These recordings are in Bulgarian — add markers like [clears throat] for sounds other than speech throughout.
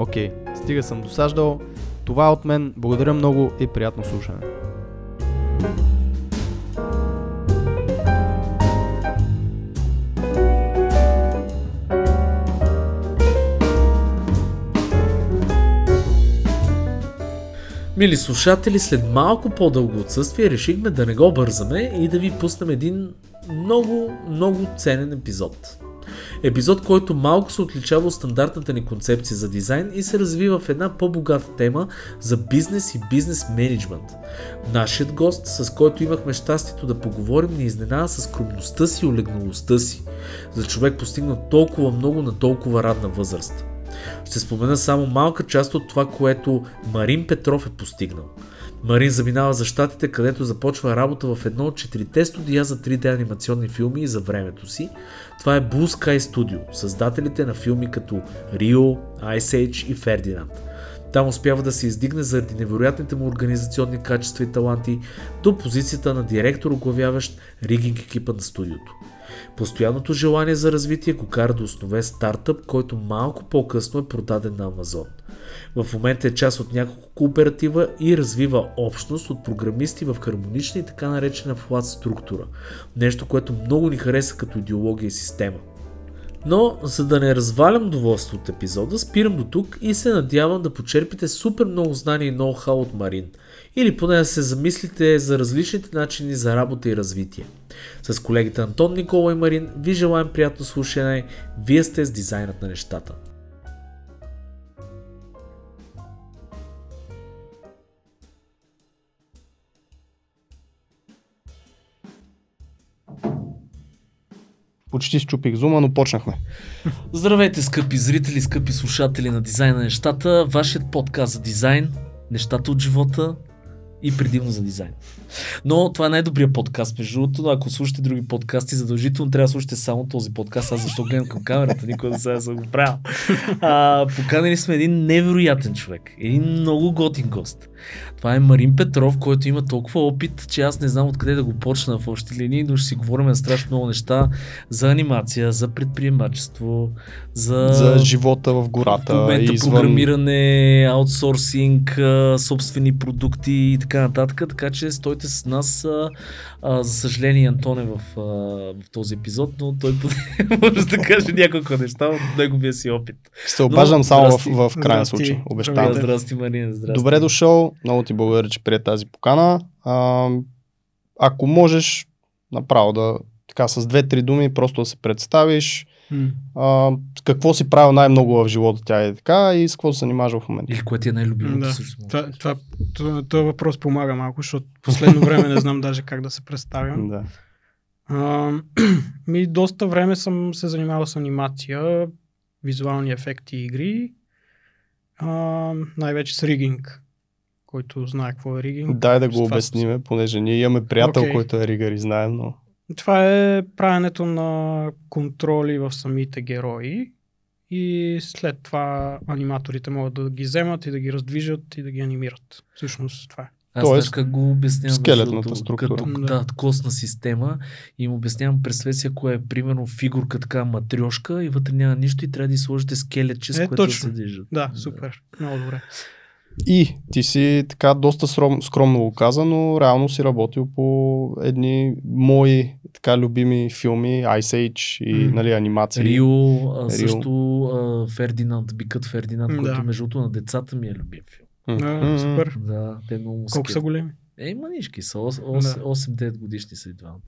Окей, стига съм досаждал. Това е от мен. Благодаря много и приятно слушане. Мили слушатели, след малко по-дълго отсъствие решихме да не го бързаме и да ви пуснем един много, много ценен епизод. Епизод, който малко се отличава от стандартната ни концепция за дизайн и се развива в една по-богата тема за бизнес и бизнес менеджмент. Нашият гост, с който имахме щастието да поговорим, ни изненада с скромността си и олегналостта си. За човек постигнал толкова много на толкова радна възраст. Ще спомена само малка част от това, което Марин Петров е постигнал. Марин заминава за щатите, където започва работа в едно от четирите студия за 3D анимационни филми за времето си. Това е Blue Sky Studio, създателите на филми като Rio, Ice Age и Ferdinand. Там успява да се издигне заради невероятните му организационни качества и таланти до позицията на директор, оглавяващ ригинг екипа на студиото. Постоянното желание за развитие го кара да основе стартъп, който малко по-късно е продаден на Амазон. В момента е част от няколко кооператива и развива общност от програмисти в хармонична и така наречена флат структура. Нещо, което много ни хареса като идеология и система. Но, за да не развалям доволство от епизода, спирам до тук и се надявам да почерпите супер много знания и ноу-хау от Марин. Или поне да се замислите за различните начини за работа и развитие. С колегите Антон, Никола и Марин ви желаем приятно слушане. Вие сте с дизайнът на нещата. Почти щупих зума, но почнахме. Здравейте, скъпи зрители, скъпи слушатели на Дизайн на нещата, вашият подкаст за дизайн, нещата от живота и предимно за дизайн. Но това е най-добрият подкаст, между другото. Ако слушате други подкасти, задължително трябва да слушате само този подкаст. Аз защо гледам към камерата, никой да се съм го правил. А, поканили сме един невероятен човек, един много готин гост. Това е Марин Петров, който има толкова опит, че аз не знам откъде да го почна в общи линии, но ще си говорим на страшно много неща за анимация, за предприемачество, за, За живота в гората. в момента извън... програмиране, аутсорсинг, собствени продукти и така нататък. Така че стойте с нас. А, а, за съжаление Антон е в, а, в този епизод, но той [laughs] може да каже няколко неща от неговия си опит. Ще се обаждам само в, здрасти. в крайен Здрасти. случай. Обещавам. здрасти, Марина, здрасти. Добре дошъл. Много ти благодаря, че прие тази покана. А, ако можеш направо да така с две-три думи просто да се представиш. М. А, какво си правил най-много в живота тя е така и с какво се занимаваш в момента. Или кое ти е най-любимото Да. също? Това, това, това, този въпрос помага малко, защото последно време не знам даже как да се представям. Да. А, [clears throat] ми доста време съм се занимавал с анимация, визуални ефекти и игри. А, най-вече с ригинг, който знае какво е ригинг. Дай да го това обясниме, понеже ние имаме приятел, Окей. който е ригър и знаем, но... Това е правенето на контроли в самите герои и след това аниматорите могат да ги вземат и да ги раздвижат и да ги анимират. Всъщност това е. Аз Тоест, как го обяснявам. скелетната структура. Като, Да. да, костна система и им обяснявам представете си, ако е примерно фигурка така матрешка и вътре няма нищо и трябва да сложите скелетче, с Е, което точно. да се движат. Да, супер. Много добре. И ти си така доста сром, скромно го каза, но реално си работил по едни мои така любими филми, Ice Age и М. нали, анимации. Рио, Рио. също а, Фердинанд, Бикът Фердинанд, Да. който между другото на децата ми е любим филм. М, А, м, супер. Да, те много Колко са големи? Е, манишки са. Да. 8-9 годишни са и двамата.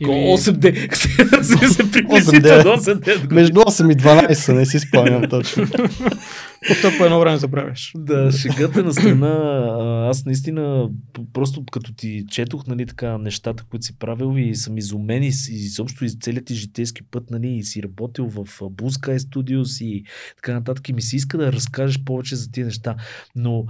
Или- 8-9. се приблизително 8-9. 8-9 години. Между 8 и 12, не си спомням точно. То по едно време забравяш. Да, шегата на страна. Аз наистина, просто като ти четох нали, така, нещата, които си правил и съм изумен и, изобщо и целият ти житейски път, нали, и си работил в Blue Sky Studios и така нататък. И ми се иска да разкажеш повече за тия неща. Но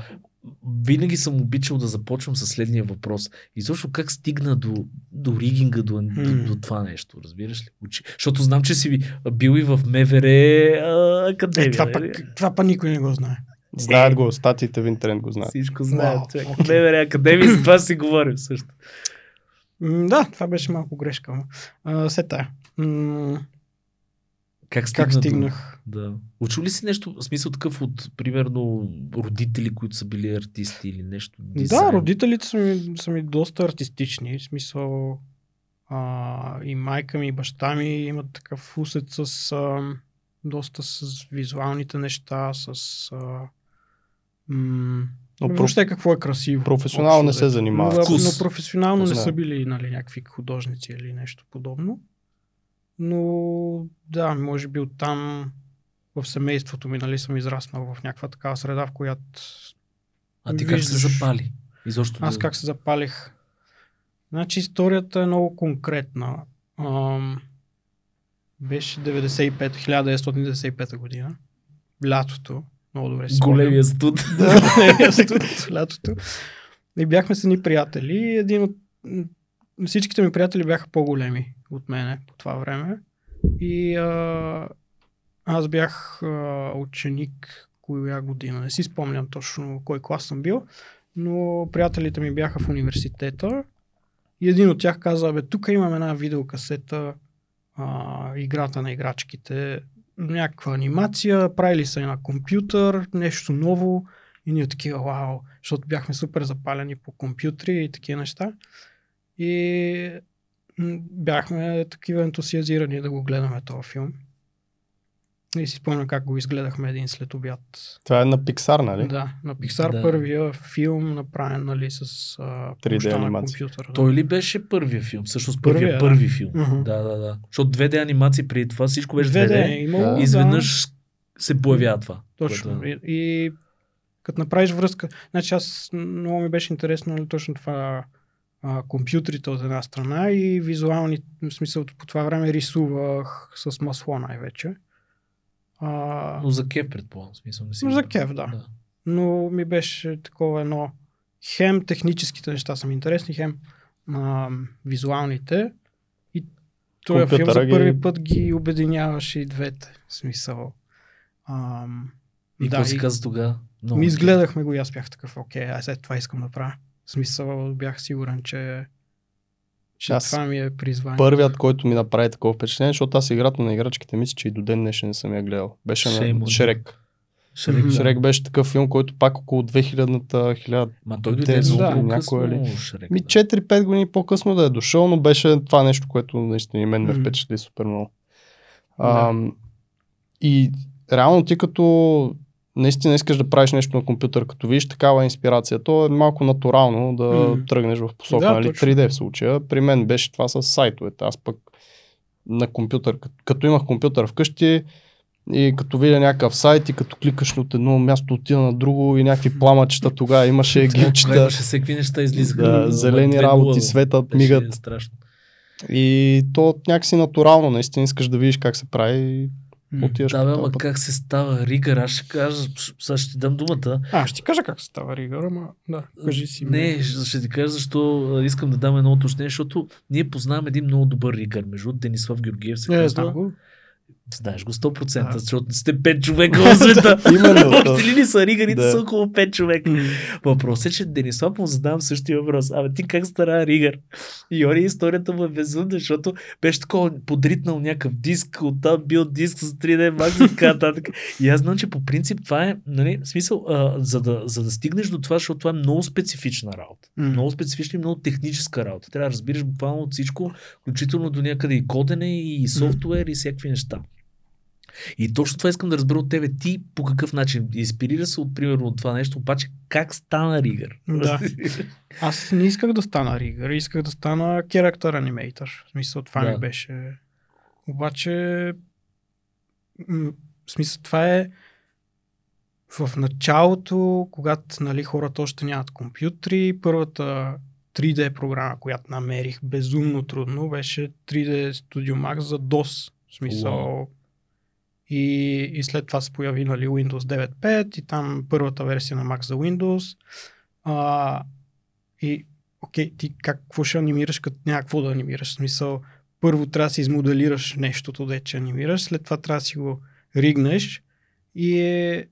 винаги съм обичал да започвам с следния въпрос. И също как стигна до, до ригинга, до, до, М. до това нещо, разбираш ли? Учи. Защото знам, че си бил и в МВР а, академия. Е, това, нали? пък, това пък никой не го знае. Знаят го, статиите в интернет го знаят. Всичко знаят. Вау, човек. МВР академия, за това си говорим също. М, Да, това беше малко грешка. А, се тая. М, Как, стигна Как до- стигнах? Да. Учил ли си нещо, в смисъл такъв от, примерно, родители, които са били артисти или нещо? Дизайн? Да, родителите са ми, са ми доста артистични. В смисъл а, и майка ми, и баща ми имат такъв усет с а, доста с визуалните неща, с а, м, Но въобще какво е красиво. професионално не се занимават. Но, но професионално не Да. са били нали, някакви художници или нещо подобно. Но да, може би оттам в семейството ми нали, съм израснал в някаква такава среда, в която А ти как се виждаш- запали? Изобщо аз как се запалих? Значи историята е много конкретна. Ам, беше 95, 1995 година. Лятото. Много добре си. Големия студ. [laughs] Да, големия студ лятото. И бяхме с едни приятели. Един от... Всичките ми приятели бяха по-големи от мене по това време. И а, аз бях а, ученик коя година. Не си спомням точно кой клас съм бил, но приятелите ми бяха в университета и един от тях каза, бе, тук имам една видеокасета, а, играта на играчките, някаква анимация, правили са на компютър, нещо ново и ние такива, вау, защото бяхме супер запалени по компютри и такива неща. И бяхме такива ентусиазирани да го гледаме този филм. И си спомням как го изгледахме един след обяд. Това е на Pixar, нали? Да, на Pixar Да. първия филм, направен нали, с а, помощта на анимация. компютъра. Да. Той ли беше първия филм? Всъщност първия, Първия, да. първи филм. Мгм. Да, да, да. Защото 2D анимации преди това всичко беше 2D. 2D е имало, Да. да. Изведнъж се появява това. Точно. което- И, и като направиш връзка, значи аз много ми беше интересно нали, точно това а, компютрите от една страна и визуални, в смисъл по това време рисувах с масло най-вече. А, Но за кеф предполагам. Смисъл, не си Но за го- кеф, да. но ми беше такова едно хем техническите неща са ми интересни, хем а, визуалните и този филм за ги- първи път ги обединяваше и двете. В смисъл. Ам, И да, какво си каза тогава? Ми изгледахме го и аз бях такъв, окей, аз след това искам да правя. В смисъл бях сигурен, че, че Аз това ми е призвание. Първият, който ми направи такова впечатление, защото аз играта на играчките мисля, че и до ден днешен не съм я гледал. Беше Shame на Шрек. Шрек, да. Шрек беше такъв филм, който пак около 2000-та, 1000 Ма той дойде да, някой ли? Шрек. Ми да. 4-5 години по-късно да е дошъл, но беше това нещо, което наистина и мен ме впечатли супер много. А, и реално ти като наистина искаш да правиш нещо на компютър, като видиш такава инспирация, то е малко натурално да Мгм. тръгнеш в посока, Да, нали, точно. 3D в случая. При мен беше това с сайтовете. Аз пък на компютър, като, имах компютър вкъщи и като видя някакъв сайт и като кликаш от едно място отида на друго и някакви пламъчета тогава имаше [laughs] гилчета. Имаше [laughs] всеки неща излизаха. Да, зелени 2.0 работи, светът, мигат. Страшно. И то някакси натурално, наистина искаш да видиш как се прави. Отиваш Да, бе, ама как се става ригър? Аз ще кажа, сега ще ти дам думата. А, ще ти кажа как се става Ригър, ама да, кажи си. Не, ще, ще ти кажа защо искам да дам едно уточнение, защото ние познаваме един много добър ригър. Между Денислав Георгиев се Не, казва. знам го. Знаеш го 100%, Да. защото сте 5 човека в [laughs] света. Именно. Още ли ни са ригарите Да. са около 5 човека? Въпросът е, че Денислав му задавам същия въпрос. Абе ти как стара Ригър? И Йори историята му е безумна, защото беше такова подритнал някакъв диск, оттам бил диск с 3D Max и така [laughs] нататък. И аз знам, че по принцип това е, нали, смисъл, а, за, да, за да стигнеш до това, защото това е много специфична работа. М. Много специфична и много техническа работа. Трябва да разбираш буквално от всичко, включително до някъде и кодене, и софтуер, и всякакви неща. И точно това искам да разбера от тебе. Ти по какъв начин инспирира се от примерно от това нещо, обаче как стана Ригър? Да. [laughs] Аз не исках да стана Ригър, исках да стана character animator. В смисъл, това Да. ми беше. Обаче, в смисъл, това е в началото, когато нали, хората още нямат компютри, първата 3D програма, която намерих безумно трудно, беше 3D Studio Max за DOS. В смисъл, и, и след това се появи нали, Windows 9.5 и там първата версия на Mac за Windows. А, и окей, ти как, какво ще анимираш, като няма какво да анимираш? В смисъл, първо трябва да си измоделираш нещото, де че анимираш, след това трябва да си го ригнеш и, е,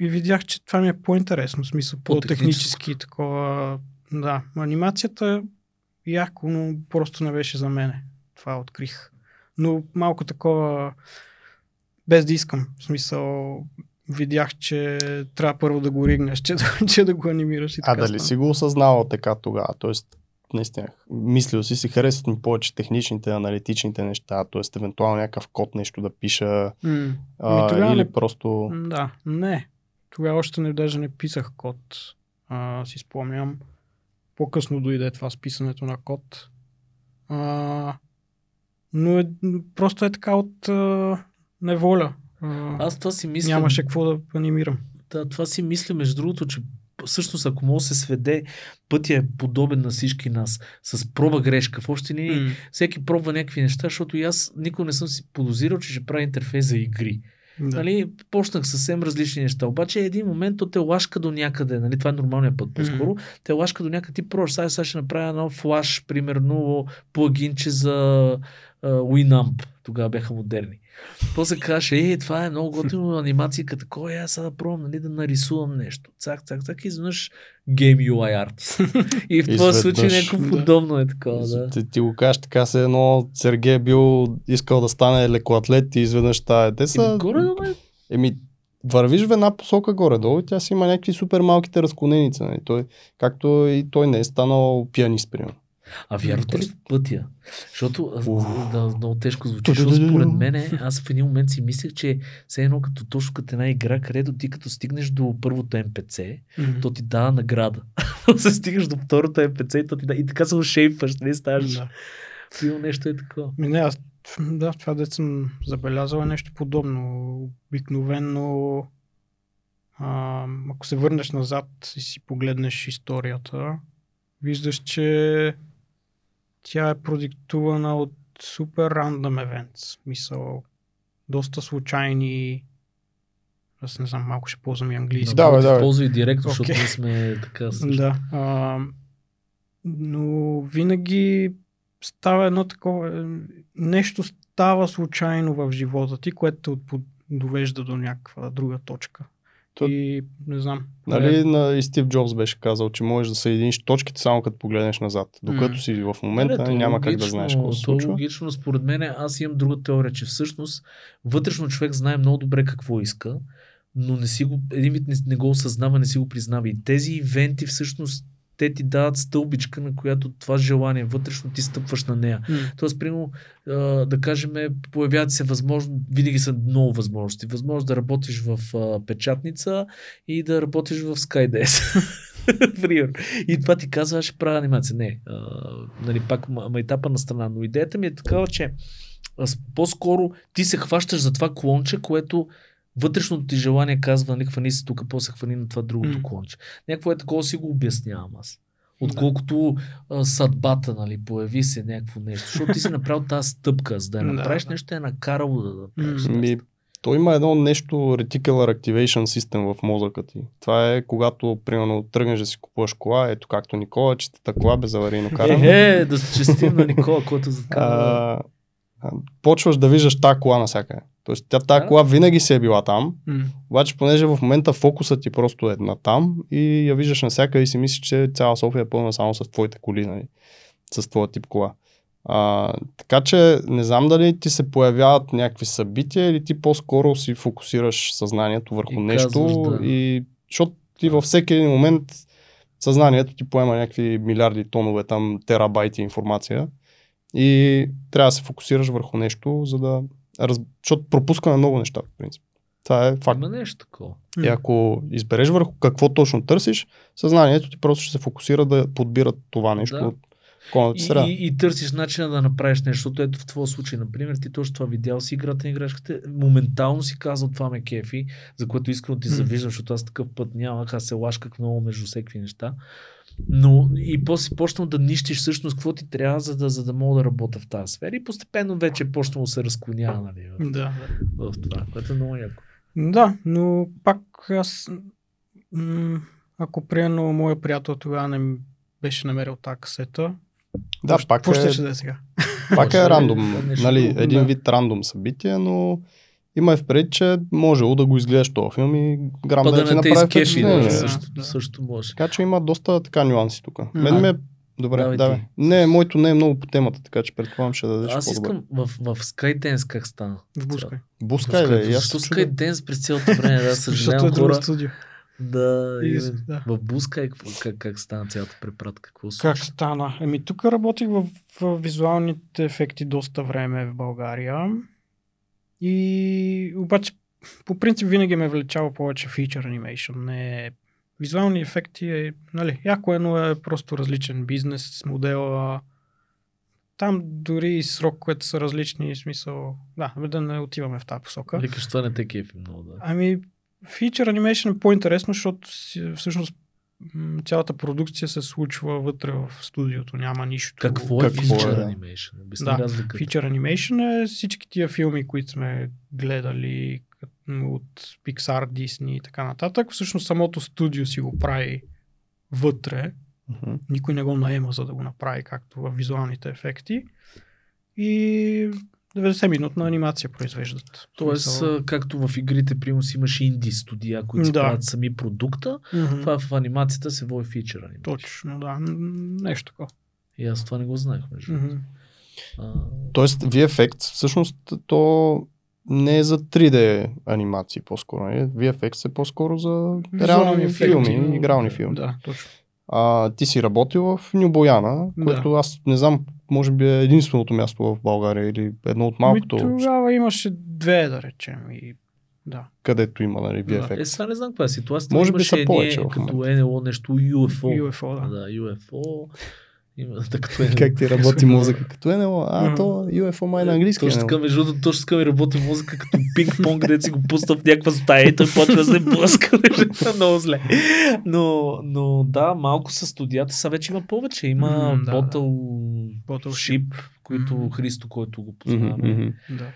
и видях, че това ми е по-интересно, в смисъл по-технически такова. Да, анимацията яко, но просто не беше за мене. Това открих. Но малко такова без да искам. В смисъл, видях, че трябва първо да го ригнеш, [laughs] че, да- че да го анимираш и А така дали стана. си го осъзнавал така тогава? Тоест, наистина, мислил си, си харесват ми повече техничните, аналитичните неща, т.е. евентуално някакъв код нещо да пиша, М. а, Ми тогава или не- просто... Да, не. Тогава още не, даже не писах код. А, си спомням. По-късно дойде това с писането на код. А, но е, просто е така от а, неволя. Аз това си мисля. нямаше какво да анимирам. Да, това си мисля, между другото, че всъщност ако може да се сведе, пътя е подобен на всички нас. С проба грешка. В общи линии М, всеки пробва някакви неща, защото и аз никога не съм си подозирал, че ще прави интерфейс за игри. да. Нали, почнах съвсем различни неща. Обаче един момент то те лашка до някъде. Нали, това е нормалният път по-скоро. Те лашка до някъде. Ти пробваш. Сега, сега ще направя едно флаш, примерно, плагинче за uh, Winamp. Тогава бяха модерни. После казваш, е, това е много готино анимация, такова, е, аз сега да пробвам нали, да нарисувам нещо. Цак, цак, цак, изведнъж Game UI Artist. и в този Изведнъж. случай някакво Да. подобно е такова, да. Ти, ти го кажеш така се едно, Сергей е бил искал да стане лекоатлет и изведнъж тая. Те са... Еми, горе, да, Еми, вървиш в една посока горе-долу и тя си има някакви супер малките разклоненици. Нали? Той, както и той не е станал пианист, примерно. А вярвате ли в пътя? Защото да, много тежко звучи, защото според мен аз в един момент си мислех, че все едно като точно като една игра, където ти като стигнеш до първото МПЦ, то ти дава награда. [laughs] се стигаш до второто МПЦ и, то ти да... и така се ушейпваш, не ставаш. Да. Нещо е такова. Ми не, аз да, това да съм забелязал е нещо подобно. Обикновено, а, ако се върнеш назад и си погледнеш историята, виждаш, че тя е продиктувана от супер рандъм events. Мисъл, доста случайни аз не знам, малко ще ползвам и английски. Да, да. Ползвай директно, защото Окей. ние сме така [laughs] също. Да. А, но винаги става едно такова. е, Нещо става случайно в живота ти, което те довежда до някаква друга точка. То- И не знам. Нали, на, и Стив Джобс беше казал, че можеш да съединиш точките само като погледнеш назад. Докато М. си в момента, то е няма как да логично, знаеш какво се е случва. логично, според мен, аз имам друга теория, че всъщност вътрешно човек знае много добре какво иска, но не си го, един вид не, не го осъзнава, не си го признава. И тези ивенти всъщност те ти дават стълбичка, на която това желание, вътрешно ти стъпваш на нея. М. Тоест, примерно, да кажем, появяват се възможно, винаги са много възможности. Възможност да работиш в печатница и да работиш в. [laughs] Примерно. И това ти казва, аз ще правя анимация. Не, а, нали, пак ма- майтапа на страна. Но идеята ми е такава, че по-скоро ти се хващаш за това клонче, което вътрешното ти желание казва, нали, хвани се тук, после хвани на това другото М. клонче. Някакво е такова си го обяснявам аз. Отколкото а, съдбата, нали, появи се някакво нещо. Защото ти си направил тази стъпка, за да я [laughs] Да, направиш да. нещо, е накарало да направиш. М. Ми, той има едно нещо Reticular Activation System в мозъка ти. Това е когато, примерно, тръгнеш да си купуваш кола, ето както Никола, чистата кола без аварийно каране. Е, е, да се честим на Никола, който закара. Почваш да виждаш тази кола навсякъде. Тоест, тя тази Да. кола винаги си е била там, обаче понеже в момента фокусът ти просто е на там и я виждаш навсякъде и си мислиш, че цяла София е пълна само с твоите коли, нали? с твоя тип кола. А, така че не знам дали ти се появяват някакви събития или ти по-скоро си фокусираш съзнанието върху И нещо казваш, да. и защото ти във всеки един момент съзнанието ти поема някакви милиарди тонове там терабайти информация и трябва да се фокусираш върху нещо, за да раз... защото пропускаме много неща, в принцип. Това е факт. Има нещо такова. И ако избереш върху какво точно търсиш, съзнанието ти просто ще се фокусира да подбира това нещо Да. от И, и, и търсиш начина да направиш нещо, защото ето в твоя случай, например, ти точно това видял си играта на играчките, моментално си казал това ме кефи, за което искрено ти завиждам, защото аз такъв път нямах, аз се лашках много между всеки неща. Но и после почнал да нищиш всъщност какво ти трябва, за да, за да мога да работя в тази сфера. И постепенно вече е почнало да се разклонява нали, в, Да. в това, което е много яко. Да, но пак аз, м- ако приемно моя приятел тогава не беше намерил тази касета, Да, пак е, ще да е сега? пак е рандом. е нали, един да. вид рандом събитие, но има в предвид, че можело да го изгледаш този филм и грам Па да, да ти не те направи изкеши, да, да. също, Да. също може. Така че има доста така нюанси тук. Мен ме... Добре, Давай давай. Не, моето не е много по темата, така че предполагам ще дадеш Аз искам в, в Skydance как стана. В Бускай. Бускай, бе, Защо. Skydance през цялото време? Да, [laughs] Защото е съжалявам хора. студио. Да, И- да. в Бускай какво- как, как стана цялата препратка? Какво се Как стана? Еми тук работих в, в визуалните ефекти доста време в България. И обаче по принцип винаги ме е влечало повече feature animation. Не визуални ефекти е, нали, яко е, но е просто различен бизнес модел. а, Там дори и срок, което са различни, в смисъл, да, да не отиваме в тази посока. Викаш, това не те кефи много, да. Ами, Feature Animation е по-интересно, защото всъщност цялата продукция се случва вътре в студиото, няма нищо. Какво е Какво Feature е? Animation? Обясни Да, разликата. Feature Animation е всички тия филми, които сме гледали от Pixar, Disney и така нататък. Всъщност самото студио си го прави вътре. Мгм. Никой не го наема за да го направи, както в визуалните ефекти. И 90-минутна анимация произвеждат. Тоест, а, както в игрите, примерно си имаш инди студия, които Да. правят сами продукта, Мгм. това в анимацията се води Animation. Точно, да. Нещо такова. И аз това не го знаех, между другото. А, Тоест, VFX, всъщност, то не е за 3D анимации по-скоро. Нали? VFX е по-скоро за реални филми, игрални филми. Да, точно. А, ти си работил в Ню Бояна, Да. което аз не знам, може би е единственото място в България или едно от малкото, Ми, тогава имаше две, да речем. И... Да. където има нали, Да. VFX. Е, сега не знам каква е ситуацията. Може би са едни, повече в Като. НЛО нещо UFO. UFO, да. Да, UFO. Като НЛО. [laughs] Как ти работи музика? Като е НЛО? А, то UFO май на английски. Точно е така, между другото, точно така ми работи музика като пинг-понг, където си го пусна в някаква стая и той почва да се блъска. [laughs] Много зле. Но, но да, малко са студията. Сега вече има повече. Има М, да, Bottle Bottle Ship, които. Христо, който го познаваме. мгм. Да.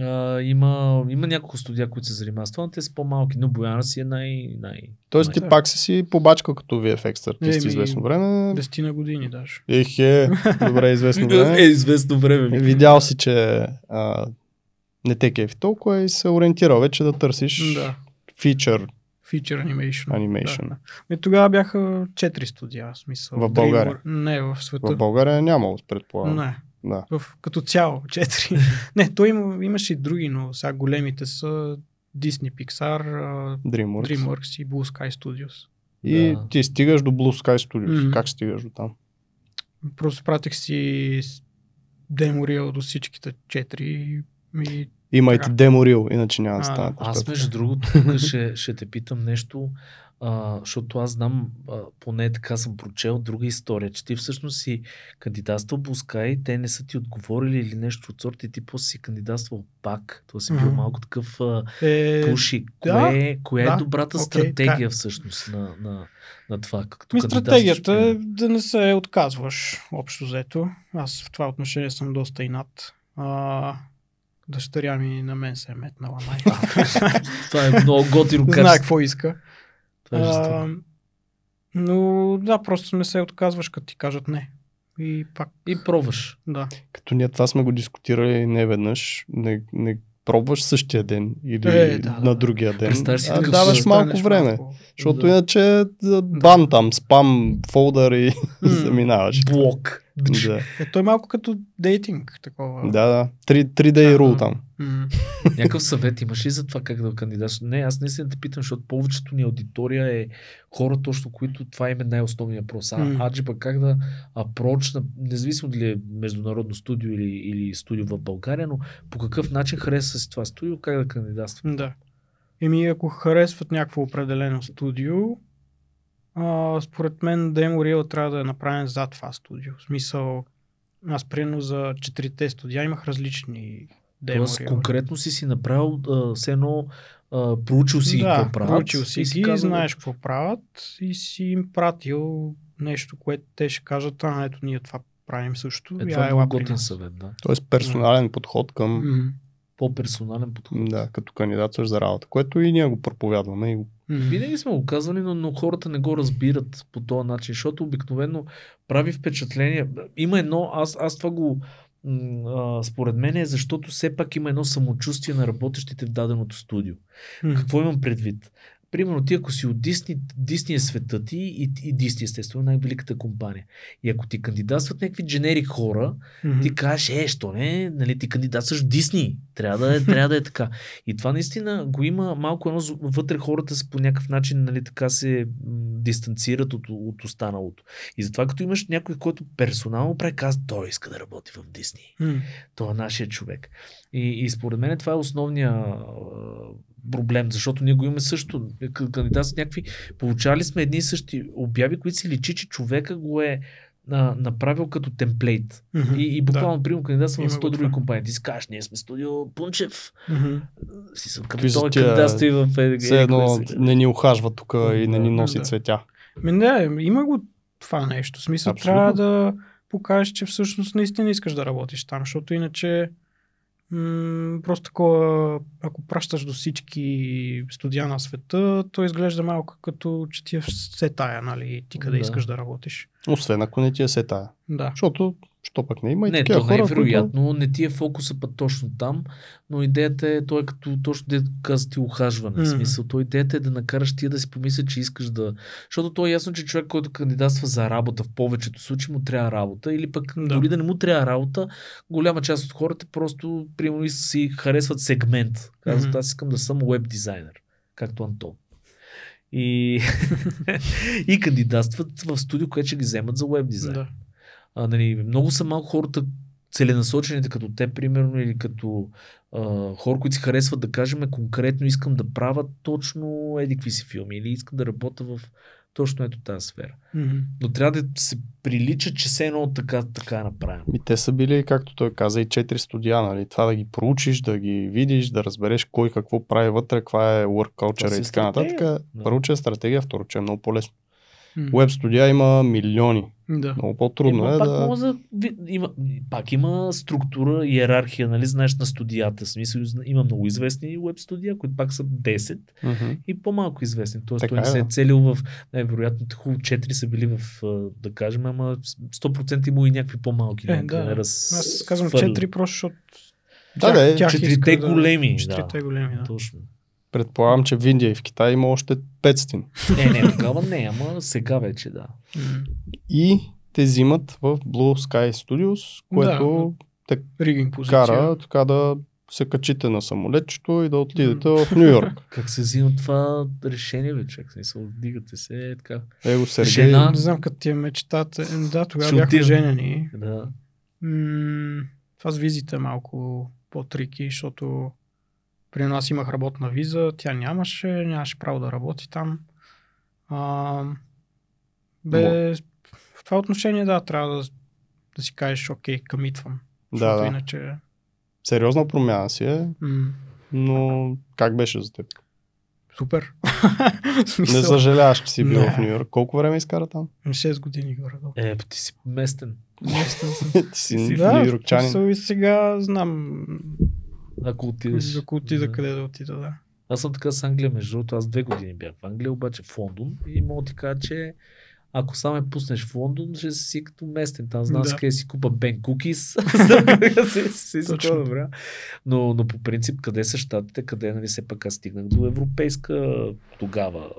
А, има, има няколко студия, които се занимават с това, но те са по-малки, но Бояна си е най... най... Тоест ти пак си си побачкал като VFX артист Еми, известно време. Десетина години даже. Ехе, добре известно [laughs] Е, време. известно време. ми. Видял си, че а, не те кефи толкова и се ориентирал вече да търсиш Да. фичър Feature Animation. Animation. Да. И тогава бяха четири студия, в смисъл. В България? Не, в света. в България няма, предполагам. Не, Да. в, като цяло, [laughs] четири. не, той има, имаше и други, но сега големите са Disney, Pixar, DreamWorks. DreamWorks и Blue Sky Studios. И Да. ти стигаш до Blue Sky Studios. Мгм. Как стигаш до там? Просто пратих си с- демо рeel до всичките четири и Имайте Така. демо рил, иначе няма да А, станат. Аз между другото тук ще, ще те питам нещо, а, защото аз знам, а, поне така съм прочел друга история, че ти всъщност си кандидатствал Бускай, те не са ти отговорили или нещо от сорта и ти после си кандидатствал пак. Това си бил малко такъв а, е... пуши. да, Кое, кое е да, добрата окей, стратегия е. всъщност на, на, на това? Като Ми стратегията е да не се отказваш, общо взето. Аз в това отношение съм доста инат. А, дъщеря ми на мен се е метнала най [laughs] Това е много готино Знае качество. какво иска. Това е. А, но да, просто не се отказваш, като ти кажат не. И пак, И пробваш. да. Като ние това сме го дискутирали не веднъж, не, не пробваш същия ден или Е, да, на да. другия ден. Представяш си а такъв даваш малко време. малко- Защото Да. иначе да, бан там, спам, фолдър и [laughs] заминаваш. Блок. Да, Е, той е малко като дейтинг, такова. да, да. 3 day rule там. М. Някакъв съвет имаш ли за това как да кандидатстваш? Не, аз наистина те питам, защото повечето ни аудитория е хора точно, които това им е най-основният въпрос. А, М. аджиба как да апрочна, независимо дали е международно студио или, или студио в България, но по какъв начин харесва си това студио, как да кандидатства? Да. Еми, ако харесват някакво определено студио, а, според мен демо рил трябва да е направен зад това студио. В смисъл, аз примерно за четирите студия имах различни демо Тоест, конкретно си си направил а, все едно а, проучил си ги да, какво правят. проучил си и ги, казал, знаеш какво правят и си им пратил нещо, което те ще кажат, а ето ние това правим също. Е, това е много готин съвет, да. Тоест персонален подход към, По-персонален подход. да, като кандидатстваш за работа, което и ние го проповядваме. И го... Винаги сме го казвали, но, но хората не го разбират по този начин, защото обикновено прави впечатление. Има едно, аз, аз това го а, според мен е защото все пак има едно самочувствие на работещите в даденото студио. Какво имам предвид? Примерно ти ако си от Дисни, Дисни е света ти и, и Дисни естествено най-великата компания. И ако ти кандидатстват някакви дженерик хора, Мгм. ти кажеш, е, що не, нали, ти кандидатстваш Дисни. Трябва да, е, трябва да е така. И това наистина го има малко едно, вътре хората се по някакъв начин, нали, така се дистанцират от, от останалото. И затова като имаш някой, който персонално прави, казва, той иска да работи в Дисни. М. Той е нашия човек. И, и според мен това е основният а, проблем, защото ние го имаме също. Кандидат с някакви. Получали сме едни и същи обяви, които си личи, че човека го е а, направил като темплейт. Мгм. И, и буквално, да. примерно, кандидатствам на Има 100 го други компании. Ти си кажеш, ние сме студио Пунчев. Мгм. Си съм са този кандидат стои в е, Все едно не ни ухажва тук и не ни носи да. цветя. Ми не, има го това нещо. В смисъл, Абсолютно. трябва да покажеш, че всъщност наистина искаш да работиш там, защото иначе м- просто такова, ако пращаш до всички студия на света, то изглежда малко като, че ти е все тая, нали, ти къде Да. искаш да работиш. Освен ако не ти е се тая. Да. Защото, що пък не има и Не, такива то не е хора, които... вероятно, не ти е фокуса път точно там, но идеята е, той е като точно де каза ти ухажване. В смисъл, то идеята е да накараш ти да си помисля, че искаш да... Защото то е ясно, че човек, който кандидатства за работа, в повечето случаи му трябва работа, или пък Да. дори да не му трябва работа, голяма част от хората просто, примерно, си харесват сегмент. Казват, Мгм. аз искам да съм веб дизайнер, както Антон. И, [laughs] и кандидатстват в студио, което ще ги вземат за веб дизайн. да. А, нали, много са малко хората, целенасочените като те, примерно, или като а, хора, които си харесват да кажем конкретно искам да правя точно еди какви си филми или искам да работя в точно ето тази сфера. Мгм. Но трябва да се прилича, че все едно така, така е направено. Ми те са били, както той каза, и четири студия, нали? Това да ги проучиш, да ги видиш, да разбереш кой какво прави вътре, каква е work culture и така нататък. Да. Първо, че е стратегия, второ, че е много по-лесно. М. Web студия има милиони. Да. Много по-трудно има, е пак, да... може да, ви- има, пак има структура, иерархия, нали, знаеш, на студията. Смисъл, има много известни веб студия, които пак са 10 Мгм. и по-малко известни. Тоест, Така той не е, се е да. целил в най-вероятно хубаво 4 са били в, да кажем, ама 100% има и някакви по-малки. Е, да. Раз... Аз казвам фърли. 4, просто защото Да, да, е, четирите иска големи, Четирите да. големи, да. Точно. Предполагам, че в Индия и в Китай има още 500. Не, не, тогава не, ама сега вече да. И те взимат в Blue Sky Studios, което те Ригинг позиция. кара така да се качите на самолетчето и да отидете в Нью Йорк. [laughs] Как се взима това решение, бе, човек? Смисъл, вдигате се, е така. Его Сергей. Жена. Не знам като ти е мечтата. Да, тогава Ще бяхме женени. Да. М, това с визите е малко по-трики, защото при нас имах работна виза, тя нямаше, нямаше право да работи там. А, бе, в това отношение, да, трябва да, да си кажеш, окей, къмитвам. Да, защото да. Иначе... Сериозна промяна си е, М, но как беше за теб? супер. [laughs] Не съжаляваш, че си бил Не. в Нью Йорк. Колко време изкара там? 6 години горе-долу. Е, ти си местен. Местен съм. [laughs] Ти си да, Нью Йоркчанин. сега знам Ако отидеш. ако отида Да. къде да отида, да. Аз съм така с Англия, между другото, аз две години бях в Англия, обаче в Лондон и мога да ти кажа, че ако само ме пуснеш в Лондон, ще си като местен. Там знам Да. с къде си купа Бен [laughs] [laughs] Кукис. Си, добре. Но, но по принцип, къде са щатите, къде нали все пак аз стигнах до европейска тогава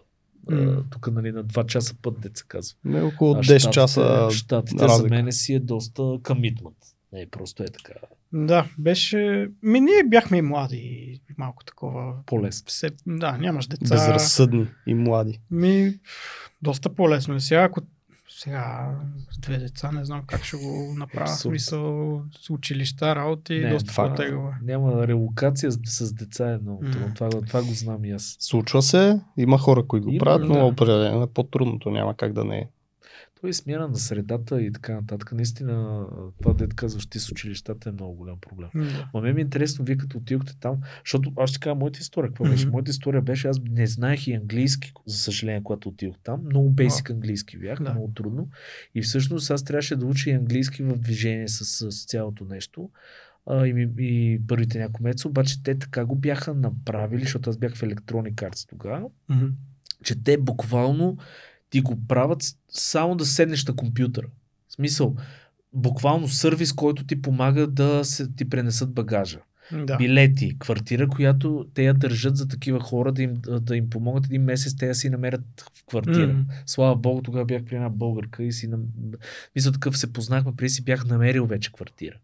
М. тук нали, на 2 часа път, деца казва. Не, около А 10 щатите- часа. Щатите за разлика. мен си е доста commitment. Не, просто е така Да, беше... Ми ние бяхме и млади малко такова. по-лесно. Все, да, нямаш деца. Безразсъдни и млади. Ми, доста по-лесно е. Сега, ако сега с две деца, не знам как ще го направя. Абсурд. смисъл с училища, работи, Не, доста факт. по-тегаво. е. Няма релокация с, с деца е много М. трудно. Това, го- това го знам и аз. Случва се, има хора, които го правят, но да. определено е по-трудното, няма как да не е. Той е смяна на средата и така нататък. Наистина, това дет казваш ти с училищата е много голям проблем. Да. Ма ме ми е интересно, вие като отидохте там, защото аз ще кажа моята история. Какво беше? Мгм. Моята история беше, аз не знаех и английски, за съжаление, когато отидох там. Много бейсик английски бях, Да. много трудно. И всъщност аз трябваше да уча и английски в движение с, с цялото нещо. А, и, и първите няколко месеца, обаче те така го бяха направили, защото аз бях в Electronic Arts тогава, Мгм. че те буквално ти го правят само да седнеш на компютъра. В смисъл, буквално сервис, който ти помага да се, ти пренесат багажа. Да. Билети, квартира, която те я държат за такива хора да им, да им помогнат един месец те да си намерят в квартира. М. Слава Богу, тогава бях при една българка и си... Нам... Мисля, такъв се познахме, преди си бях намерил вече квартира.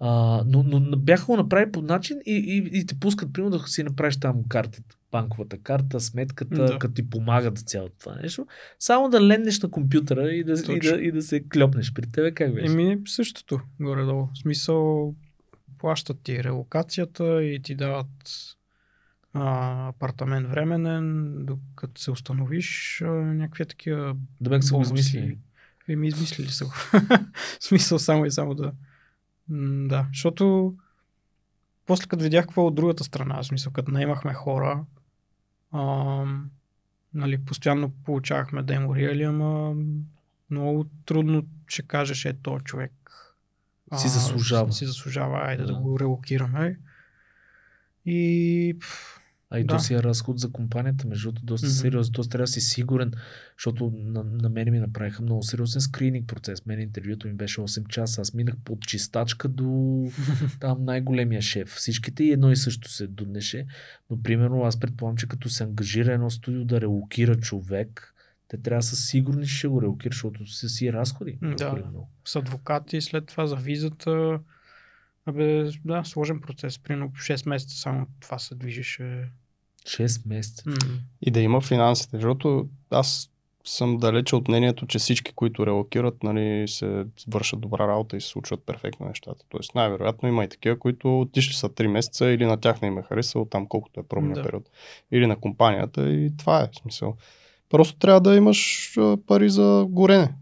А, но, но, бяха го направили по начин и, и, и те пускат, примерно, да си направиш там картата, банковата карта, сметката, Да. като ти помагат за цялото това нещо. Само да ленднеш на компютъра и да, и да, и да се клепнеш. При тебе как беше? Еми, същото, горе-долу. В смисъл, плащат ти релокацията и ти дават а, апартамент временен, докато се установиш а, някакви такива да бе са го измислили. Еми, измислили са го. [laughs] смисъл, само и само да... М, да, защото после като видях какво от другата страна, в смисъл, като наемахме хора, ам, нали, постоянно получавахме демо реали, ама много трудно ще кажеш, е то човек Си заслужава. Си заслужава, айде да, Да. го релокираме. И пф, А и Да. то си е разход за компанията, между другото, доста Мгм. сериозно. То трябва да си сигурен, защото на, на мен ми направиха много сериозен скрининг процес. Мен интервюто ми беше 8 часа. Аз минах от чистачка до [laughs] там най-големия шеф. Всичките и едно и също се дуднеше. Но примерно аз предполагам, че като се ангажира едно студио да релокира човек, те трябва да са сигурни, че ще го релокира, защото си, си разходи. Да. С адвокати, след това за визата. Абе, да, сложен процес. Примерно 6 месеца само това се движеше. 6 месеца. И да има финансите, защото аз съм далече от мнението, че всички, които релокират, нали, се вършат добра работа и се случват перфектно нещата. Тоест най-вероятно има и такива, които отишли са 3 месеца или на тях не им е харесало там колкото е пробния Да. период. Или на компанията и това е смисъл. Просто трябва да имаш пари за горене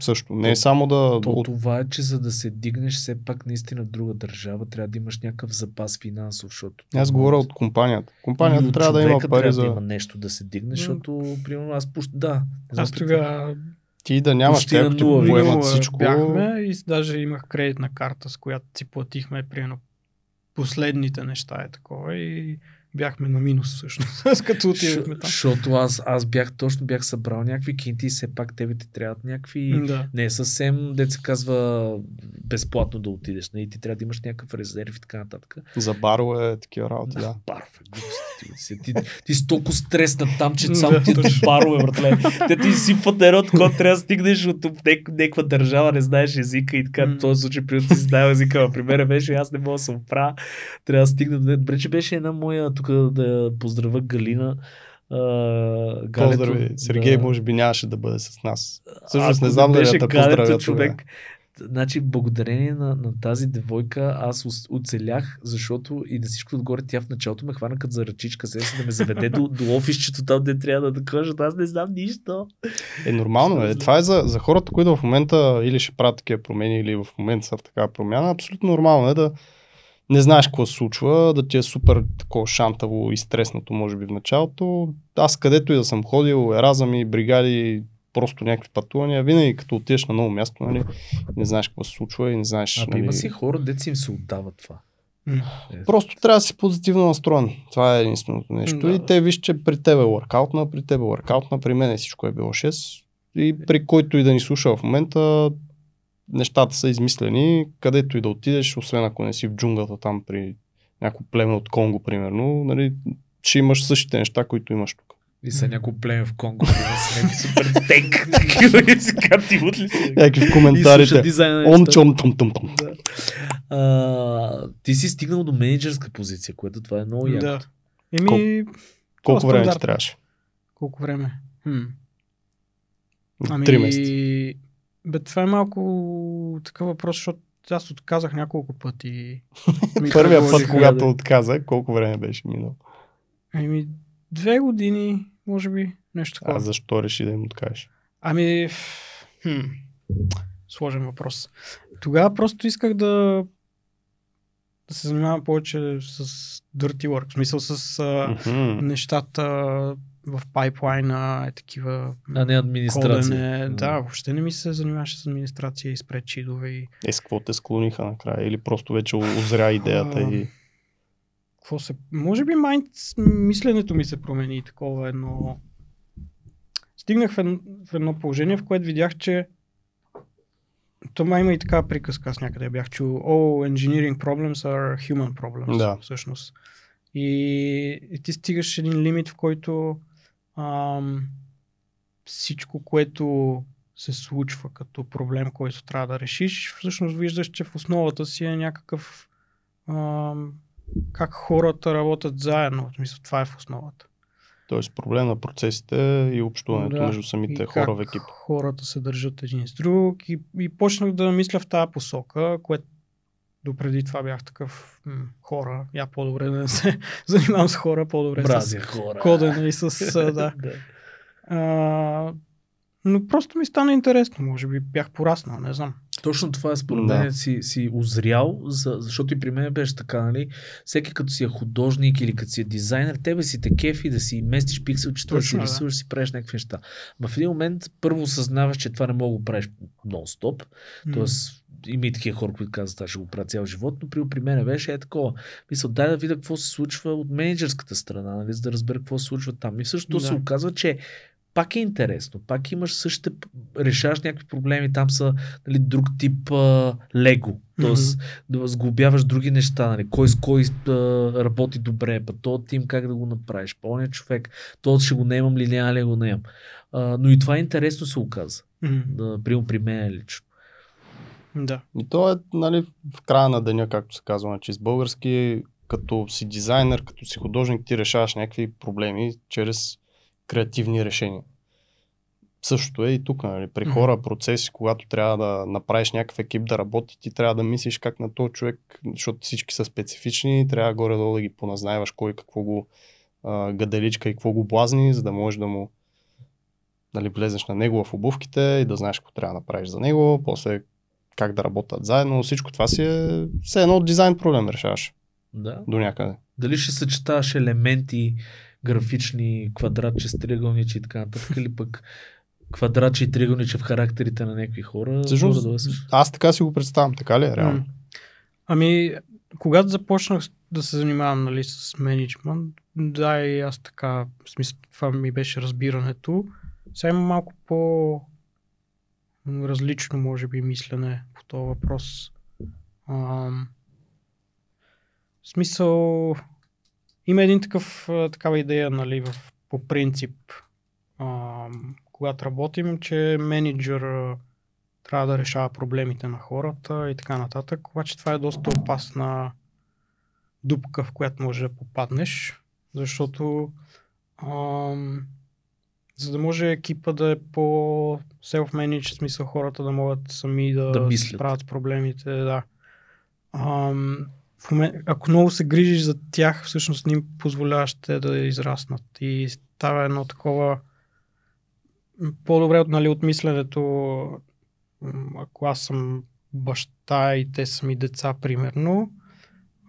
също. Не е То- само да... То от- това е, че за да се дигнеш все пак наистина в друга държава, трябва да имаш някакъв запас финансов, защото... Аз говоря от компанията. Компанията трябва да има пари трябва за... да има нещо да се дигне, защото, примерно, аз пуш... Да. Аз тогава Ти да нямаш тях, ти поемат всичко. бяхме и даже имах кредитна карта, с която си платихме примерно последните неща е такова и бяхме на минус всъщност, [laughs] като отидохме там. Защото аз, аз бях точно бях събрал някакви кинти и все пак тебе ти трябват някакви... Да. Не е съвсем, де се казва, безплатно да отидеш. Не? И ти трябва да имаш някакъв резерв и така нататък. За барове, такива работи, да. Барове, глупости. Ти, ти, ти си толкова стресна там, че [laughs] Да, само ти до барове, братле. Те ти сипват едно такова, трябва да стигнеш от нек- някаква държава, не знаеш езика и така. В този случай, при ти си знаел езика. Например, беше, аз не мога да се оправя. Трябва да стигна до... Добре, че беше една моя, тук да поздравя Галина. А, Галето, Поздрави. Сергей да. може би нямаше да бъде с нас. Всъщност не знам дали да поздравя човек. Значи, благодарение на, на тази девойка, аз оцелях, защото и да всичко отгоре тя в началото ме хвана като за ръчичка, се да ме заведе до, до офисчето там, де трябва да кажа, аз не знам нищо. Е нормално е. Това е за, за хората, които в момента или ще правят такива промени, или в момента са в такава промяна. Абсолютно нормално е да не знаеш какво се случва, да ти е супер такова шантаво и стреснато, може би в началото. Аз където и да съм ходил, еразами, бригади, просто някакви пътувания, винаги като отидеш на ново място, нали, не знаеш какво се случва и не знаеш. А нали, има си хора, деца им се отдава това. Е, Просто трябва да си позитивно настроен. Това е единственото нещо. Да. И те виж, че при тебе е workoutна, при тебе е workoutна, при мен всичко е било 6. И при който и да ни слуша в момента, нещата са измислени, където и да отидеш, освен ако не си в джунглата там при някой племе от Конго, примерно, нали, ще имаш същите неща, които имаш тук. И са някой племе в Конго, с някакви супер тек, такива и си карти ли си? Някакви в коментарите. нещата. чом том. Да. А, ти си стигнал до менеджерска позиция, което това е много яко. Да. Еми, Колко време ти трябваше? Колко време? Хм. Ами, Три месеца. Бе, това е малко такъв въпрос, защото аз отказах няколко пъти. [laughs] Ми Първия път, когато да. отказа, колко време беше минало? Ами, две години, може би, нещо такова. А защо реши да им откажеш? Ами, хм, сложен въпрос. Тогава просто исках да, да се занимавам повече с dirty work, в смисъл с а, нещата в пайплайна, е такива А не администрация. кодене. Да, въобще не ми се занимаваше с администрация и спредшидове и Е, с какво те склониха накрая? Или просто вече озря идеята и... какво се... Може би майнд... мисленето ми се промени такова едно... Стигнах в едно, в едно положение, в което видях, че то май има и така приказка, аз някъде бях чул. Oh, engineering problems are human problems. Да. Всъщност. И, и ти стигаш един лимит, в който ам, всичко, което се случва като проблем, който трябва да решиш, всъщност виждаш, че в основата си е някакъв ам, как хората работят заедно. В смисъл, това е в основата. Тоест проблем на процесите и общуването Да, между самите и хора как в екип. хората се държат един с друг и, и почнах да мисля в тази посока, което допреди това бях такъв м- хора. Я по-добре да не се [laughs] занимавам с хора, по-добре с Бразя хора. кодене и с... [laughs] да. да. А, но просто ми стана интересно, може би бях пораснал, не знам. Точно това е според Да. мен си, си озрял, за, защото и при мен беше така, нали? Всеки като си е художник или като си е дизайнер, тебе си те кефи да си местиш пикселчета, да си да. рисуваш, си правиш някакви неща. В един момент първо осъзнаваш, че това не мога да го правиш нон-стоп. М. Тоест, има и такива хора, които казват, аз ще го правя цял живот, но при, при мен беше е такова. Мисля, дай да видя какво се случва от менеджерската страна, нали, за да разбера какво се случва там. И също Да. се оказва, че пак е интересно, пак имаш същите, решаваш някакви проблеми, там са нали, друг тип а, лего, т.е. да сглобяваш други неща, нали, кой с кой а, работи добре, па то тим как да го направиш, по човек, то ще го наемам ли няма ли го наемам. А, но и това е интересно се оказа, М. да, при мен лично. Да. И то е нали, в края на деня, както се казва, значи с български, като си дизайнер, като си художник, ти решаваш някакви проблеми чрез креативни решения. Същото е и тук. Нали. При хора, процеси, когато трябва да направиш някакъв екип да работи, ти трябва да мислиш как на този човек, защото всички са специфични, трябва горе-долу да ги поназнайваш кой какво го а, гаделичка и какво го блазни, за да можеш да му нали, влезеш на него в обувките и да знаеш какво трябва да направиш за него, после как да работят заедно. Всичко това си е все едно дизайн проблем решаваш Да. до някъде. Дали ще съчетаваш елементи, графични, квадратче, триъгълниче и така нататък, или пък квадратче и триъгълниче в характерите на някакви хора. Всъщност, също. аз така си го представям, така ли е реално? Ами, когато започнах да се занимавам нали, с менеджмент, да, и аз така, в смисъл, това ми беше разбирането. Сега има малко по различно, може би, мислене по този въпрос. Ам, в смисъл, има един такъв, а, такава идея, нали, в, по принцип, ам, когато работим, че менеджер а, трябва да решава проблемите на хората и така нататък. Обаче това е доста опасна дупка, в която може да попаднеш, защото ам, за да може екипа да е по self-managed, смисъл хората да могат сами да, Да мислят. проблемите, да. Ам, в момент, ако много се грижиш за тях, всъщност не им позволяваш те да израснат. И става едно такова по-добре нали, от мисленето, ако аз съм баща и те са ми деца, примерно,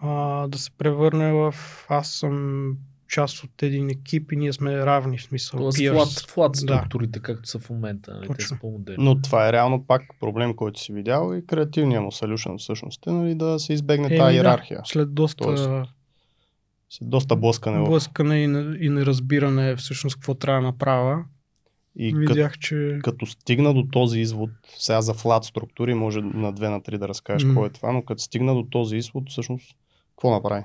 а, да се превърне в аз съм част от един екип и ние сме равни, в смисъл. Тоест, флат, флат Да. структурите, както са в момента. Нали? Те са по-модерни. Но това е реално пак проблем, който си видял и креативният му solution всъщност е нали, да се избегне Еми, тази да. иерархия. След доста Тоест, След доста блъскане в... блъскане и, не- и неразбиране всъщност какво трябва да направя, И като, видях, че като стигна до този извод, сега за флат структури, може на две на три да разкажеш М. какво е това, но като стигна до този извод, всъщност, какво направи?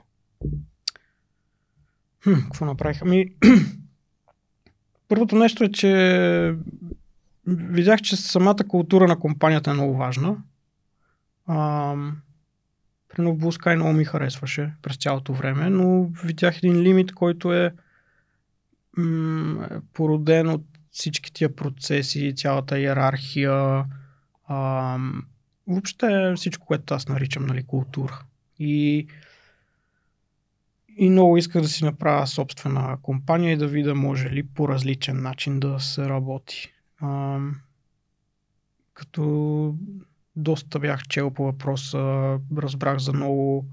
Хм, какво направих? Ами, [clears throat] Първото нещо е, че видях, че самата култура на компанията е много важна. А, Примерно Blue много ми харесваше през цялото време, но видях един лимит, който е м- породен от всички тия процеси, цялата иерархия, а, въобще всичко, което аз наричам нали, култура. И, и много исках да си направя собствена компания и да видя може ли по различен начин да се работи. А, като доста бях чел по въпроса, разбрах за много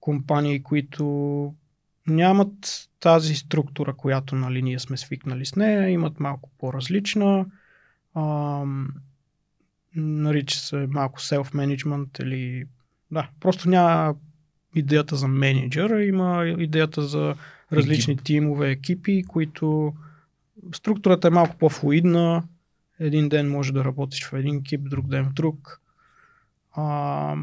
компании, които нямат тази структура, която нали, ние сме свикнали с нея, имат малко по-различна. А, нарича се малко self-management или да, просто няма идеята за менеджер, има идеята за различни Екип. тимове, екипи, които структурата е малко по-флуидна, един ден може да работиш в един екип, друг ден в друг. А,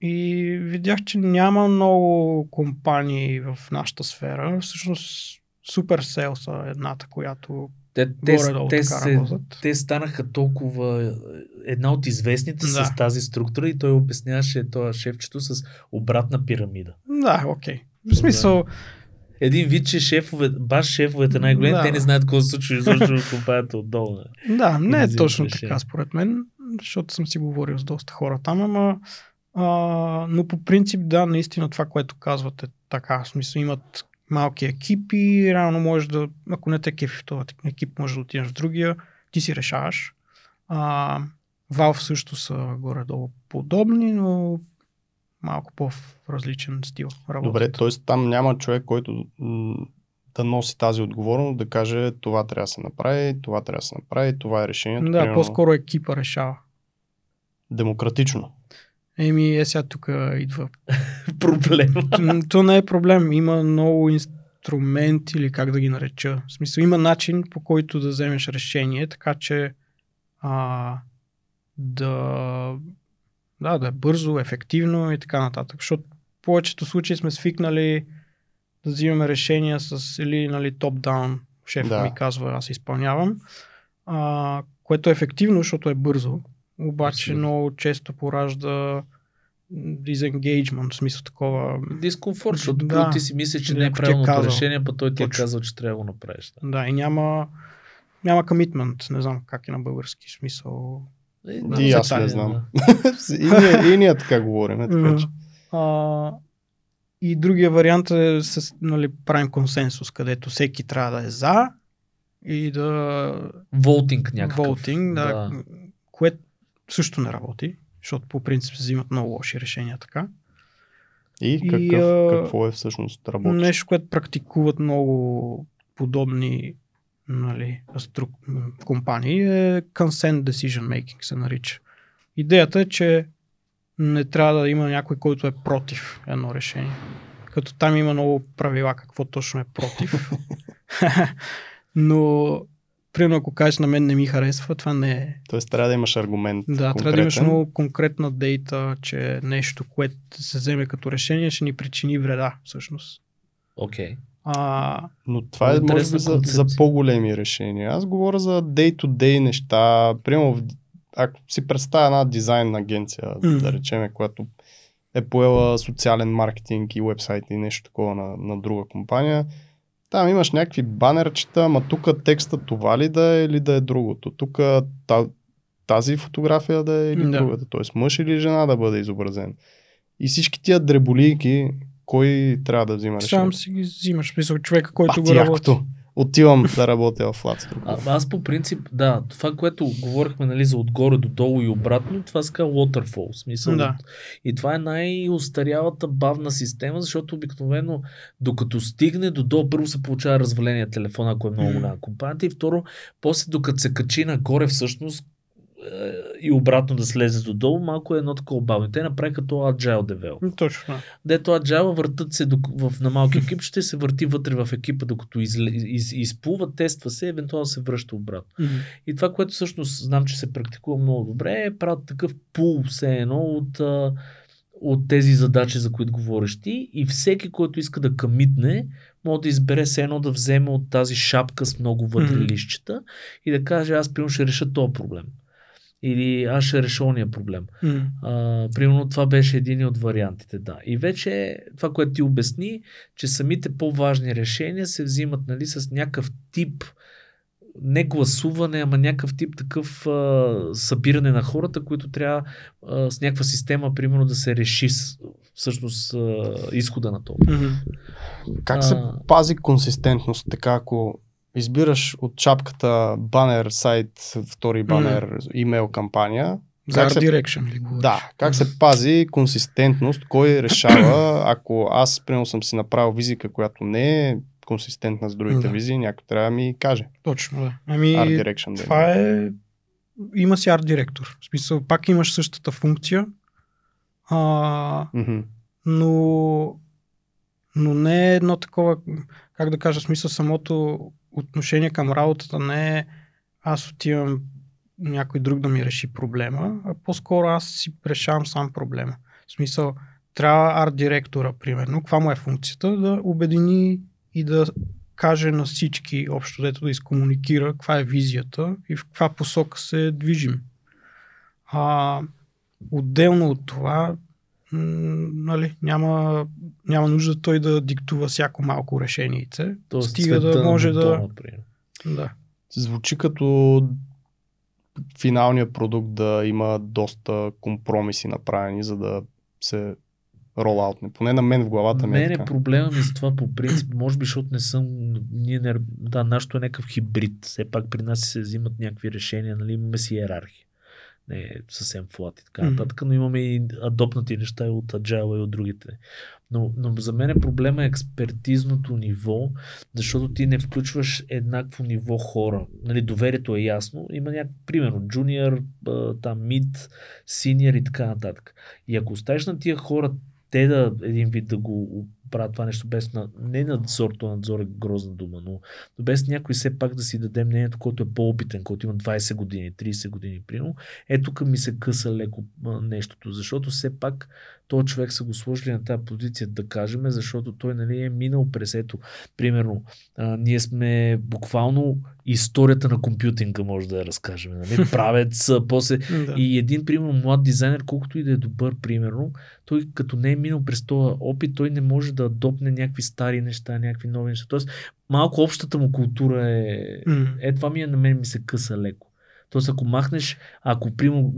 и видях, че няма много компании в нашата сфера. Всъщност Supercell са едната, която те, те, те, се, те станаха толкова една от известните да. с тази структура и той обясняваше това шефчето с обратна пирамида. Да, окей. Okay. В смисъл, един вид, че шефове, баш шефовете най-големи, да. те не знаят какво се случва изобщо в компанията отдолу. Да, не е точно решение. така според мен, защото съм си говорил с доста хора там, ама а, но по принцип да, наистина това, което казвате така, в смисъл имат малки екипи, реално можеш да, ако не те кефи в този екип, може да отидеш в другия, ти си решаваш. А, Valve също са горе-долу подобни, но малко по-различен стил. Работата. Добре, т.е. там няма човек, който да носи тази отговорност, да каже това трябва да се направи, това трябва да се направи, това е решението. Да, примерно... по-скоро екипа решава. Демократично. Еми, е сега тук идва [laughs] проблем. То, то не е проблем. Има много инструменти или как да ги нареча. В смисъл, има начин по който да вземеш решение, така че а, да да, да е бързо, ефективно и така нататък. Защото в повечето случаи сме свикнали да взимаме решения с или нали, топ-даун, шеф да. ми казва, аз изпълнявам, а, което е ефективно, защото е бързо, обаче Абсолютно. много често поражда disengagement, в смисъл такова. Дискомфорт, защото да, ти си мислиш, че не е, е правилното решение, па той ти е казал, че трябва да го направиш. Да, да и няма, няма commitment, не знам как е на български смисъл. Е, и аз не знам. [laughs] и, ние, и ние така говорим. Е, така, че. А, и другия вариант е с, нали, правим консенсус, където всеки трябва да е за и да... Волтинг някакъв. Волтинг, да, да. Което също не работи, защото по принцип се взимат много лоши решения така. И, какъв, и а, какво е всъщност работи? Нещо, което практикуват много подобни нали, струк... компании е consent decision making се нарича. Идеята е, че не трябва да има някой, който е против едно решение. Като там има много правила какво точно е против. [laughs] [laughs] Но, примерно, ако кажеш на мен не ми харесва, това не е. Тоест трябва да имаш аргумент. Да, конкретен. трябва да имаш много конкретна дейта, че нещо, което се вземе като решение, ще ни причини вреда, всъщност. Окей. Okay. А, Но това е може би за, за по-големи решения. Аз говоря за day-to-day неща. Примерно, ако си представя една дизайн агенция, mm. да речем, която е поела социален маркетинг и вебсайт и нещо такова на, на друга компания, там имаш някакви банерчета, ама тук текста това ли да е или да е другото. Тук тази фотография да е или да. другата. Т.е. мъж или жена да бъде изобразен. И всички тия дреболийки, кой трябва да взима решение? Сам си ги взимаш, мисъл човека, който го работи. Отивам да работя в Flat а, Аз по принцип, да, това, което говорихме нали, за отгоре до долу и обратно, това се казва waterfall. Смисъл, да. И това е най-устарялата бавна система, защото обикновено докато стигне до долу, първо се получава разваление телефона, ако е много голяма компания, и второ, после докато се качи нагоре, всъщност и обратно да слезе додолу, малко е едно такова бавно. Те направиха това Agile Develop. Точно. Дето Agile въртат се до, в, на малки екип, ще се върти вътре в екипа, докато из, из, изплува, тества се, евентуално се връща обратно. Mm-hmm. И това, което всъщност знам, че се практикува много добре, е правят такъв пул все едно от от тези задачи, за които говориш ти и всеки, който иска да камитне, може да избере се едно да вземе от тази шапка с много вътре Мгм. лищчета и да каже аз примерно ще реша този проблем. Или аз ще реша ония проблем. М. А, примерно това беше един от вариантите, да. И вече това, което ти обясни, че самите по-важни решения се взимат нали, с някакъв тип не гласуване, ама някакъв тип такъв а, събиране на хората, които трябва а, с някаква система, примерно, да се реши с, всъщност а, изхода на това. Мгм. Как се А. пази консистентност? Така, ако избираш от шапката банер, сайт, втори банер, имейл кампания, Как се- Direction ли говориш? да, как се пази консистентност, кой решава, [coughs] ако аз, примерно, съм си направил визика, която не е консистентна с другите Да. визии, някой трябва да ми каже. Точно, да. Ами, Art Direction. това е... Има си арт директор. В смисъл, пак имаш същата функция, а, Мгм. но, но не е едно такова, как да кажа, смисъл самото отношение към работата не е аз отивам някой друг да ми реши проблема, а по-скоро аз си решавам сам проблема. В смисъл, трябва арт директора, примерно, каква му е функцията, да обедини и да каже на всички, общо дето да изкомуникира каква е визията и в каква посока се движим. А, отделно от това, нали, няма, няма нужда той да диктува всяко малко решението. Тоест, Стига да на може да... бутона, примерно. да. Звучи като финалният продукт да има доста компромиси направени, за да се ролаутне. Поне на мен в главата ми е Мен е така. проблема ми с това по принцип, може би, защото не съм, ние не, да, нашето е някакъв хибрид, все пак при нас се взимат някакви решения, нали, имаме си иерархия. Не е съвсем флат и така нататък, но имаме и адопнати неща и от Agile и от другите. Но, но за мен проблема е експертизното ниво, защото ти не включваш еднакво ниво хора. Нали, доверието е ясно. Има някакъв, примерно, джуниор, там, мид, синьор и така нататък. И ако оставиш на тия хора те да един вид да го правят това нещо без на, не надзор, то надзор е грозна дума, но, но без някой все пак да си даде мнението, който е по-опитен, който има 20 години, 30 години, примерно, е тук ми се къса леко а, нещото, защото все пак този човек са го сложили на тази позиция, да кажем, защото той нали, е минал през ето. Примерно, а, ние сме буквално историята на компютинга, може да я разкажем. Нали? [laughs] Правец, после да. и един, примерно, млад дизайнер, колкото и да е добър, примерно, той като не е минал през този опит, той не може да адопне някакви стари неща, някакви нови неща. Тоест, малко общата му култура е... М. Е, това ми е на мен ми се къса леко. Тоест, ако махнеш, ако, примерно,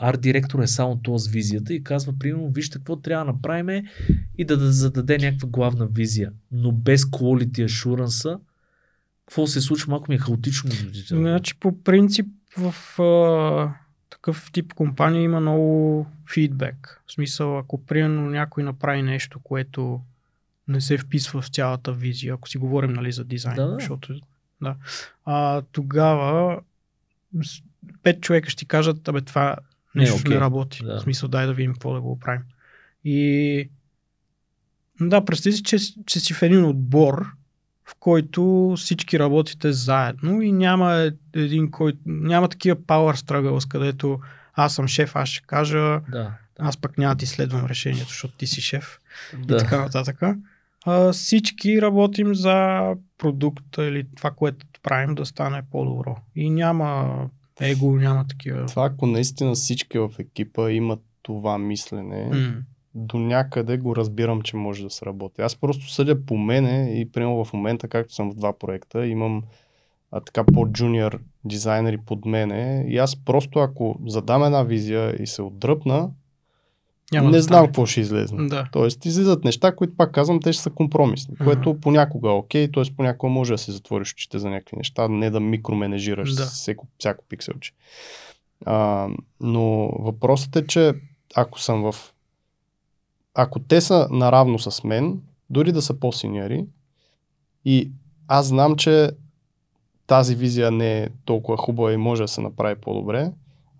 арт директор е само то с визията и казва, примерно, вижте какво трябва да направим и да, да зададе някаква главна визия, но без quality assurance какво се случва, малко ми е хаотично. Значи по принцип в а, такъв тип компания има много фидбек. В смисъл, ако примерно някой направи нещо, което не се вписва в цялата визия, ако си говорим нали, за дизайн, Да, да. защото да, а, тогава пет човека ще ти кажат, абе това Не, нещо не, окей. работи. Да. В смисъл, дай да видим какво да го оправим. И да, представи си, че, че си в един отбор, в който всички работите заедно и няма е- един, който няма такива power struggles, където аз съм шеф, аз ще кажа, Да. аз пък няма да ти следвам решението, защото ти си шеф да. и така нататък. А, всички работим за продукта или това, което правим да стане по-добро. И няма его, няма такива. Това, ако наистина всички в екипа имат това мислене, М. до някъде го разбирам, че може да се работи. Аз просто съдя по мене и примерно в момента, както съм в два проекта, имам а, така по-джуниор дизайнери под мене и аз просто ако задам една визия и се отдръпна, Няма не да знам какво ще излезне. Да. Тоест излизат неща, които пак казвам, те ще са компромисни, Ага. което понякога е окей, т.е. понякога може да се затвориш очите за някакви неща, не да микроменежираш Да. всеко, всяко пикселче. А, но въпросът е, че ако съм в... Ако те са наравно с мен, дори да са по-синьори, и аз знам, че тази визия не е толкова хубава и може да се направи по-добре,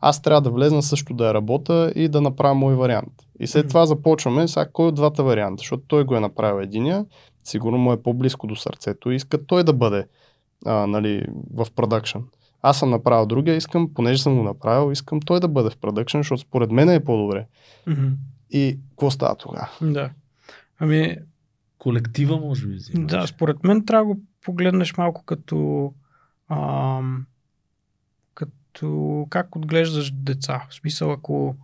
аз трябва да влезна също да я работя и да направя мой вариант. И след Мгм. това започваме сега кой от двата варианта, защото той го е направил единия, сигурно му е по-близко до сърцето и иска той да бъде а, нали, в продъкшн. Аз съм направил другия, искам, понеже съм го направил, искам той да бъде в продъкшн, защото според мен е по-добре. Мгм. И какво става тогава? Да. Ами, Колектива, може би. взимаш. да, според мен трябва да го погледнеш малко като ам, като как отглеждаш деца. В смисъл, ако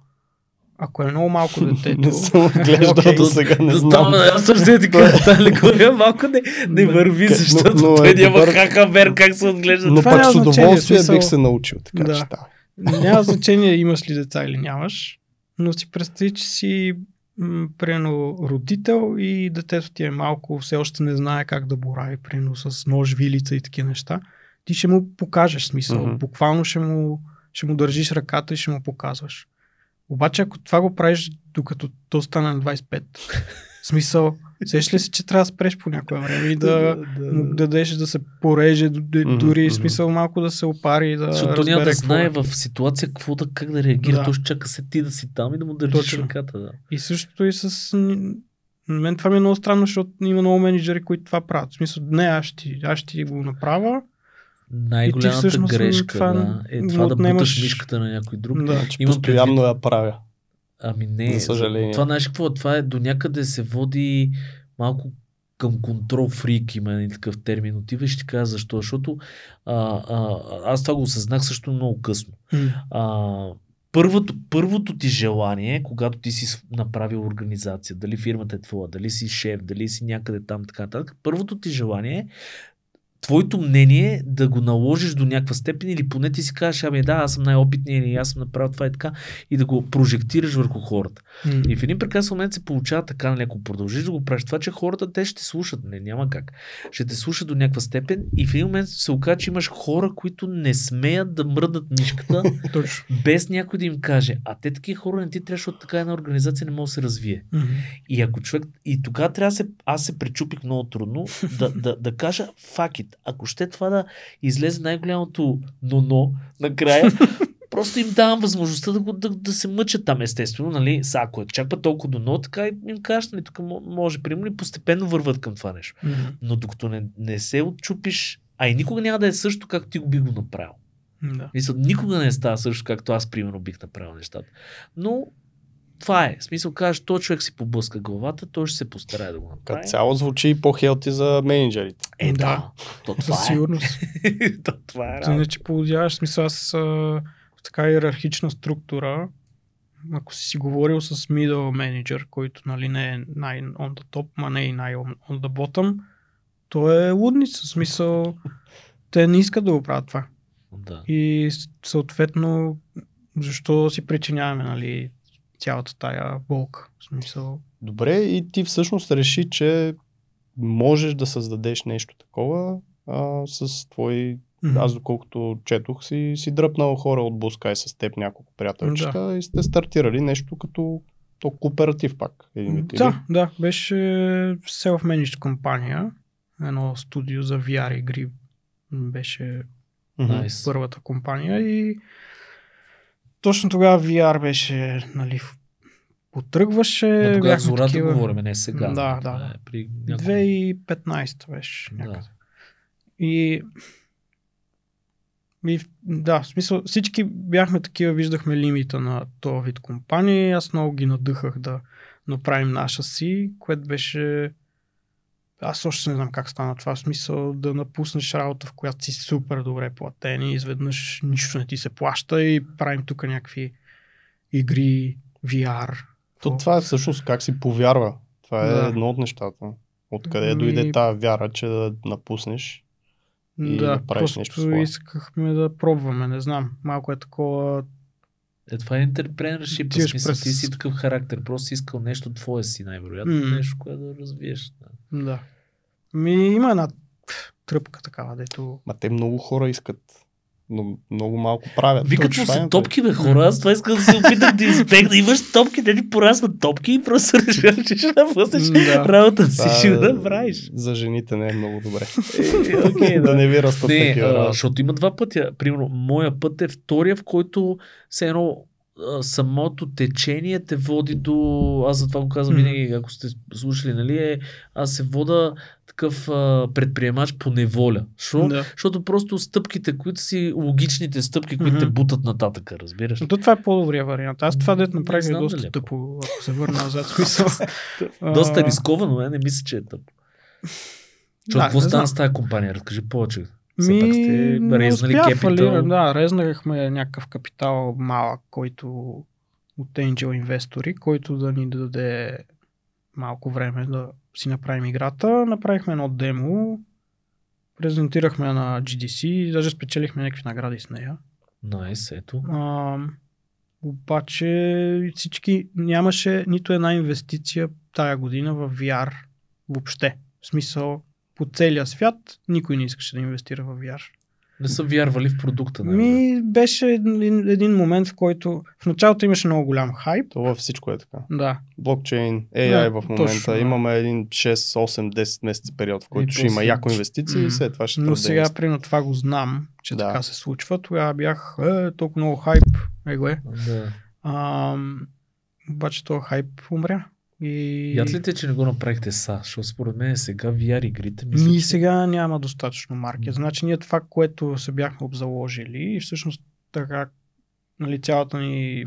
ако е много малко [laughs] детето... Не съм отглеждал Окей. до сега, не да знам. стана, аз също ти кажа, тази алегория малко не, не върви, но- защото но той е няма добър. хахабер как се отглежда. Но Това пак с удоволствие смисъл- бих се научил, така Да. че става. Няма [laughs] значение имаш ли деца или нямаш, но си представи, че си м, примерно родител и детето ти е малко, все още не знае как да борави, примерно с нож, вилица и такива неща. Ти ще му покажеш смисъл. Мгм. Буквално ще му, ще му държиш ръката и ще му показваш. Обаче ако това го правиш докато то стане на 25, в смисъл, сеш ли си, че трябва да спреш по някое време и да му дадеш да се пореже, дори мгм. смисъл малко да се опари, да Защото няма да знае е. в ситуация какво да, как да реагира. Да. Ще чака се ти да си там и да му държиш Точно. ръката. Да. И същото и с... мен това ми е много странно, защото има много менеджери, които това правят. В смисъл, не, аз ще, аз ще ти го направя. Най-голямата всъщност грешка това да, е това да отнемаш- буташ мишката на някой друг. Да. Значи Имам постоянно предвид. я правя. Ами не. За съжаление. Това знаеш какво? Това е до някъде се води малко към контрол фрик, има един такъв термин. Отива и ти кажа защо. Защото а, а, аз това го осъзнах също много късно. А, първото, първото ти желание, когато ти си направил организация, дали фирмата е твоя, дали си шеф, дали си някъде там, така нататък, първото ти желание е твоето мнение да го наложиш до някаква степен или поне ти си кажеш, ами да, аз съм най-опитният или аз съм направил това и така и да го прожектираш върху хората. М. И в един прекрасен момент се получава така, нали, ако продължиш да го правиш това, че хората те ще слушат. Не, няма как. Ще те слушат до някаква степен и в един момент се оказа, че имаш хора, които не смеят да мръднат мишката, [laughs] без някой да им каже. А те такива хора не ти трябва, защото така една организация не може да се развие. Мгм. И ако човек. И тогава трябва да се. Аз се пречупих много трудно да, да, да кажа fuck it. Ако ще това да излезе най-голямото но-но накрая, [laughs] просто им давам възможността да, го, да, да се мъчат там, естествено, нали? Са, ако е чак път толкова до но, така и им кажеш, нали, тук мо- може, примерно, и постепенно върват към това нещо. Мгм. Но докато не, не се отчупиш, а и никога няма да е също, както ти го би го направил. Да. Мисля, никога не става също, както аз, примерно, бих направил нещата. Но това е. В смисъл, кажеш, то човек си поблъска главата, той ще се постарае да го направи. Като цяло звучи и по-хелти за менеджерите. Е, да. Да. То това Със е. сигурност. [laughs] То това е. Ти Иначе получаваш смисъл аз а, в така иерархична структура, ако си говорил с middle manager, който нали, не е най-on the top, ма не и най-on on the bottom, то е лудница. В смисъл, те не искат да го правят това. Да. И съответно, защо си причиняваме нали, цялата тая болка? В смисъл, Добре, и ти всъщност реши, че можеш да създадеш нещо такова а, с твои... мгм. Аз доколкото четох, си, си дръпнал хора от Бускай с теб няколко приятелчета и сте стартирали нещо като то кооператив пак. Един вид, или? Да, да, беше self-managed компания, едно студио за VR игри беше. Найс. първата компания и точно тогава VR беше, нали, потръгваше. Но тогава зората такива- говорим, не сега. Да, да, Е при няколко... 2015 беше някъде. Да. И, и да, в смисъл всички бяхме такива, виждахме лимита на този вид компании. Аз много ги надъхах да направим наша си, което беше... Аз още не знам как стана това. В смисъл да напуснеш работа, в която си супер добре платен и изведнъж нищо не ти се плаща и правим тук някакви игри, VR. То това е всъщност как си повярва. Това е Да. едно от нещата. Откъде Ами- дойде тази вяра, че да напуснеш? И да, да правиш нещо свое. искахме да пробваме, не знам. Малко е такова Е, това е entrepreneurship. В смисъл, през- ти си такъв характер. Просто си искал нещо твое си, най-вероятно. М. Нещо, което да развиеш. Да. Да. Ми има една тръпка такава, дето... Ма те много хора искат, но много малко правят. Викат му се топки, бе, хора. Аз това искам да се опитам да избегна. Имаш топки, те ти порасват топки и просто решаваш, че ще напуснеш Да. работата си. Ще е- направиш. За жените не е много добре. Е, [laughs] да не ви растат Не, такива защото има два пътя. Примерно, моя път е втория, в който все едно самото течение те води до... Аз затова го казвам винаги, ако сте слушали, нали, е, аз се вода такъв а, предприемач по неволя. Шо? Да. Защото просто стъпките, които си логичните стъпки, които те бутат нататък, разбираш. Но то това е по-добрия вариант. Аз това дет Не направих е доста дали е тъпо, ако се върна назад. [laughs] Смисъл. [laughs] Доста рисковано, е, не мисля, че е тъпо. Защото Да, какво не стана с тази компания? Разкажи повече. Все Ми, пак сте резнали кепитал. Да, резнахме някакъв капитал малък, който от Angel инвестори, който да ни даде малко време да си направим играта. Направихме едно демо, презентирахме на GDC, даже спечелихме някакви награди с нея. Найс, ето. А, обаче всички нямаше нито една инвестиция тая година в VR въобще. В смисъл, по целия свят никой не искаше да инвестира в VR. Не са вярвали в продукта. нали? Ми беше един, един момент, в който в началото имаше много голям хайп. То във всичко е така. Да. Блокчейн, AI Да, в момента. точно, да. Имаме един 6, 8, 10 месеца период, в който И ще има яко инвестиции М. и след това ще Но сега, дейност. примерно, това го знам, че Да. така се случва. Тогава бях е, толкова много хайп. Его е. Да. А, обаче този хайп умря. И... Яд ли те, че не го направихте са? Защото според мен сега VR игрите мисля, Ние че- сега няма достатъчно маркет. Значи ние това, което се бяхме обзаложили и всъщност така нали, цялата ни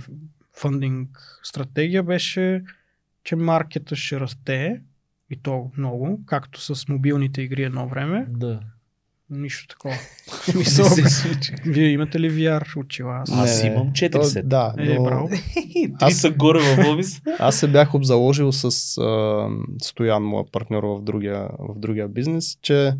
фандинг стратегия беше, че маркета ще расте и то много, както с мобилните игри едно време. Да. Нищо такова. [laughs] Мисъл. [laughs] Вие имате ли VR очила? Аз, Аз имам четири То- сета. Да, Е, но браво. [laughs] Три Аз- са горе в офис. аз се бях обзаложил с а, Стоян, моя партньор в другия, в другия бизнес, че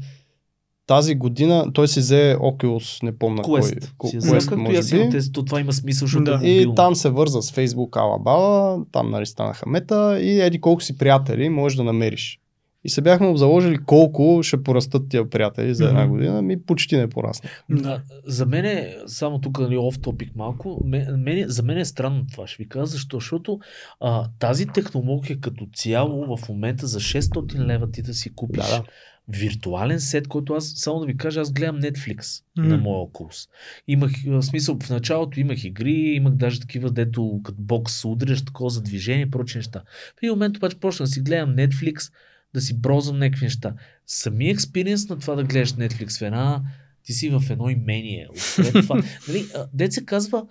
тази година той си взе Oculus, не помня Quest. кой. Си Quest, както може би. тези, то това има смисъл, защото Да. е И мобилно. там се върза с Facebook, Алабала, там нали станаха мета и еди колко си приятели можеш да намериш. И се бяхме обзаложили колко ще порастат тия приятели за една година, ми почти не порасна. Да. За мен е, само тук нали, оф топик малко, мен, за мен е странно това, ще ви кажа защо, защото а, тази технология като цяло в момента за 600 лева ти да си купиш Да, да. виртуален сет, който аз, само да ви кажа, аз гледам Netflix М. на моя курс. Имах, в смисъл, в началото имах игри, имах даже такива, дето като бокс удряш, такова за движение и прочи неща. В един момент обаче почнах да си гледам Netflix, да си брозвам някакви неща. Самия експириенс на това да гледаш Netflix в една, ти си в едно имение. Отпред това. [laughs] нали, дет се казва,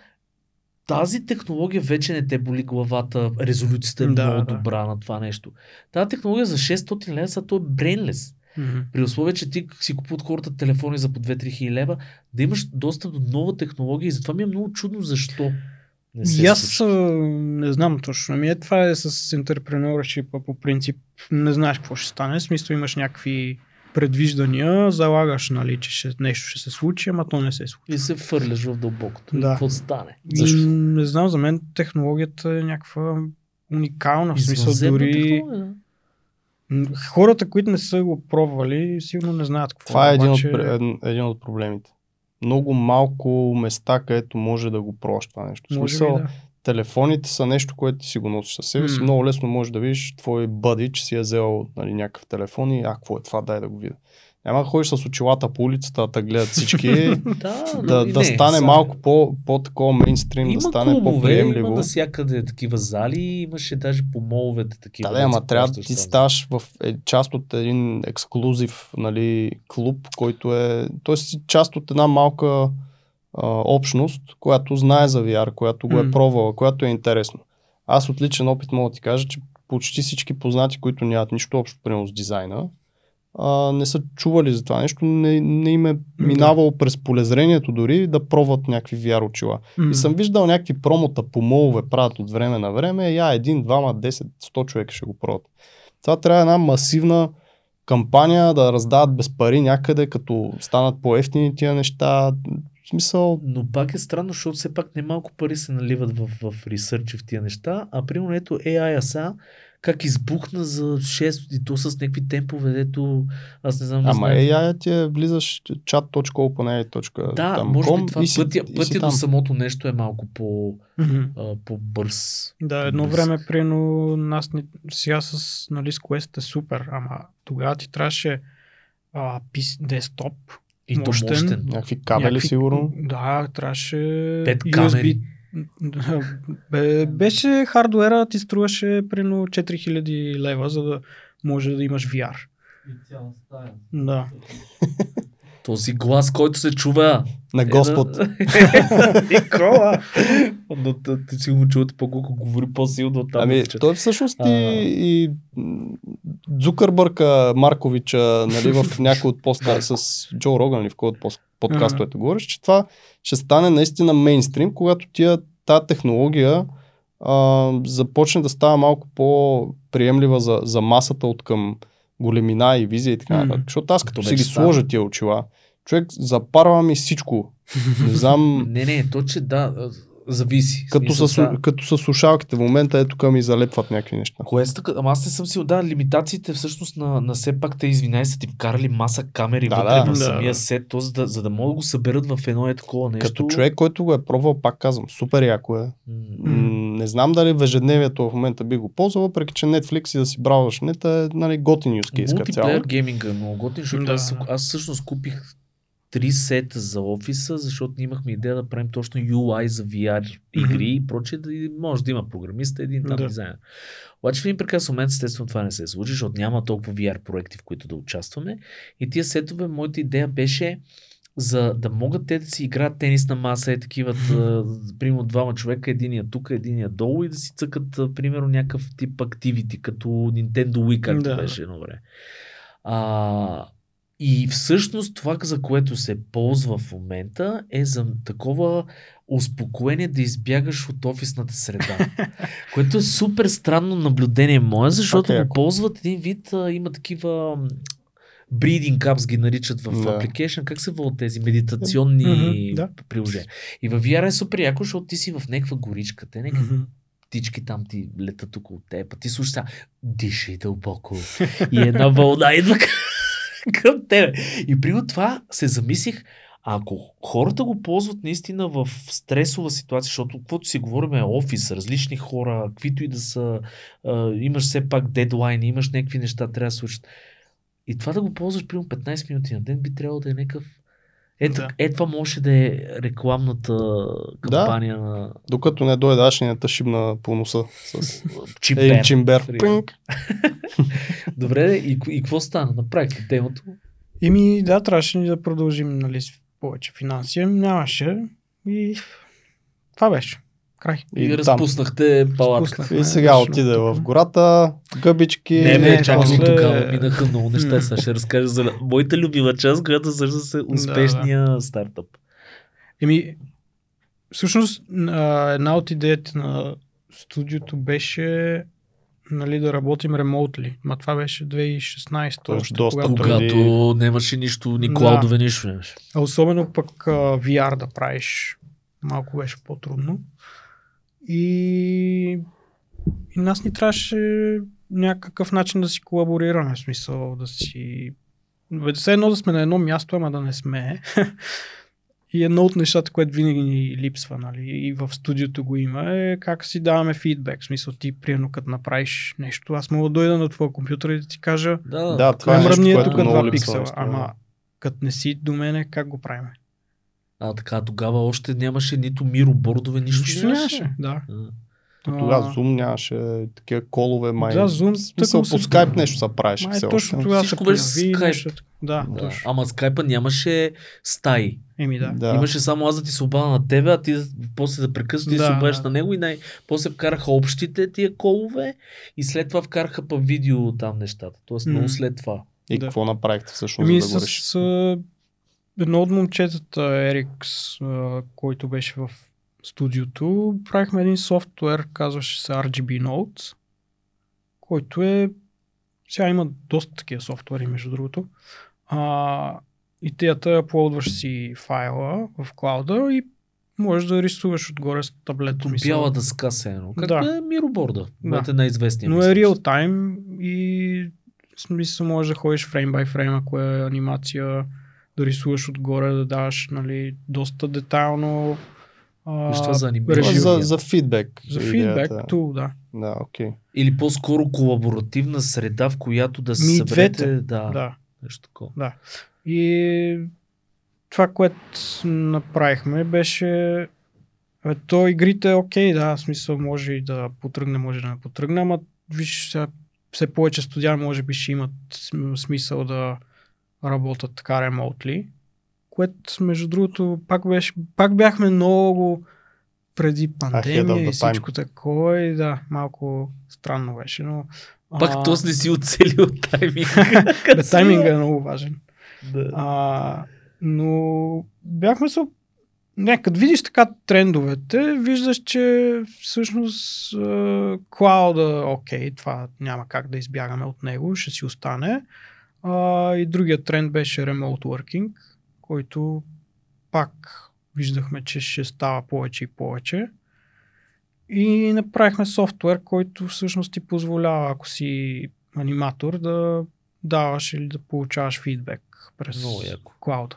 тази технология вече не те боли главата, резолюцията е Да, много да. добра на това нещо. Тази технология за 600 лева, са то е брейнлес. Мгм. При условие, че ти си купуват хората телефони за по 2-3 хиляди лева, да имаш достъп до нова технология и затова ми е много чудно защо. Не се И аз случва. а, не знам точно. Ами е, това е с entrepreneurship по принцип. Не знаеш какво ще стане. В смисъл имаш някакви предвиждания, залагаш, нали, че ще, нещо ще се случи, ама то не се случи. И се фърляш в дълбокото. Да. Какво стане? Защо? И, не знам, за мен технологията е някаква уникална. В смисъл дори хората, които не са го пробвали, сигурно не знаят какво Това е един, обаче... от, един, един от проблемите. Много малко места, където може да го пробваш това нещо. Може смисъл, да. телефоните са нещо, което ти си го носиш със себе си. М. Много лесно можеш да видиш твой бъди, че си е взел нали, някакъв телефон и а, какво е това, дай да го видя. Няма да ходиш с очилата по улицата, да гледат всички, [laughs] Да, да, да не, стане само- малко по, по-такова мейнстрим, Има да стане клубове, по-приемливо. има навсякъде такива зали, имаше даже по моловете такива. Да, да, ама трябва да ти ставаш в е, част от един ексклюзив нали, клуб, който е, т.е. си част от една малка а, общност, която знае за VR, която го е пробвала, която е интересно. Аз от личен опит мога да ти кажа, че почти всички познати, които нямат нищо общо примерно с дизайна, а, не са чували за това нещо, не, не им е минавало през полезрението дори да пробват някакви VR очила. М. И съм виждал някакви промота по молове правят от време на време. Я един, двама, 10, 100 човека ще го пробват. Това трябва една масивна кампания да раздават без пари някъде, като станат по-ефтини тия неща. В смисъл, Но пак е странно, защото все пак немалко пари се наливат в, в ресърчи в тия неща, а примерно ето AI са как избухна за 6 и то с някакви темпове, дето аз не знам. не ама знам. AI ти е, влизаш chat.openai.com Да, може би това си, пътя, пътя до там. самото нещо е малко по, а, по-бърз. Да, едно по-бърз. време, прино нас ни, сега с, нали, с Quest е супер, ама тогава ти трябваше а, PC, десктоп, И то мощен. мощен. Някакви кабели някакви- сигурно. Да, трябваше Пет USB беше хардуера, ти струваше примерно 4000 лева, за да може да имаш VR. Да. [laughs] Този глас, който се чува. На Господ. [laughs] Никола! Но ти си го чувате по-колко говори по-силно от там. Ами, той всъщност и, и Дзукърбърка Марковича нали, в [laughs] някой от поста с Джо Роган или в кой от подкастовете говориш, че това ще стане наистина мейнстрим, когато тия, тази технология а, започне да става малко по-приемлива за, за масата от към големина и визия и така нататък. Защото аз като То си ги става. сложа тия очила, човек запарва ми всичко. Не знам, [laughs] Не, не, то, че да, зависи. като Смисъл, с, сега- като с слушалките в момента, ето тук ми залепват някакви неща. Кое са така? Ама аз не съм си да, лимитациите всъщност на, на все пак те, извинай, са ти вкарали маса камери Да, вътре да. в Да, самия да. сет, то, за, да, за да могат да го съберат в едно е такова нещо. Като човек, който го е пробвал, пак казвам, супер яко е. М, Не знам дали в ежедневието в момента би го ползвал, въпреки че Netflix и да си браузваш нета е нали, готин use case като цяло. Мултиплеер гейминга е много готин, защото Да, аз, аз всъщност купих три сета за офиса, защото ние имахме идея да правим точно UI за VR игри и прочее, да и може да има програмист, един там Да. дизайнер. Обаче в един прекрасен момент, естествено, това не се случи, защото няма толкова VR проекти, в които да участваме. И тия сетове, моята идея беше за да могат те да си играят тенис на маса, е такива, [laughs] примерно двама човека, единия тук, единия долу и да си цъкат, примерно, някакъв тип активити, като Nintendo Wii, както Да. беше едно време. А, и всъщност това, за което се ползва в момента, е за такова успокоение да избягаш от офисната среда. [laughs] което е супер странно наблюдение мое, защото е го ползват един вид, а, има такива м, breeding apps ги наричат в Да. application. Как се водят тези медитационни Мгм, да. приложения? И в VR е супер яко, защото ти си в някаква горичка. Те някакви Мгм. птички там ти летат около теб, а ти слушаш сега, дишай дълбоко. И една вълна идва [laughs] към- тебе. И при това се замислих, ако хората го ползват наистина в стресова ситуация, защото каквото си говорим е офис, различни хора, каквито и да са, а, имаш все пак дедлайни, имаш някакви неща, трябва да случат. И това да го ползваш примерно 15 минути на ден би трябвало да е някакъв ето, Да. е, това може да е рекламната кампания на Докато не дойде не шибна по носа с [laughs] чимбер. Примерно. Пинк. [laughs] Добре, и, и какво стана? Направихте темото. Еми, да, трябваше ни да продължим нали, с повече финанси. Нямаше. И това беше. Край. И, И разпуснахте палатка. И сега Точно отиде в гората, гъбички. Не, не, чакай после- тогава. Минаха много неща. Сега ще разкажа за моята любима част, която също е успешния стартъп. Еми, всъщност, една от идеите на студиото беше нали, да работим ремонтли. Ма това беше 2016 Тоест още, доста когато... Когато нямаше нищо, ни Да. клаудове, нищо нямаше. А особено пък а, VR да правиш, малко беше по-трудно. И, и нас ни трябваше някакъв начин да си колаборираме, в смисъл да си... Бе, Все едно да сме на едно място, ама да не сме. [laughs] И едно от нещата, което винаги ни липсва, нали, и в студиото го има, е как си даваме фидбек. В смисъл ти, примерно, като направиш нещо, аз мога да дойда на твоя компютър и да ти кажа, Да, Да, това е мръдни е което тук много два липсва. пиксела. наистина. Ама като не си до мене, как го правим? А така, тогава още нямаше нито миробордове, нищо, Нищо нямаше. Да. А. Тогава Zoom нямаше такива колове, май. Да, Zoom смисъл, по се- Skype нещо се правеше Май все точно още. тогава се Всичко беше появи Skype. нещо. Да, Да. точно. Ама скайпа нямаше стаи. Еми да. Да. Имаше само аз да ти се обада на тебе, а ти после да прекъснеш, ти да, Да, се обадиш да. на него и най- после вкараха общите тия колове и след това вкараха па видео там нещата. Тоест много М. след това. И Да. какво направихте всъщност, Еми за да го с едно от момчетата, Ерикс, който беше в студиото, правихме един софтуер, казваше се RGB Notes, който е сега има доста такива софтуери, между другото. А, идеята е аплодваш си файла в клауда и можеш да рисуваш отгоре с таблето. мисъл. Бяла дъска се едно. Както Да. е мироборда. Да. Моята най-известния. Но мисля, е реал тайм и в смисъл можеш да ходиш фрейм бай фрейм, ако е анимация, да рисуваш отгоре, да даваш нали, доста детайлно а, за режим. За, за фидбек. за фидбек, тул, да. Да, окей. Или по-скоро колаборативна среда, в която да се Ми съберете. двете. Да, да. нещо такова. И това, което направихме, беше Абе, то игрите е окей, да, в смисъл може и да потръгне, може да не потръгне, ама виж, сега все повече студия може би ще имат см- смисъл да работят така ремонтли, което между другото пак, беше, пак бяхме много преди пандемия и всичко такова и да, малко странно беше, но Пак а, то не си оцелил тайминга. [laughs] бе, тайминга е много важен. Да. А, но бяхме се... Не, като видиш така трендовете, виждаш, че всъщност клауда, окей, това няма как да избягаме от него, ще си остане. А, и другия тренд беше remote working, който пак виждахме, че ще става повече и повече. И направихме софтуер, който всъщност ти позволява, ако си аниматор, да даваш или да получаваш фидбек през клауда.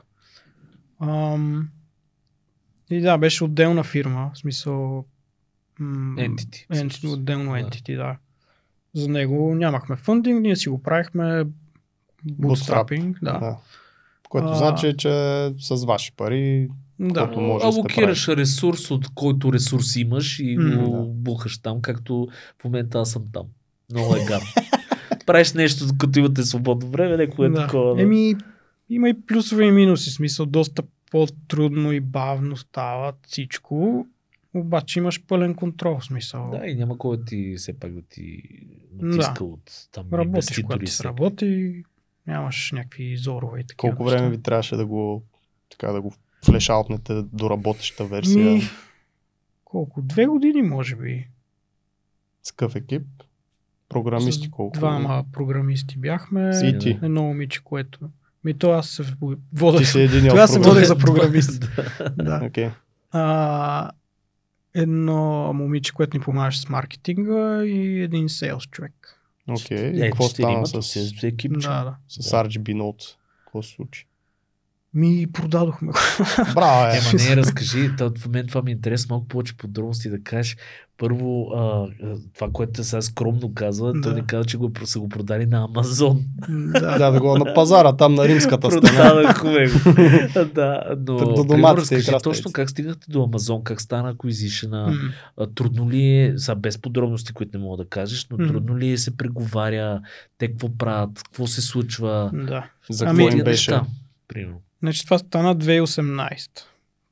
Ам, и да, беше отделна фирма, в смисъл м, Entity. отделно Да. entity, да. За него нямахме фъндинг, ние си го правихме bootstrapping, да. да. Което А. значи, че с ваши пари Да. Може да Алокираш ресурс, от който ресурс имаш и М, го да. бухаш там, както в момента аз съм там. Много е гадно. [laughs] Правиш нещо, като имате свободно време, неко е да. такова. Да. Еми, има и плюсове и минуси, смисъл доста по-трудно и бавно става всичко, обаче имаш пълен контрол, смисъл. Да, и няма кой да ти все пак да ти Да. натиска от там Работиш, инвеститори. когато ти се всеки. работи, нямаш някакви зорове и такива колко неща. време ви трябваше да го така да го флешаутнете до работеща версия? Ми, колко? Две години, може би. С какъв екип? Програмисти колко? Двама програмисти бяхме. И ти. Едно момиче, което... Ми то аз се водех. Ти си един от Тогава се водех програмисти. за програмист. [laughs] Да. [laughs] Окей. А, едно момиче, което ни помагаше с маркетинга и един сейлс човек. Окей. И Е, какво стана четиримата с, си с екип. Да, да. с RGB Notes? Какво се случи? Ми продадохме го. Браво, е! Ема не, разкажи, в мен това ми е интересно малко повече подробности да кажеш. Първо, а, това, което сега скромно казва, да. той ни каза, че го, са го продали на Амазон. да. Да, да го на пазара, там на римската стена. Продадахме го. [laughs] да, но До примерно, разкажи точно как стигнахте до Амазон, как стана acquisition М. а, Трудно ли е, са без подробности, които не мога да кажеш, но трудно ли е се преговаря, те какво правят, какво се случва. да. За Ами- какво им Тия беше? неща, примерно. Значи това стана 2018.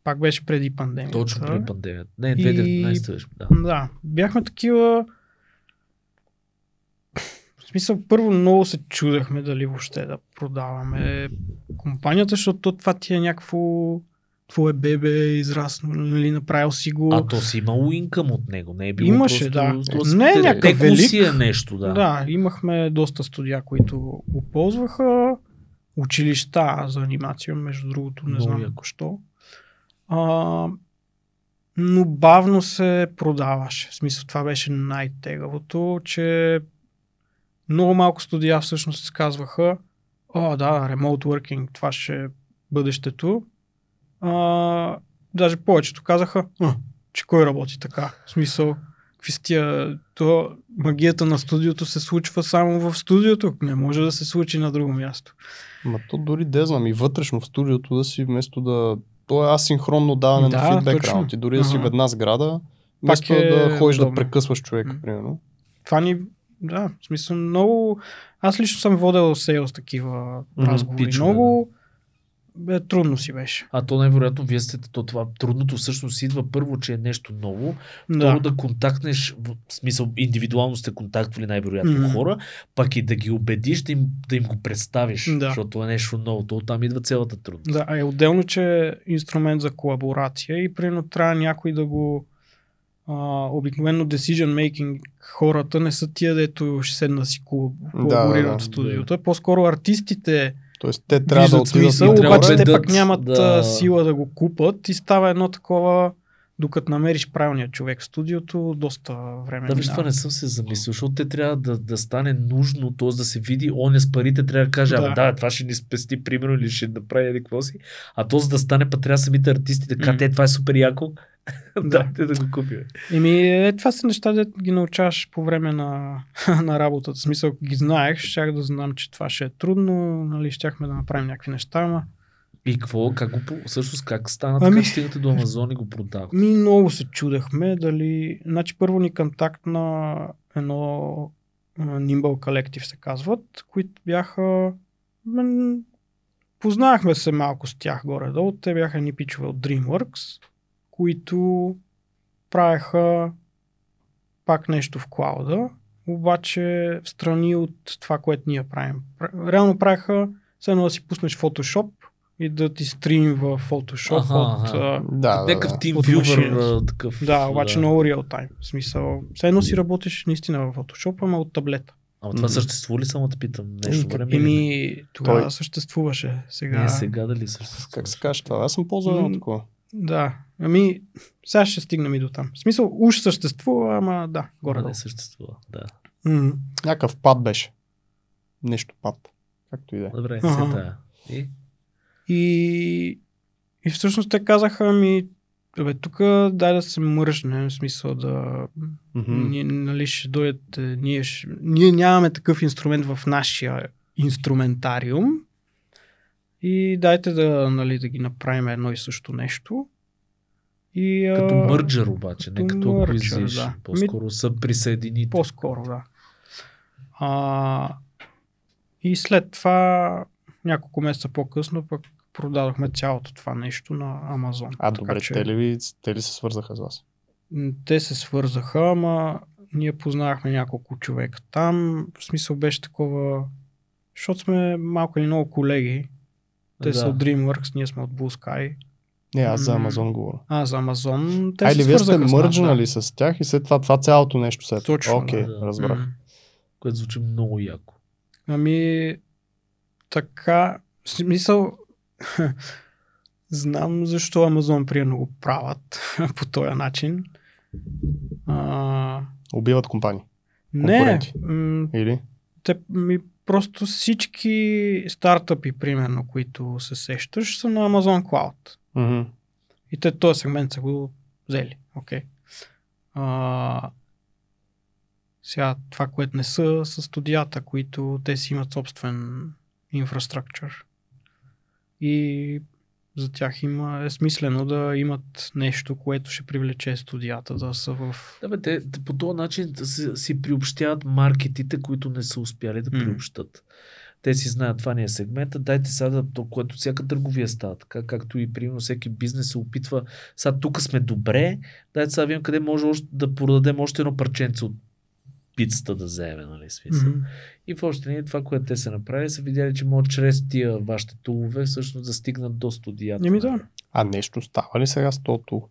Пак беше преди пандемията. Точно преди пандемията. Не, И- 2019 беше. Да. Да, бяхме такива... В смисъл, първо много се чудехме дали въобще да продаваме компанията, защото това ти е някакво твое бебе е нали, направил си го. А то си имало инкъм от него, не е било Имаше, просто... да. Не е някакъв велик. си е нещо, да. да, имахме доста студия, които го ползваха. Училища за анимация, между другото, не Много знам яко. защо. А, но бавно се продаваше. В смисъл, това беше най-тегавото, че много малко студия всъщност се казваха, о, да, remote working, това ще е бъдещето. А, даже повечето казаха, а, че кой работи така. В смисъл, какви са тия, то магията на студиото се случва само в студиото, не може да се случи на друго място. Ма то дори да знам и вътрешно в студиото да си вместо да... То е асинхронно даване Да, на фидбек точно. работи. Дори да си в една сграда, вместо е да ходиш да удобно. прекъсваш човека, М. примерно. Това ни, да, в смисъл много... Аз лично съм водил сейлс такива разговори. пичове, много бе, трудно си беше. А то най-вероятно вие сте, то това трудното всъщност идва първо, че е нещо ново, Да. второ да контактнеш, в смисъл индивидуално сте контактвали най-вероятно Мгм. хора, пък и да ги убедиш да им, да им го представиш, Да. защото е нещо ново, то оттам идва цялата трудност. Да, а е отделно, че е инструмент за колаборация и примерно трябва някой да го а, обикновено decision making хората не са тия, дето ще седна да си колаб- Да, колаборират да, в да. студиото. По-скоро артистите Тоест те трябва да отидат смисъл, трябва обаче да те пък нямат да. да... сила да го купат и става едно такова, докато намериш правилния човек в студиото, доста време Да, виж, това не съм се замислил, защото те трябва да, да стане нужно, т.е. да се види, он е с парите, трябва да каже, Да. абе да, това ще ни спести, примерно, или ще направи еди какво си. А то за да стане, па трябва самите артисти да кажат, М. е, това е супер яко. [laughs] Да. Дайте да го купим. Еми, е, това са неща, де ги научаваш по време на, [laughs] на работата. В смисъл, ги знаех, щях да знам, че това ще е трудно, нали, щяхме да направим някакви неща, ама И какво, как го, всъщност как стана Ами- така, стигнате до Амазон и го продавате? Ми много се чудехме дали... Значи първо ни контактна едно а, Nimble Collective се казват, които бяха... м, Познахме се малко с тях горе-долу. Те бяха ни пичове от DreamWorks, които правеха пак нещо в клауда, обаче в страни от това, което ние правим. Пра- Реално правеха, все едно да си пуснеш Photoshop и да ти стрим в Photoshop Аха, от... аха. а, Да, да, Някакъв да. вювър, машината. такъв. да, обаче много реал тайм. В смисъл, все едно си работиш наистина в Photoshop, ама от таблета. Ама това Мгм. съществува ли само да питам? Нещо време? Еми, тогава Той- съществуваше. Сега... Не, сега дали съществува? Как се каже това? Аз съм ползвал едно М, такова. Да. Ами, сега ще стигнем и до там. В смисъл, уж съществува, ама да, горе. не съществува, да. М. Някакъв пад беше. Нещо пад. Както и да е. Добре, Ага. се тая. И? И, и всъщност те казаха ми, бе, тук дай да се мръжнем, в смисъл да... Ние, нали, ще дойдат, ние, ще, ние нямаме такъв инструмент в нашия инструментариум и дайте да, нали, да ги направим едно и също нещо. И, а, Като мърджър обаче, не като като мърджър, да. По-скоро са присъедините. По-скоро, да. А, и след това, няколко месеца по-късно, пък продадохме цялото това нещо на Амазон. А, Така добре, че- те, ли, те ли се свързаха с вас? Те се свързаха, ама ние познахме няколко човека там. В смисъл беше такова, защото сме малко или много колеги. Те да. са от DreamWorks, ние сме от Blue Sky. Не, аз за. Амазон говоря. А, за Амазон те А, се или вие сте свързаха с нас, мърджнали с тях и след това това цялото нещо след. Точно, Окей, да. разбрах. Което звучи много яко. Ами, така, в смисъл, [laughs] знам защо Амазон примерно го правят [laughs] по този начин. А, Убиват компании. не, м, Или? те, ми, просто всички стартъпи, примерно, които се сещаш, са на Amazon Cloud. Мгм. И те този сегмент са го взели. Окей. А, сега това, което не са, са студията, които те си имат собствен инфраструктур. И за тях има, е смислено да имат нещо, което ще привлече студията да са в... Да, бе, те, те по този начин си, си приобщяват маркетите, които не са успяли да приобщат. Те си знаят, това ни е сегмента, дайте сега, да- то, което всяка търговия става, така както и примерно всеки бизнес се опитва, сега тук сме добре, дайте сега видим къде може още, да продадем още едно парченце от пицата да вземе, нали, смисъл. Мгм. И в още не това, което те са направили, са видяли, че могат чрез тия вашите тулове всъщност да стигнат до студията. Еми да. А нещо става ли сега с тото?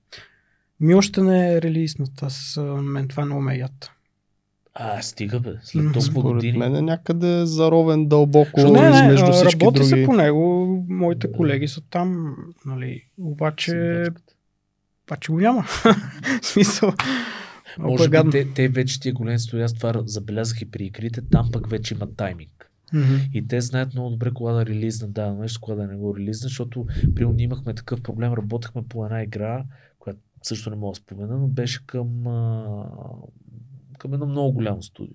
Ми още не е релизнат. Аз мен това ме яд. А, стига бе, след Мгм. толкова Според години. мен е някъде заровен дълбоко Защо не, не, всички работи други. се по него. Моите Да. колеги са там, нали. Обаче, обаче го няма. [laughs] Смисъл. Може е би гадно. те, те вече тия големи студия, аз това забелязах и при игрите, там пък вече има тайминг. Мгм. И те знаят много добре кога да релизнат да нещо, кога да не го релизнат, защото примерно ние имахме такъв проблем, работехме по една игра, която също не мога да спомена, но беше към, а, към едно много голямо студио.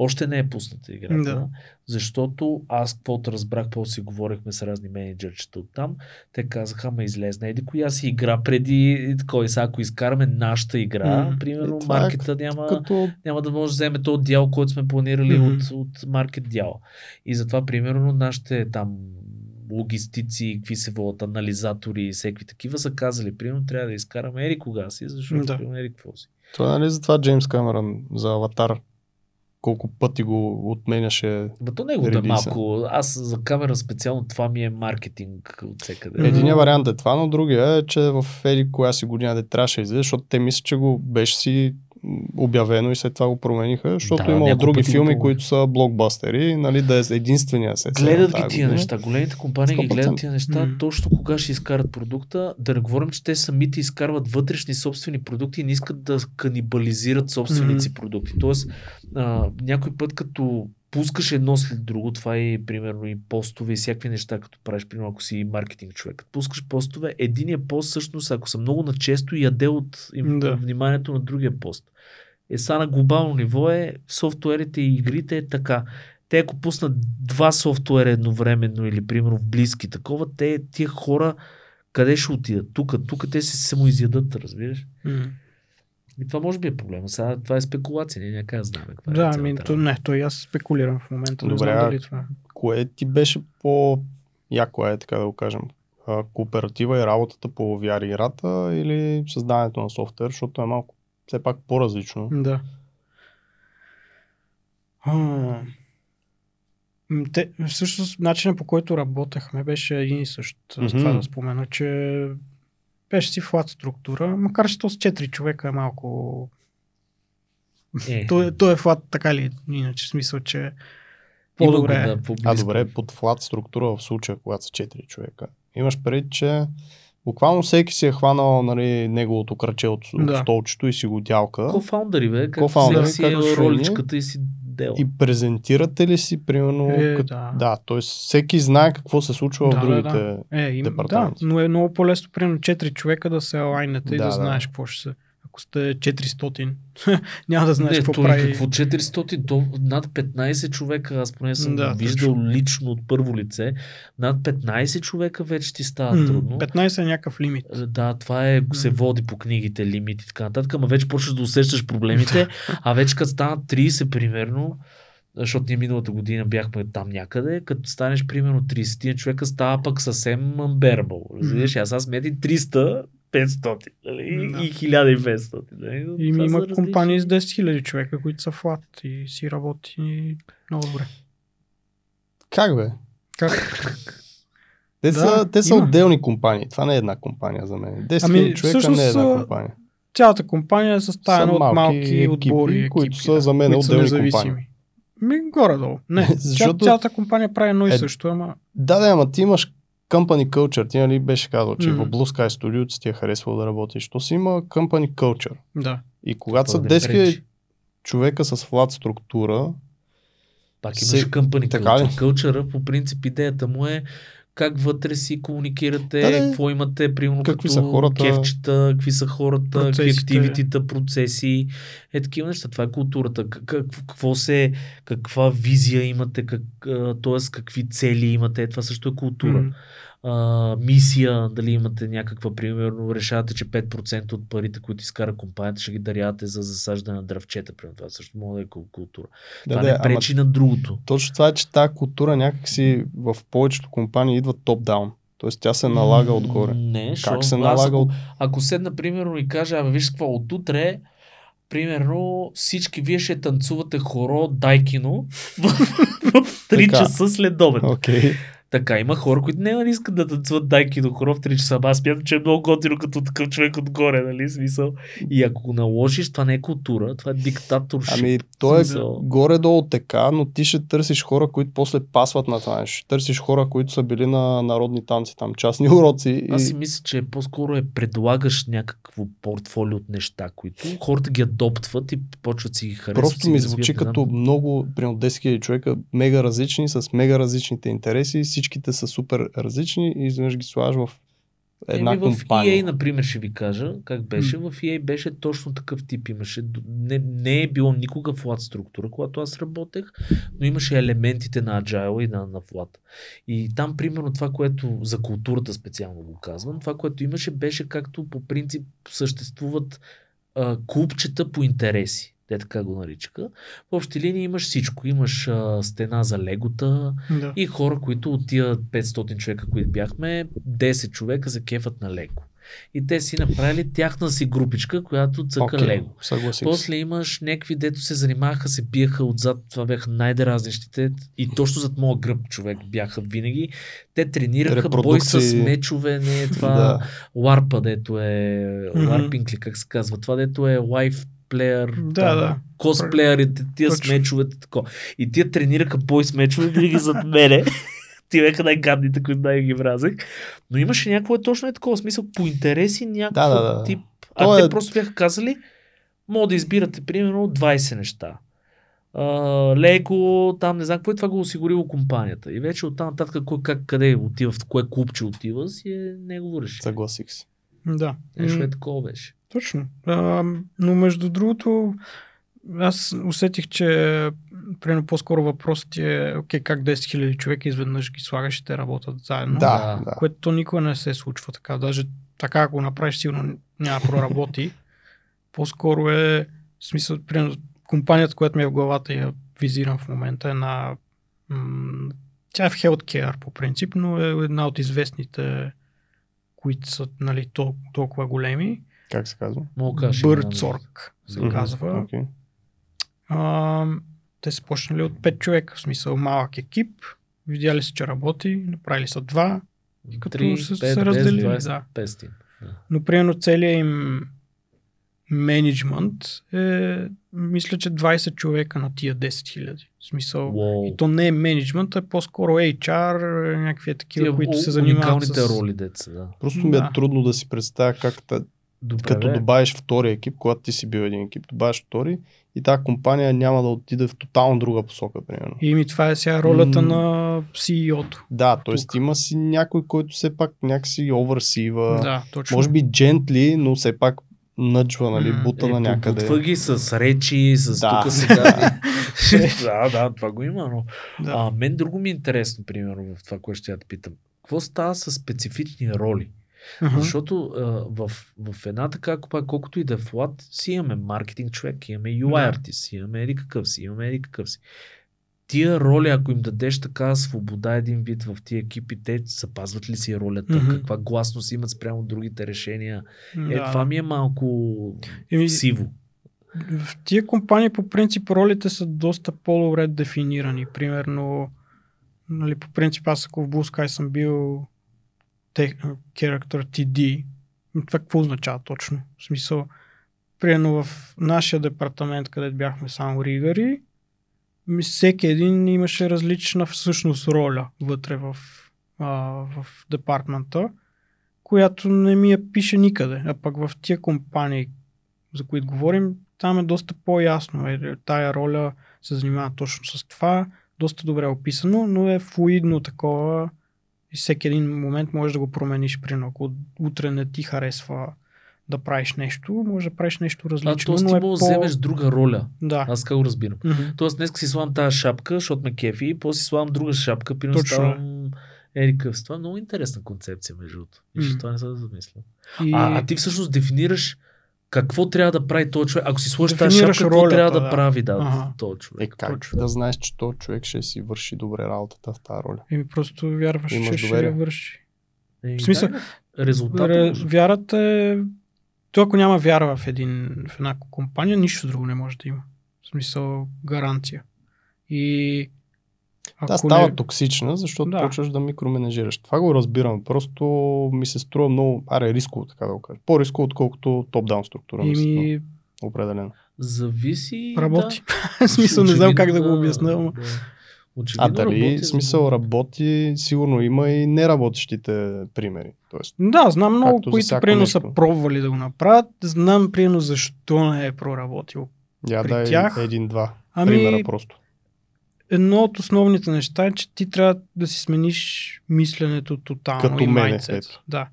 Още не е пусната играта, Да. защото аз каквото разбрах, после си говорихме с разни менеджерчета от там, те казаха, ама излезна еди коя си игра преди кой сега, ако изкараме нашата игра, М. примерно Е, това е маркета няма, Като няма да може да вземе този дял, който сме планирали Мгм. от, от маркет дяла. И затова, примерно, нашите там логистици, какви се водят, анализатори и всеки такива са казали, примерно, трябва да изкараме ери кога си, защото Да. примерно ери какво си. това е нали затова Джеймс Камерън за Аватар колко пъти го отменяше. Ма то неговото е Релиза. малко. Аз за камера специално това ми е маркетинг от всекъде. Единият вариант е това, но другия е, че в Еди коя си година де трябваше да излезе, защото те мислят, че го беше си обявено и след това го промениха, защото Да, няколко други го филми, пробвах. които са блокбастери, нали, да е единствения се. Гледат ги тия неща. Големите компании ги 100%. гледат тия неща М. точно кога ще изкарат продукта. Да не говорим, че те самите изкарват вътрешни собствени продукти и не искат да канибализират собствените си продукти. Тоест, а, някой път като пускаш едно след друго, това е примерно и постове и всякакви неща, като правиш, примерно ако си маркетинг човек. Пускаш постове, единия пост всъщност, ако са много начесто, яде от им, Да. вниманието на другия пост. Е, са на глобално ниво е, софтуерите и игрите е така. те ако пуснат два софтуера едновременно или примерно в близки такова, те, тия хора къде ще отидат? Тук, тук те се самоизядат, разбираш? М. И това може би е проблема. Сега това е спекулация, ние някак знаем каква е Да, цялата ами, то, не, то и аз спекулирам в момента. Не Добре, знам а- дали това. Кое ти беше по яко е, така да го кажем? А, кооператива и работата по VR играта или създаването на софтуер, защото е малко все пак по-различно. Да. А, те, всъщност, начинът по който работехме беше един и същ. Мгм. това да спомена, че беше си флат структура, макар че то с 4 човека е малко... Е, То, е- то е флат така ли, иначе в смисъл, че по-добре е. да, по-близко. А добре, под флат структура в случая, когато са 4 човека. Имаш предвид, че буквално всеки си е хванал нали, неговото кръче от, от Да. столчето и си го дялка. Кофаундъри, бе, как Кофаундъри, си е както ще роличката и си дела. И презентирате ли си, примерно, Е, като... да. да, т.е. всеки знае какво се случва Да, в да, другите. да. Е, им, да, департаменти. но е много по-лесно, примерно 4 човека да се алайнете и Да, да, да. знаеш какво ще се. Ако сте 400, [laughs] няма да знаеш не, какво прави. какво 400, то над 15 човека, аз поне съм Да, да, виждал лично от първо лице, над 15 човека вече ти става М, трудно. 15 е някакъв лимит. Е, Да, това е, се води по книгите, лимит и така нататък, ама вече почваш да усещаш проблемите, [laughs] а вече като станат 30 примерно, защото ние миналата година бяхме там някъде, като станеш примерно 30 човека, става пък съвсем unbearable. Разбираш, аз аз мети 300, 500 нали? Да. и 1500. Нали? И има различни. компании с 10 000 човека, които са флат и си работи много добре. Как бе? Как? [laughs] Те, Да, са, те са има. отделни компании. Това не е една компания за мен. 10 Ами, 000 човека всъщност не е една компания. Цялата компания е съставена от малки малки екипи, отбори, екипи, които са да, за мен които отделни независими. Ми, горе-долу. Не, [laughs] Защото- Защото... цялата компания прави едно и Е, също, ама... Да, да, ама ти имаш company culture. Ти нали беше казал, че Мгм. в Blue Sky Studio ти е харесвал да работиш. То си има company culture. Да. И когато са Това не 10 пречи. 000 човека с флат структура, Пак Се- имаш company така culture. ли? Кълчъра, по принцип, идеята му е как вътре си комуникирате, Да, да. какво имате, примерно Какви като са хората? кефчета, какви са хората, какви активитита, процеси, е такива неща. Това е културата. Как- как- Какво се, каква визия имате, как, т.е. какви цели имате, това също е култура. М. а, мисия, дали имате някаква, примерно, решавате, че 5% от парите, които изкара компанията, ще ги дарявате за засаждане на дръвчета. Примерно. Това също може да е кул- култура. да, това да, не ама пречи на другото. точно това е, че тази култура някакси в повечето компании идва топ-даун. Тоест тя се налага отгоре. Не, Как що? се Аз налага ако, от... ако седна, примерно, и кажа, абе, виж какво, от утре, примерно, всички вие ще танцувате хоро Дайкино [laughs] в, в 3 Така. часа след обед. Окей. Така, има хора, които не не искат да танцуват Дайкино хоро в 3 часа. Аз смятам, че е много готино като такъв човек отгоре, нали? Смисъл. И ако го наложиш, това не е култура, това е диктаторшип. Ами, то е Смисъл. горе-долу така, но ти ще търсиш хора, които после пасват на това. Ще търсиш хора, които са били на народни танци, там частни уроци. Аз и... си мисля, че по-скоро е предлагаш някакво портфолио от неща, които хората ги адоптват и почват си ги харесват. Просто ми звучи като много, примерно 10 000 човека, мега различни, с мега различните интереси, всичките са супер различни и изведнъж ги слагаш в една Еми, в компания. EA, например, ще ви кажа как беше. В EA беше точно такъв тип. Имаше, не, не е било никога флат структура, когато аз работех, но имаше елементите на Agile и на, на флат. И там, примерно, това, което за културата специално го казвам, това, което имаше, беше както по принцип съществуват а, клубчета по интереси. Те така го наричаха. В общи линии имаш всичко. Имаш а, стена за легота, Да. и хора, които от тия 500 човека, които бяхме, 10 човека се кефат на Лего. И те си направили тяхна си групичка, която цъка okay. Лего. съгласих. После имаш някакви, дето се занимаваха, се биеха отзад, това бяха най-дразнещите и точно зад моя гръб човек бяха винаги. Те тренираха бой с мечове, не е това [laughs] Да. ларпа, дето е ларпинг ли, как се казва, това дето е лайф плеер, Да, да. косплеерите, тия с Точно. мечовете, тако. И тия тренираха бой с мечове винаги зад мене. [laughs] Ти бяха най-гадните, които най-ги мразех. Но имаше някакво точно е такова смисъл по интереси, някакво Да, да, да. тип. То А те е- просто бяха казали, мога да избирате примерно 20 неща. А, Лего, там не знам какво е това го осигурило компанията. И вече оттам нататък кой как къде отива, в кое клубче отива, си е негово решение. Съгласих се. Да. Нещо е такова беше. Точно. А, но между другото, аз усетих, че примерно по-скоро въпросът е, окей, как 10 000 човека изведнъж ги слагаш и те работят заедно. Да, Да. да. Което никога не се случва така. Даже така, ако направиш, сигурно няма проработи. По-скоро е, в смисъл, примерно, компанията, която ми е в главата и я визирам в момента е на... М- тя е в healthcare по принцип, но е една от известните, които са нали, тол- толкова големи. Как се казва? Да? Birdsorg се Мгм. казва. Окей. А, те са почнали от 5 човека, в смисъл малък екип. Видяли са, че работи, направили са два, И като Три, са пет, се разделили, 10, 20, да. 500. но примерно целият им менеджмент е, мисля, че 20 човека на тия 10 хиляди. В смисъл, Уау. и то не е менеджмент, а е по-скоро HR, някакви такива, Тия които се занимават уникалните с... роли, деца, да. Просто ми е Да. трудно да си представя как та, Добре, като добавиш втори екип, когато ти си бил един екип, добавиш втори и тази компания няма да отиде в тотално друга посока, примерно. И ми това е сега ролята М. на CEO-то. Да, т.е. Има си някой, който все пак някакси оверсива. Да, точно. Може би джентли, но все пак нъджва, нали, бута Е, на някъде. Подбутва ги с речи, с Да. тук [laughs] сега. [laughs] да, да, това го има, но Да. а, мен друго ми е интересно, примерно, в това, което ще я те питам. Какво става с специфични роли? Мгм. Защото а, в, в една така компания, колкото и да е флат, си имаме маркетинг човек, имаме UI Да. артист, имаме еди какъв си, имаме еди какъв си. Тия роли, ако им дадеш така свобода един вид в тия екипи, те запазват ли си ролята, Мгм. каква гласност имат спрямо другите решения. Е, Да. това ми е малко Еми, сиво. В тия компании по принцип ролите са доста по-добре дефинирани. Примерно, нали, по принцип аз ако в Blue Sky съм бил character TD, това какво означава точно? В смисъл, примерно в нашия департамент, където бяхме само ригари, всеки един имаше различна всъщност роля вътре в, а, в департмента, която не ми я пише никъде. А пък в тия компании, за които говорим, там е доста по-ясно. Е, тая роля се занимава точно с това, доста добре е описано, но е флуидно такова и всеки един момент можеш да го промениш. Примерно, ако утре не ти харесва да правиш нещо, може да правиш нещо А, различно. т.е. но ти е можеш по... вземеш друга роля. Да. Аз как го разбирам. Мгм. Тоест днес си слагам тази шапка, защото ме кефи, и после си слагам друга шапка, примерно ставам Ерикъв. Това е много интересна концепция, между другото. М. това не се да замисля. И... А, а ти всъщност дефинираш какво трябва да прави този човек. Ако си сложиш тази шапка, какво ролята, трябва да, да. прави да, Ага. този Е, човек. как Точно. да знаеш, че този човек ще си върши добре работата в тази роля? Еми просто вярваш, Имаш че ще доверие. я върши. Е, В смисъл, да, резултат. Ре- Вярата е... То ако няма вяра в, един, в една компания, нищо друго не може да има. В смисъл гаранция. И ако Тя става не... токсична, защото Да. почваш да микроменежираш. Това го разбирам. Просто ми се струва много, аре, рисково, така да го кажа. По-рисково, отколкото топ-даун структура. ми струва. Ими, Определено. Зависи. работи. Да. [laughs] смисъл, не знам как да го обясня. да. Очевидно А дали работи, смисъл да- работи, сигурно има и неработещите примери. Тоест, Да, знам много, които примерно са пробвали да го направят. Знам примерно защо не е проработил. я При дай тях- един-два Ами, примера просто. Едно от основните неща е, че ти трябва да си смениш мисленето тотално Като и майндсет. Да.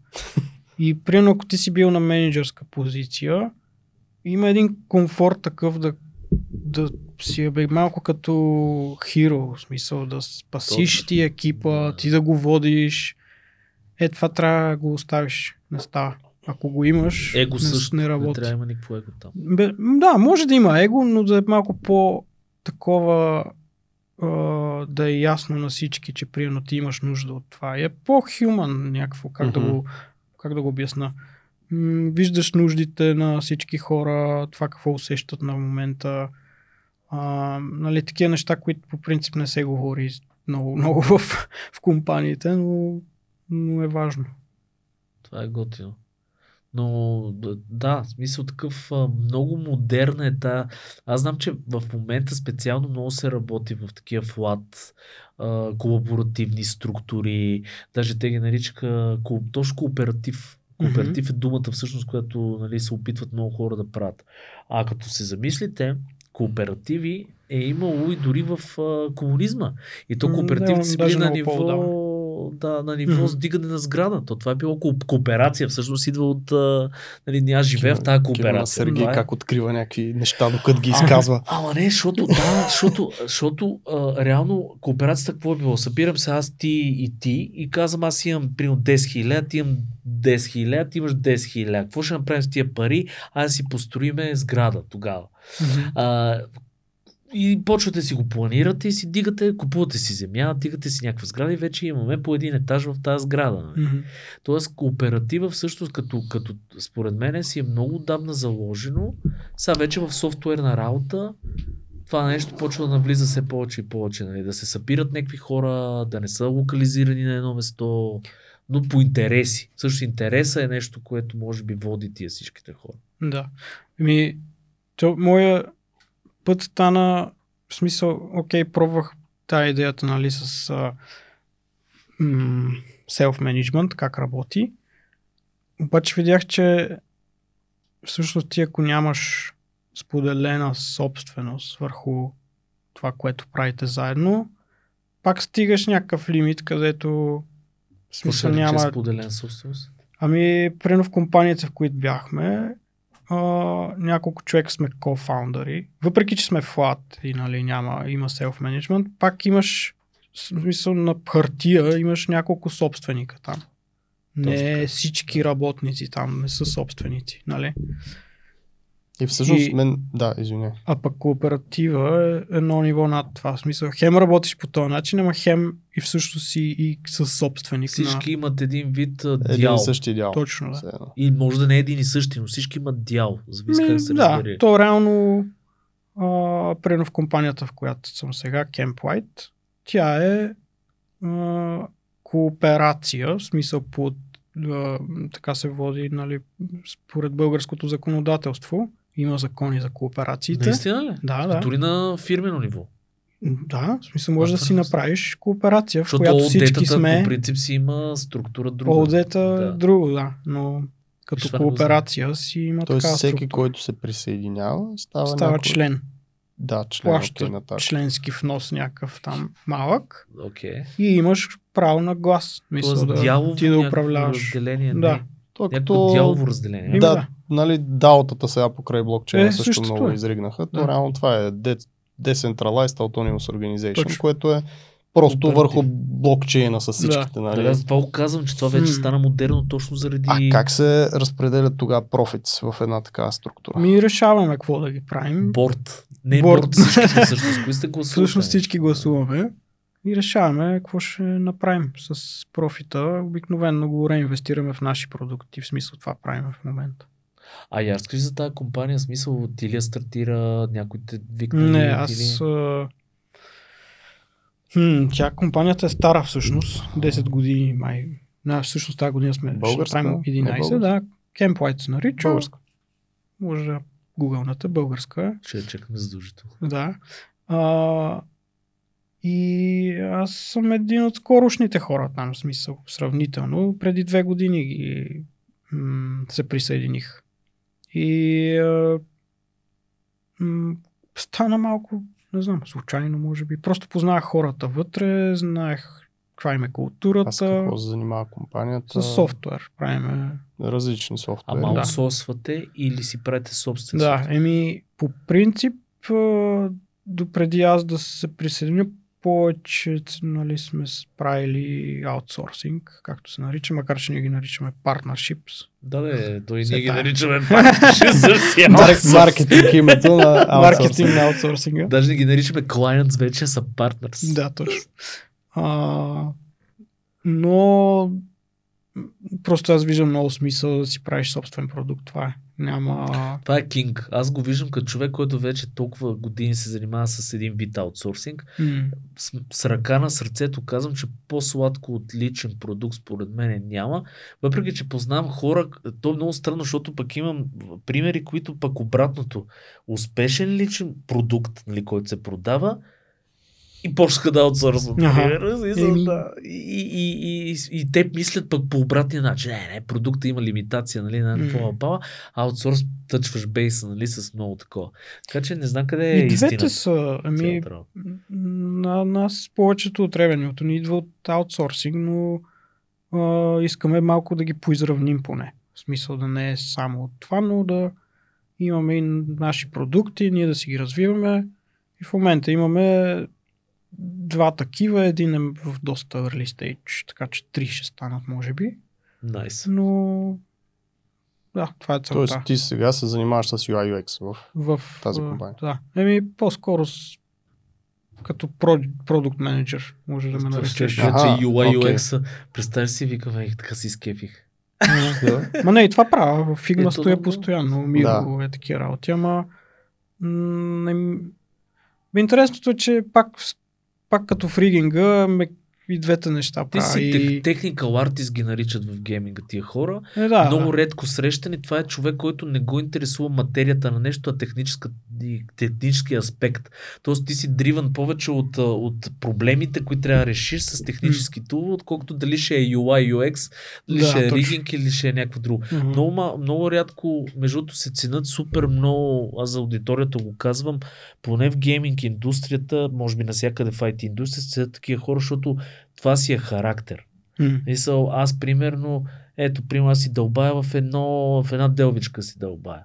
И примерно ако ти си бил на менеджерска позиция, има един комфорт такъв да, да си е бе, малко като хиро, в смисъл да спасиш Точно. ти екипа, ти да го водиш. Е, това трябва да го оставиш. Не става. Ако го имаш, Его не, също. не Не работи. трябва да има никакво его там. Бе, да, може да има его, но да е малко по такова а, да е ясно на всички, че примерно ти имаш нужда от това. Е по-хюман някакво, как, да Мгм. го, как да го обясна. М, виждаш нуждите на всички хора, това какво усещат на момента. А, нали, такива неща, които по принцип не се говори много, много [laughs] в, в компаниите, но, но е важно. Това е готино. Но да, в смисъл такъв много модерна е та. Аз знам, че в момента специално много се работи в такива флат, колаборативни структури. Даже те ги наричаха точно кооператив. Кооператив е думата всъщност, която нали, се опитват много хора да правят. А като се замислите, кооперативи е имало и дори в а, комунизма. И то кооперативите да, са били на ниво. Да, на ниво Мгм. сдигане на сграда. То това е било ко- кооперация. Всъщност идва от... Нали, аз живея в тази Кива на кооперация. Сергей Това е- как открива някакви неща, докато ги изказва. Ама не, защото, да, защото, защото а, реално кооперацията какво е било? Събирам се аз, ти и ти и казвам аз имам примерно 10 хиляди, ти имам 10 хиляди, ти имаш 10 хиляди. Какво ще направим с тия пари? Аз си построиме сграда тогава. А, и почвате си го планирате и си дигате, купувате си земя, дигате си някаква сграда и вече имаме по един етаж в тази сграда. нали? Мгм. Тоест кооператива всъщност като, като според мен си е много отдавна заложено. Сега вече в софтуерна работа това нещо почва да навлиза все повече и повече. Нали? Да се събират някакви хора, да не са локализирани на едно место, но по интереси. Също интереса е нещо, което може би води тия всичките хора. Да. Ми, то, моя път стана, в смисъл, окей, пробвах тая идеята, нали, с а, м- self-management, как работи. Обаче видях, че всъщност ти ако нямаш споделена собственост върху това, което правите заедно, пак стигаш някакъв лимит, където смисъл Няма... няма... споделен собственост. Ами, примерно в компанията, в които бяхме, а, няколко човека сме кофаундъри. Въпреки, че сме флат и нали, няма, има self-management, пак имаш, смисъл на хартия, имаш няколко собственика там. Точно Не така. всички работници там не са собственици, нали? И всъщност И- мен... Да, извиня. А пък кооператива е едно ниво над това. В смисъл, хем работиш по този начин, ама хем и всъщност си и с собственик Всички на... имат един вид а, Един дял. и същи дял. Точно, да. И може да не е един и същи, но всички имат дял. Зависи Ми, как се да, то реално, а, примерно в компанията, в която съм сега, Camp White, тя е а, кооперация, в смисъл под, така се води, нали, според българското законодателство. Има закони за кооперациите. Наистина ли? Да, да. Дори на фирмено ниво. Да, в смисъл може А, да си направиш кооперация, в Защото която всички сме. по принцип си има структура друга. ОД-та Да. друго, да. Но като Виж, кооперация си има Тоест така всеки, структура. който се присъединява, става, става някой... член. Да, член. плаща членски внос някакъв там малък Окей. и имаш право на глас. Мисля, Тоест да, ти да управляваш. разделение. Да. Не. То като... дялово разделение. Да, да. Нали, даутата сега покрай блокчейна Е, също същото много е. изригнаха. То Да. реално това е de- Decentralized Autonomous Organization, Точно. което е просто Кооператив. върху блокчейна с всичките. Нали? Нали? Аз това го казвам, че това вече стана модерно точно заради... А как се разпределят тогава профитс в една такава структура? Ми решаваме какво да ги правим. Борт. Не Борд. борт, всички всъщност. Кои сте гласували? Всъщност всички гласуваме и решаваме какво ще направим с профита. Обикновено го реинвестираме в наши продукти. В смисъл това правим в момента. А я разкажи за тази компания, смисъл ти ли я стартира, някой те викна Не, ли, аз... ли? Хм, тя компанията е стара всъщност. 10 години май. Да, всъщност тази година сме ще Българска? Не 11. българска? да, Camp White се нарича. Българска. Може да гугълната, българска е. Ще я чекаме задължително. Да. А, и аз съм един от скорошните хора там, в смисъл, сравнително. Преди две години ги, м- се присъединих. И а, м- стана малко, не знам, случайно може би. Просто познах хората вътре, знаех каква им е Аз културата. какво се занимава компанията? С софтуер. Правиме Различни софтуери. Ама Да. аутсорсвате или си правите собствен Да, софтуер? еми, по принцип, допреди аз да се присъединя, повече нали, сме правили аутсорсинг, както се нарича, макар че ние ги наричаме partnerships. Да, да, той Все ние ги наричаме. [laughs] Марк, маркетинг името на [laughs] Маркетинг на аутсорсинга. Даже не ги наричаме clients, вече са partners. Да, точно. А, но просто аз виждам много смисъл да си правиш собствен продукт. Това е. Няма... Това е кинг. Аз го виждам като човек, който вече толкова години се занимава с един вид аутсорсинг. М, С, с ръка на сърцето казвам, че по-сладко от личен продукт според мен няма. Въпреки, че познавам хора, то е много странно, защото пък имам примери, които пък обратното. Успешен личен продукт, нали, който се продава, и почнаха да смисъл, Еми. да. И, и, и, и, и, те мислят пък по обратния начин. Не, не, продукта има лимитация, нали, на какво баба, аутсорс тъчваш бейса, нали, с много такова. Така че не знам къде е И двете истината. са, ами, на нас повечето от ревенюто ни идва от аутсорсинг, но а, искаме малко да ги поизравним поне. В смисъл да не е само от това, но да имаме и наши продукти, ние да си ги развиваме. И в момента имаме два такива, един е в доста early stage, така че три ще станат, може би. Найс. Но да, това е целта. Тоест ти сега се занимаваш с UI UX в... в тази компания. Да. Еми, по-скоро с, като продукт менеджер, може да ме наречеш. Аха, че UI, окей. UX, представяш си, викам, ех, така си скефих. Да. Ма не, и това правя. В Figma стоя да. постоянно. Миго е такива работи, ама м- Интересното е, че пак, пак като в ригинга ме и двете неща Ти правя. си и... тех, technical artist ги наричат в гейминга тия хора. Е, да, Много да. редко срещан и това е човек, който не го интересува материята на нещо, а технически аспект. Тоест ти си дриван повече от, от проблемите, които трябва да решиш с технически тул, отколкото дали ще е UI, UX, дали Да, ще е ригинг или ще е някакво друго. Мгм. Много, много рядко, между другото, се ценят супер много, аз за аудиторията го казвам, поне в гейминг индустрията, може би навсякъде в IT индустрията, се такива хора, защото това си е характер. М. Мисъл, аз примерно, ето, примерно аз си дълбая в, едно, в една делвичка си дълбая.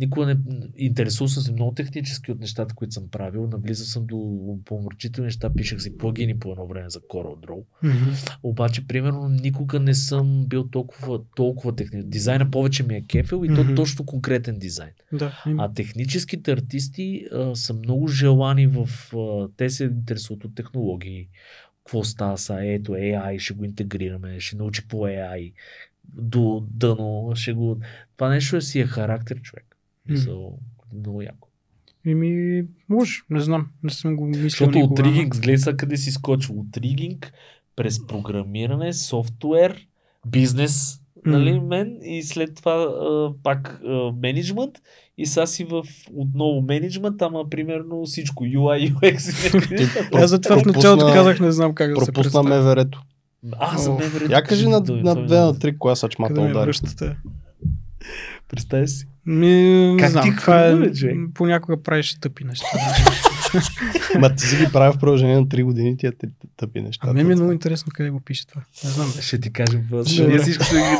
Никога не интересувал съм се много технически от нещата, които съм правил. Навлизал съм до помърчителни неща, пишех си плагини по едно време за CorelDRAW. Мгм. Обаче, примерно, никога не съм бил толкова, толкова технически. Дизайна повече ми е кефил и то Мгм. точно конкретен дизайн. Да. А техническите артисти а, са много желани в... А, те се интересуват от технологии. Какво става са? Ето AI, ще го интегрираме, ще научи какво е AI. До дъно, ще го... Това нещо е си е характер, човек. Мисъл, много яко. Еми, може, не знам, не съм го мислил Защото от никога. ама- ригинг, гледай къде си скочил. От ригинг, през програмиране, софтуер, бизнес, нали, М. мен, и след това а, пак а, менеджмент, и сега си в отново менеджмент, ама примерно всичко, UI, UX. [laughs] Аз затова в началото казах, не знам как да се Пропусна. МВР-то. Аз съм Оф. МВР. Я кажи на, на две на три коя са Къде чмата ме удари. връщате? Представя си. Ми, не Как знам, ти това е, понякога правиш тъпи неща. [laughs] [laughs] Ма ти си ги прави в продължение на 3 години тия тъ- тъпи неща. А мен ми е много интересно къде го пише това. Не знам. Ще ти после. Добре. Ние ги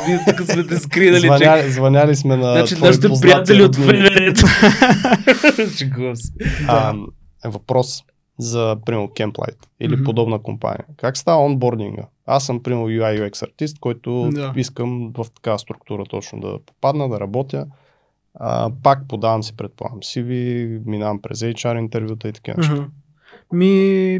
ние тук сме те скринали, че... Звъняли, звъняли сме на Значи твои нашите приятели от роднини. ФНР. Шегувам се. А, е въпрос за, примерно, Camplight или Мгм. подобна компания. Как става онбординга? Аз съм, примерно, UI UX артист, който Да. искам в такава структура точно да попадна, да работя. А, пак подавам си, предполагам, CV, минавам през HR интервюта и такива неща. Ми,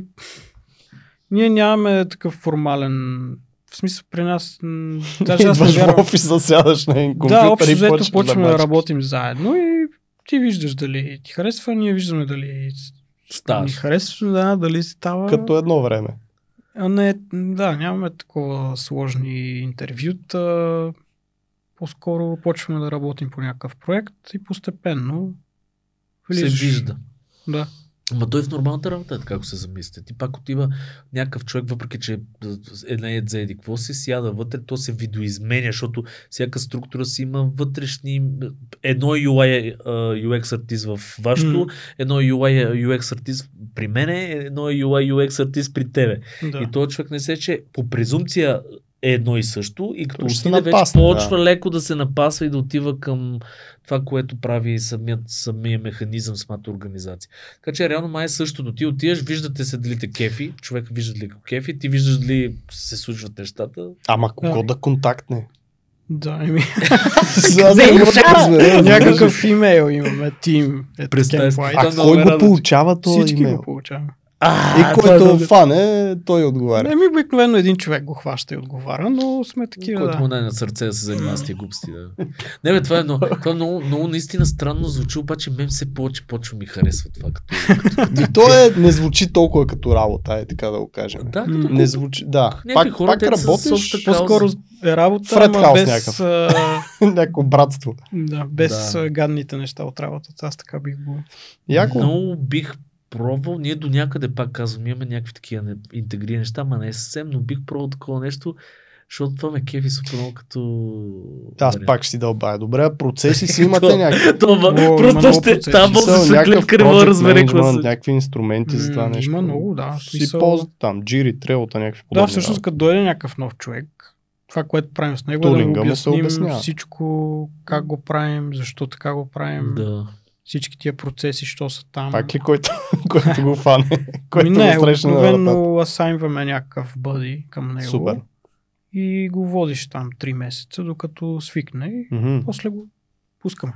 ние нямаме такъв формален... В смисъл при нас... м, [laughs] Даже аз Идваш в офиса, сядаш на един компютър Да, общо и взето почваме да мачкаш. работим заедно и ти виждаш дали ти харесва, ние виждаме дали ни Ставаш. харесва, да, дали става. Като едно време. А не, да, нямаме такова сложни интервюта. По-скоро почваме да работим по някакъв проект и постепенно Се влизаш. вижда. Да. Ма той в нормалната работа е така, ако се замислите. Ти пак отива някакъв човек, въпреки че е за еди какво се сяда вътре, то се видоизменя, защото всяка структура си има вътрешни... Едно UI UX артист в вашето, М. едно UI UX артист при мене, едно UI UX артист при тебе. да. И този човек не се, че по презумпция е едно и също и като ще се отиде вече почва да. леко да се напасва и да отива към това, което прави самият, самия механизъм, самата организация. Така че реално май е същото. Ти отиваш, виждате се дали те кефи, човек вижда дали го кефи, ти виждаш дали се случват нещата. Ама кого Да. да контактне? Да, еми. [laughs] Да разбера. Някакъв имейл имаме, тим. Е. Camplight. А кой го получава този Всички имейл? го получаваме. А, И е който много- фане, той отговаря. Еми, обикновено един човек го хваща и отговаря, но сме такива. Който Да. му най на сърце да се занимава с тия глупости. Да. Не, бе, това е, много, това е много, много наистина странно звучи, обаче мен все повече почва ми харесва това. Като, като, И то е, не звучи толкова като работа, е така да го кажем. да, като Не звучи, да. Пак, хора, пак работиш. По-скоро е работа, Фред ама без, някакъв. а, [laughs] някакво братство. да, без да. гадните неща от работата. Аз така бих го... Яко. Много бих пробвал, ние до някъде пак казвам, имаме някакви такива не- интегрирани неща, ама не е съвсем, но бих пробвал такова нещо, защото това ме кефи супер много като... Аз пак ще си дълбая. Добре, процеси [laughs] си имате някакви. Това, просто ще процеси. там се да project разбере какво някакви инструменти за това нещо. има много, да, Си ползват там, Jiri, Trello, някакви Да, подобни всъщност работи. като дойде някакъв нов човек, това, което правим с него, е да Тулинга му му се обясним обяснява. всичко, как го правим, защо така го правим, Да. Всички тия процеси, що са там. Пак ли който, [laughs] който го фане? който Ми не, го обикновено асайнваме някакъв бъди към него Супер. и го водиш там 3 месеца, докато свикне и Мгм. после го пускаме.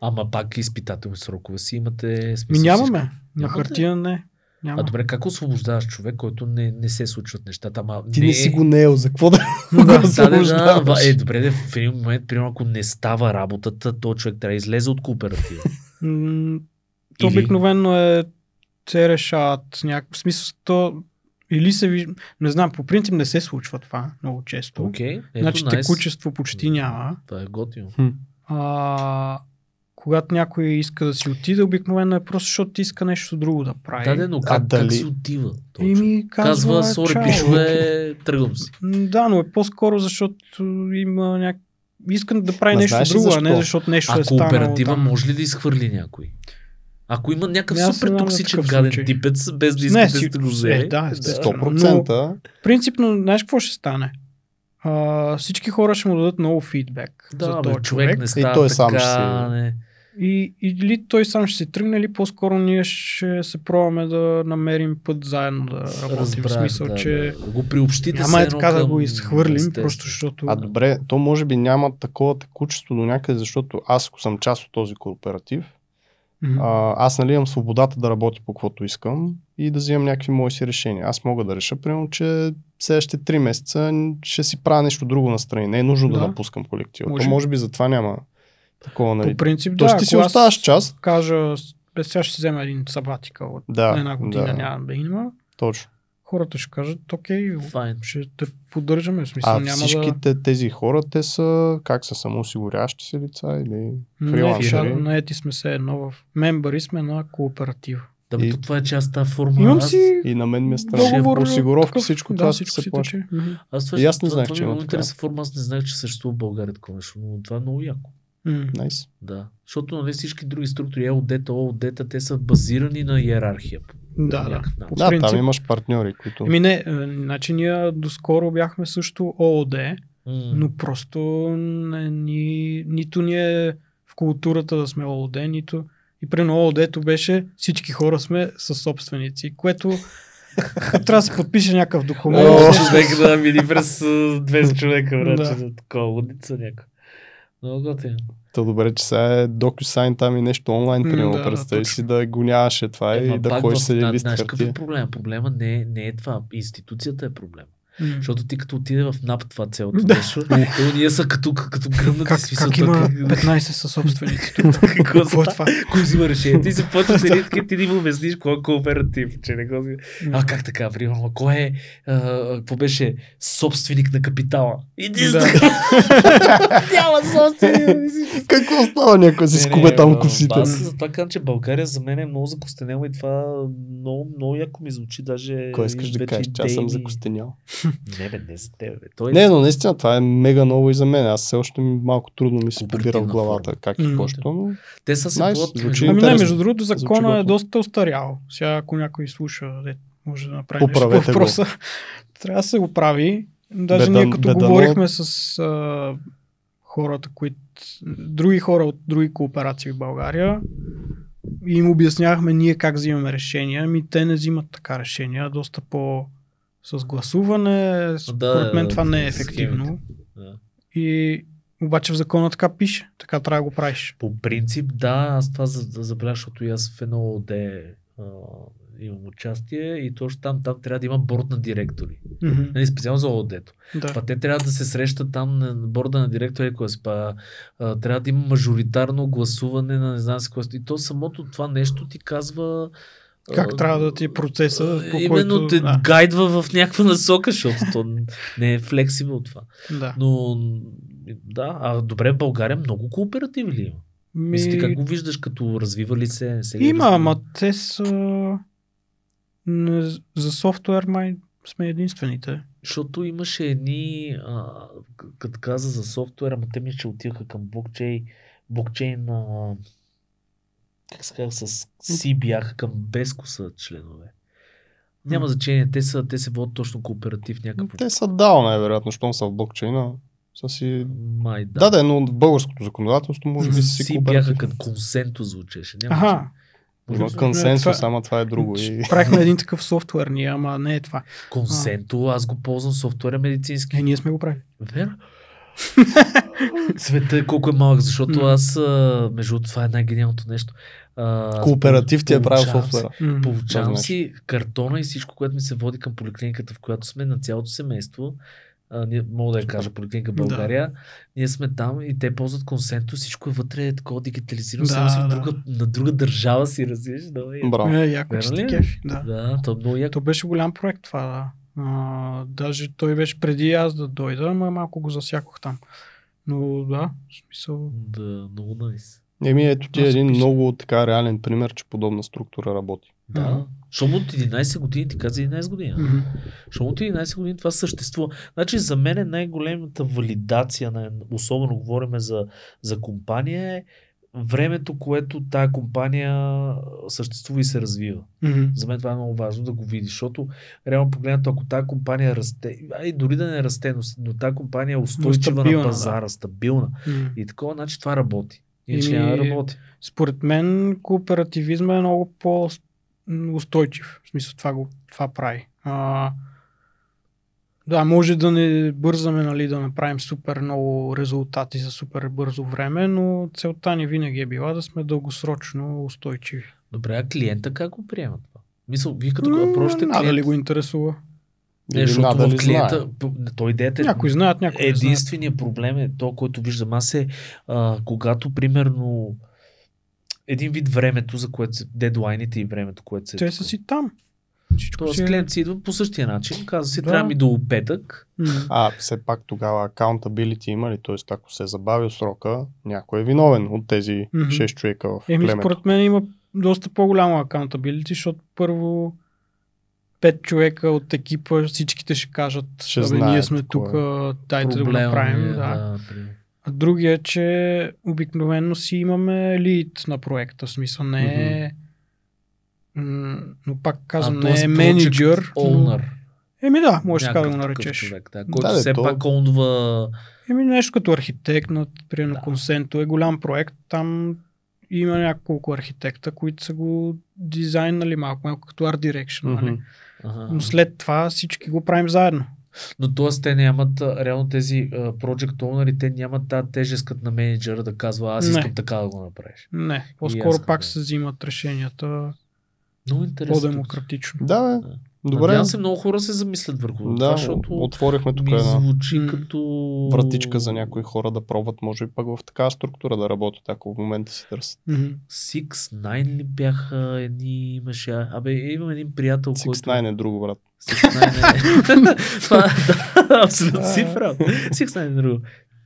Ама пак изпитателни срокове си имате Ми нямаме. всичко. На хартия не. Няма. А добре, как освобождаваш човек, който не, не се случват нещата? Ама Ти не си го неел, за какво да Да, го [laughs] Да, да, е, добре, в един момент, примерно, ако не става работата, то човек трябва да излезе от кооператива. [laughs] То Или- обикновено е те решават някакъв смисъл. То или се вижда, не знам, по принцип не се случва това много често. Окей, ето, значи найс. текучество почти няма. Това е готино. А, когато някой иска да си отиде, обикновено е просто защото иска нещо друго да прави. Да, да, но А как, дали- как си отива? този И ми казва, Казва, сори, пишове, тръгвам си. Да, но е по-скоро, защото има няк... Искам да прави Ма нещо друго, а защо? не защото нещо А е станало кооператива там. може ли да изхвърли някой? Ако има някакъв Не, супер токсичен гаден случай. типец, без да искате си- да го е, взели. да, естествено. 100%. Принципно, знаеш какво ще стане? А, всички хора ще му дадат много фидбек Да, за бе, този човек, човек. не става той така, сам ще си- не. И, или той сам ще си тръгне, или по-скоро ние ще се пробваме да намерим път заедно да работим. в Разбрах, смисъл, да, че да. Го приобщите няма е така едно да към го изхвърлим, естествено. просто защото... А добре, то може би няма такова текучество до някъде, защото аз ако съм част от този кооператив, Мгм. а, аз нали имам свободата да работя по каквото искам и да вземам някакви мои си решения. Аз мога да реша, примерно, че следващите три месеца ще си правя нещо друго настрани. Не е нужно да, Да. напускам колектива. Може. То може би затова няма такова, нали. По принцип, Тоест да. ти си оставаш част. Кажа, без сега ще си взема един сабатика от Да, една година, да. няма да има. Точно. Хората ще кажат, окей, Файн. ще те поддържаме. В смисъл, А няма да... всичките тези хора, те са как са самоосигурящи се лица или Не, фрилансери? ша- наети сме се едно в... Мембари сме на кооператива. Да, И- то това е част тази форма. Имам си И на мен ми е странно. договор. Осигуровки, такъв- всичко да, това всичко се плаща. аз това, И аз не знаех, че е има така. интересна форма, аз не знаех, че съществува в България такова нещо, но това е много яко. М. Найс. Да. Защото нали, всички други структури, ЕОД-та, ООД-та, те са базирани на иерархия. Да, да. По Да, принцип. там имаш партньори, които... Еми не, е, значи ние доскоро бяхме също ООД, М. но просто не, ни, нито ние в културата да сме ООД, нито и при ООД-то беше всички хора сме със собственици, което [laughs] трябва да се подпише някакъв документ. О, човек да мини през а, 200 човека, Да. враче, да. такова лудница някаква. Много готино. То добре, че сега е DocuSign там и нещо онлайн, примерно. да, представи си да го нямаше това Ема и да ходиш с един лист Знаеш какъв е хартия. проблема? Проблема не, е- не е това. Институцията е проблем. М. Защото ти като отиде в НАП това цялото Да. нещо, то ние са като, като гръмнати Как, смисъл. как има как- 15 със собственици? [laughs] Какво е това? Кой взима решение? Ти се почваш да такива, ти ни му обясниш кой е кооператив, че не го А как така, примерно, кой е, какво беше, собственик на капитала? Иди Да. [laughs] Няма собственик. Какво става някой си скубе там косите? Аз затова казвам, че България за мен е много закостенела и това много, много яко ми звучи. Даже Кой искаш да кажеш, че аз съм закостенял? Не, бе, не за теб. Бе. Той Не, но наистина това е мега ново и за мен. Аз все още ми малко трудно ми се побира в главата форма. как и М. какво ще, но Те са се плод- звучи Ами не, между другото, закона е доста устарял. Сега, ако някой слуша, де, може да направи нещо по Поправете го. въпроса. [laughs] Трябва да се го прави. Даже Бедан- ние като бедано- говорихме с а, хората, които други хора от други кооперации в България и им обяснявахме ние как взимаме решения. Ами те не взимат така решения, доста по с гласуване. Според мен да, това не е ефективно. Да. И обаче в закона така пише. Така трябва да го правиш. По принцип, да, аз това за- за- забелязах, защото и аз в едно ОД имам участие и точно там, там трябва да има борд на директори. Мгм. Нали, специално за ОД-то. Да. Па те трябва да се срещат там на борда на директори, спа, а, трябва да има мажоритарно гласуване на не знам си какво. И то самото това нещо ти казва Как а, трябва да ти е процеса, по Именно който... те да, гайдва в някаква насока, защото то не е флексибъл това. да. Но да, а добре, в България много кооперативи ли има? Ми... Мисли, как го виждаш, като развива ли се? Сега Има, ама те са... За софтуер май сме единствените. Защото имаше едни, а, като каза за софтуера, ама те ми ще отиха към блокчейн, блокчейн на как се казва, с си бяха към Беско са членове. Няма значение, те, са, те се водят точно кооператив някакъв. Те са дал най-вероятно, щом са в блокчейна. Са си... Май, да. да, да, но в българското законодателство може би си си бяха като консенто звучеше. Няма Ага. Има консенсус, това... ама това е друго. И... Правихме един такъв софтуер ние, ама не е това. Консенто, аз го ползвам софтуера медицински. Е, ние сме го правили. Верно. [laughs] Света е колко е малък, защото аз, между това е най-гениалното нещо. А, Кооператив ти е правил софтуера. Получавам си картона и всичко, което ми се води към поликлиниката, в която сме на цялото семейство. А, ние, мога да я кажа, поликлиника България. Да. Ние сме там и те ползват консенто, всичко е вътре е такова дигитализирано, да, само си да. друга, на друга държава си, разбираш. Да, Браво. Е, яко, че ти кеф. Да. да, то, много яко. то беше голям проект това, да. А, даже той беше преди аз да дойда, ама малко го засякох там. Но да, в смисъл. Да, много найс. Еми, ето ти е един много така реален пример, че подобна структура работи. Да. Защото от 11 години, ти каза 11 години. Mm-hmm. От 11 години това съществува. Значи за мен е най-големата валидация, на, особено говорим за, за компания, е времето, което тая компания съществува и се развива. Mm-hmm. За мен това е много важно да го видиш, защото реално погледнато, ако тази компания расте, а и дори да не расте, но, но тази компания е устойчива стабилна, на пазара, да. стабилна mm-hmm. и такова, значи това работи. Иначе няма да работи. Според мен кооперативизма е много по-устойчив. В смисъл това, го, това прави. А, да, може да не бързаме нали, да направим супер много резултати за супер бързо време, но целта ни винаги е била да сме дългосрочно устойчиви. Добре, а клиента как го приема това? Мисъл, вие като го прощате клиент... Надали ли го интересува? Не, защото в клиента, то идеята е, някой знаят, някой единственият проблем е то, който виждам аз е, а, когато примерно един вид времето, за което се, дедлайните и времето, което се... Те са си там. Всичко Тоест си... Е- клиент си идва по същия начин, казва си, да. трябва ми до петък. А, все пак тогава accountability има ли? Т.е. ако се е забавил срока, някой е виновен от тези mm-hmm. 6 човека в Еми, племето. според мен има доста по-голямо accountability, защото първо пет човека от екипа, всичките ще кажат, ще знаят, ние сме тук, е. дайте да го направим. Е, да. Да, а другия, че обикновено си имаме лид на проекта, в смисъл не е mm-hmm но пак казвам, а, не е менеджер. Но... Еми да, може така да го наречеш. Човек, да, който да, все то... пак онва... Еми нещо като архитект, на, примерно да. Консенто е голям проект, там има няколко архитекта, които са го дизайнали малко, малко като Art Direction. Mm-hmm. Нали? Ага. Но след това всички го правим заедно. Но т.е. те нямат, реално тези uh, project owner, те нямат тази тежест като на менеджера да казва аз искам не. така да го направиш. Не, по-скоро пак да. се взимат решенията много интересно. По-демократично. Да, бе. Добре. Надявам се много хора се замислят върху да, това, защото отворихме тук ми една звучи като... вратичка за някои хора да пробват, може би пък в такава структура да работят, ако в момента си търсят. Mm-hmm. Six Nine ли бяха едни, имаше, абе имам един приятел, Six който... Nine е друго, брат. Six Nine е... [laughs] това, да, абсолютно си прав. Six Nine е друго.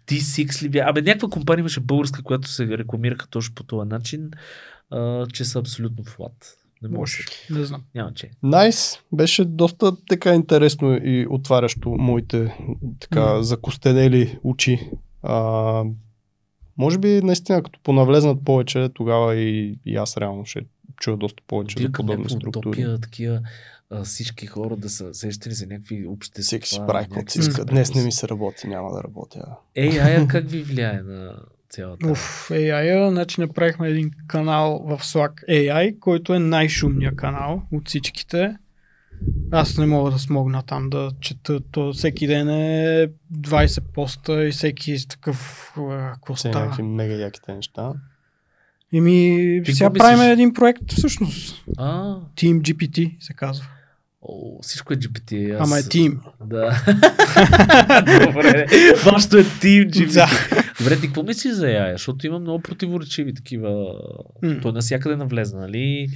T6 ли бяха? Абе, някаква компания имаше българска, която се рекламираха точно по този начин, а, че са абсолютно флат. Не може. Не знам. Няма че. Найс. Nice. Беше доста така интересно и отварящо моите така mm. закостенели очи. А, може би наистина, като понавлезнат повече, тогава и, и аз реално ще чуя доста повече за подобни структури. Утопия, такива а, всички хора да са сещали за някакви общества. Всеки си прави каквото си иска. Днес не ми се работи, няма да работя. Ей, ая как ви влияе на цялата. Уф, AI, значи направихме един канал в Slack AI, който е най-шумния канал от всичките. Аз не мога да смогна там да чета. То всеки ден е 20 поста и всеки е такъв... Какво става? някакви мега яките неща. Еми, сега правим един проект всъщност. А. Team GPT се казва. О, всичко е GPT. Аз... Ама е тим. Да. [laughs] Добре. Вашето е тим GPT. Да. Добре, ти какво мислиш за AI? Защото има много противоречиви такива. Mm. Той навсякъде навлезе, нали?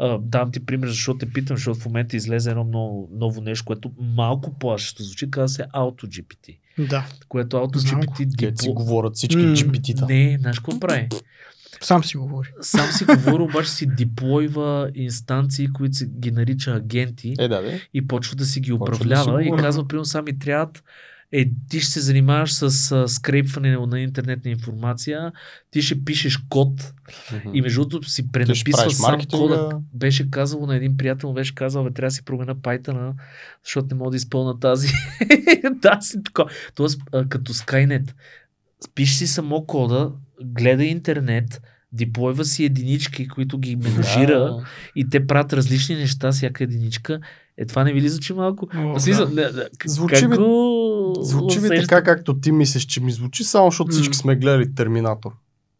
Uh, дам ти пример, защото те питам, защото в момента излезе едно много, ново нещо, което малко плашещо звучи, казва се AutoGPT. Да. Което AutoGPT... Дипло... си говорят всички mm. GPT-та. Не, знаеш какво прави? Сам си говори. Сам си говори, обаче си диплойва инстанции, които се ги нарича агенти Е, да, да. и почва да си ги да си управлява и казва, примерно, сами трябват е, ти ще се занимаваш с а, скрепване на интернетна информация, ти ще пишеш код и между другото си пренаписва сам маркетинга. кода. Беше казало на един приятел, беше казал, бе, трябва да си променя Python, защото не мога да изпълна тази. [laughs] тази тако. Тоест, а, като Skynet, пише си само кода, гледа интернет, диплойва си единички, които ги менажира Да. и те правят различни неща, всяка единичка. Е, това не ви ли звучи малко? О, смисъл, да. не, к- Звучи как ми- го Звучи ми така, както ти мислиш, че ми звучи, само защото всички сме гледали Терминатор.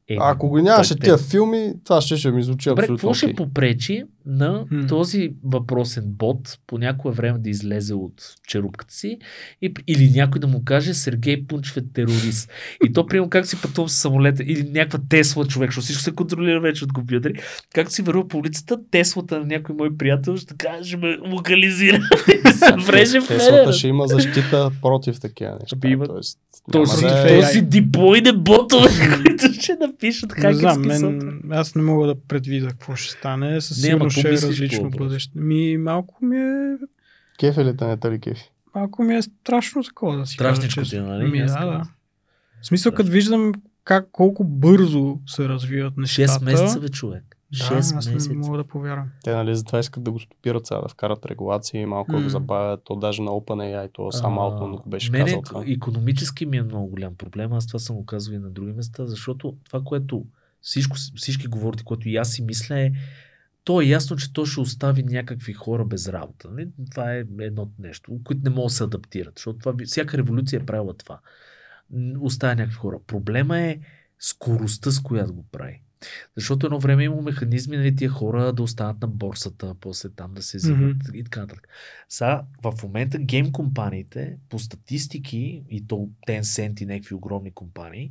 Е, А ако го нямаше тия филми, това ще, ще ми звучи Добре, абсолютно какво ще попречи на М. този въпросен бот по някое време да излезе от черупката си и, или някой да му каже Сергей Пунчев е терорист. И то, примерно, как си пътувам с самолета или някаква Тесла човек, защото всичко се контролира вече от компютъри. Как си вървя по улицата, Теслата на някой мой приятел ще каже, ще ме локализира и [laughs] се вреже в Теслата ще има защита против такива неща. Ще има- Тоест, Този, да е- този диплойне ботове, които ще напишат Не знам, мен, аз не мога да предвида какво ще стане. Със сигурност ще е различно бъдеще. Ми, малко ми е Кефелите не те ли кефи? малко ми е страшно такова да си Страшничко кажа ти е, нали? Ми, да, да. В смисъл, като виждам как, колко бързо се развиват нещата. 6 месеца, бе, човек. Да, 6 аз месеца. не мога да повярвам. Те нали затова искат да го стопират сега, да вкарат регулации, малко да М. го забавят, то даже на OpenAI, то сам го беше мене казал това. економически ми е много голям проблем. Аз това съм го казвал и на други места, защото това, което всичко, всички говорите, което и аз си мисля е, то е ясно, че то ще остави някакви хора без работа. Нали? Това е едно нещо, които не могат да се адаптират. Защото това, всяка революция е правила това. Оставя някакви хора. Проблема е скоростта, с която го прави. Защото едно време има механизми, нали, тия хора да останат на борсата, после там да се взимат и така нататък. Сега, в момента гейм компаниите, по статистики, и то Tencent и някакви огромни компании,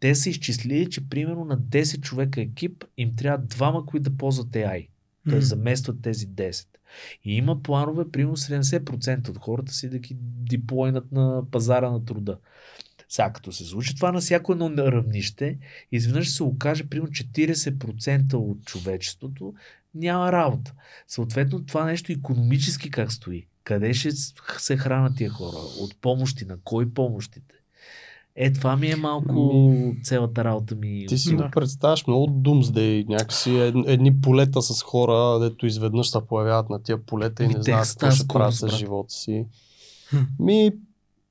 те са изчислили, че примерно на 10 човека екип им трябва двама, които да ползват AI. Т.е. М. заместват тези 10. И има планове, примерно 70% от хората си да ги диплойнат на пазара на труда. Сега, като се случи това на всяко едно равнище, изведнъж се окаже, примерно 40% от човечеството няма работа. Съответно, това нещо економически как стои? Къде ще се хранат тия хора? От помощи? На кой помощите? Е, това ми е малко цялата работа ми. Ти си Да. го представяш много Doomsday, някакси ед- едни полета с хора, дето изведнъж се появяват на тия полета и Ми, не знаят какво ще правят с живота си. Ми,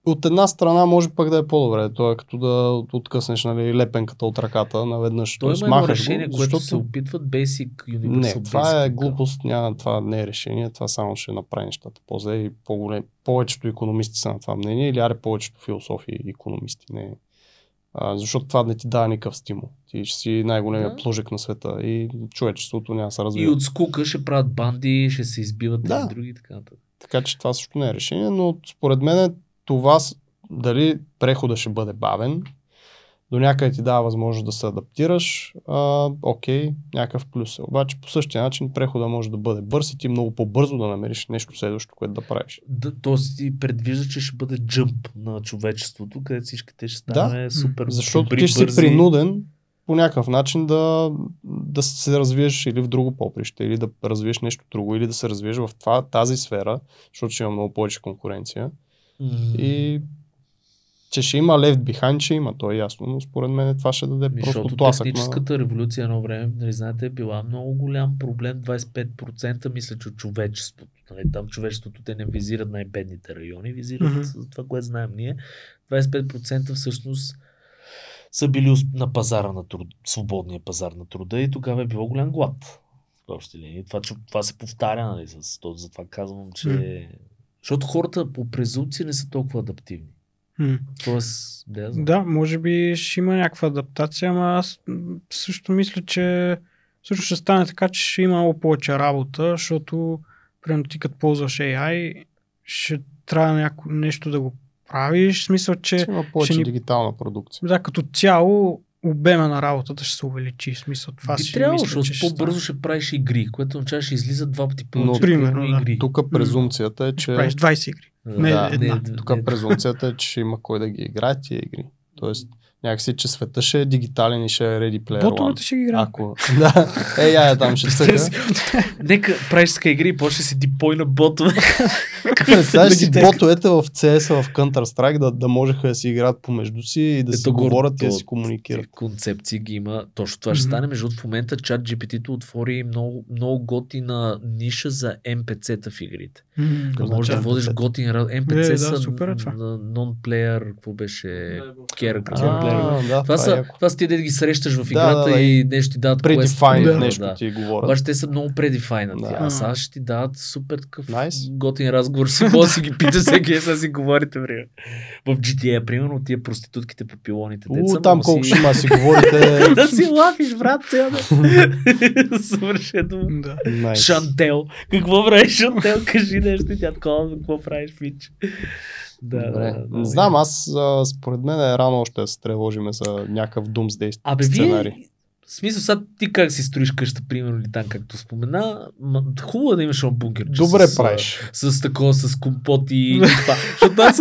от една страна може пък да е по-добре. То е като да откъснеш нали, лепенката от ръката наведнъж. Той Тоест, има едно махаш решение, го, което защото... се опитват Basic Universal Не, това е Basic. глупост, няма, това не е решение, това само ще направи нещата по-зле и по-голем. Повечето економисти са на това мнение или аре повечето философи и економисти. Не. А, защото това не ти дава никакъв стимул. Ти ще си най-големия Да. плъжък на света и човечеството няма да се И развива. от скука ще правят банди, ще се избиват Да. да. и други и така нататък. Така че това също не е решение, но според мен това дали прехода ще бъде бавен, до някъде ти дава възможност да се адаптираш, а, окей, някакъв плюс е. Обаче по същия начин прехода може да бъде бърз и ти много по-бързо да намериш нещо следващо, което да правиш. Да, тоест ти предвижда, че ще бъде джъмп на човечеството, където всички те ще станем супер Защото добри, ти ще си принуден по някакъв начин да, да се развиеш или в друго поприще, или да развиеш нещо друго, или да се развиеш в това, тази сфера, защото ще има много повече конкуренция. И че ще има left behind, ще има, то е ясно, но според мен това ще даде Ми, просто Защото тласък на... техническата революция едно време, нали, знаете, е била много голям проблем. 25% мисля, че от човечеството. Нали, там човечеството те не визират най-бедните райони, визират mm-hmm. това, което знаем ние. 25% всъщност са били на пазара на труд, свободния пазар на труда и тогава е било голям глад. В общи линии. Това, че, това се повтаря, нали, с то, затова казвам, че... М. Защото хората по презумпция не са толкова адаптивни. М. Тоест, да, знам. Да, може би ще има някаква адаптация, ама аз също мисля, че също ще стане така, че ще има много повече работа, защото примерно ти като ползваш AI, ще трябва няко, нещо да го правиш. В смисъл, че Ще има повече ще ни- дигитална продукция. да, като цяло обема на работата ще се увеличи. В смисъл, това Би си трябвало, мисля, защото по-бързо ще правиш игри, което означава ще излизат два пъти повече. Но- Примерно, да. игри. Тук презумцията е, Ще че... правиш 20 игри. Не да, една. не, Тук презумцията е, че ще има кой да ги играе тия игри. Тоест, някакси, че света ще е дигитален и ще е Ready Player Ботовете One. ще ги играят. Ако... [laughs] да. Е, я, я там ще [laughs] цъка. Нека правиш ска игри и после си дипой на ботове. [laughs] Представяш си ботовете в CS, в Counter-Strike да, да можеха да си играят помежду си и да си Ето, говорят и да си комуникират. Концепции ги има. Точно това ще стане. Между в момента чат GPT-то отвори много, много готина ниша за NPC-та в игрите. М, Какво Може да значи водиш NPC? готин раз- NPC Е, да, са супер е това. н- non-player, какво беше? А, player. да, Това това е са, това са ти да ги срещаш в Да, играта да, да, и нещо ти дадат Predefined Да. нещо Да. ти говорят. Обаче те са много предефайнати. Да. А сега ще ти дадат супер такъв Nice. готин разговор. Си може да си ги питаш всеки, сега си говорите, примерно. В GTA, примерно, тия проститутките по пилоните. деца, У, там колко ще има си говорите. [laughs] да си лафиш, брат, цял да. [laughs] Съвършено. Да. Шантел. Какво правиш, Шантел? Кажи нещо и тя такова, какво правиш, Фич? Да, Добре. да, да. Не знам, аз а, според мен е рано още да се тревожиме за някакъв Doomsday Абе, сценарий. вие, в смисъл, сега ти как си строиш къща, примерно, или там, както спомена, ма, хубаво е да имаш бункер. Добре с, правиш. С, с такова, с компоти и [laughs] това. Защото аз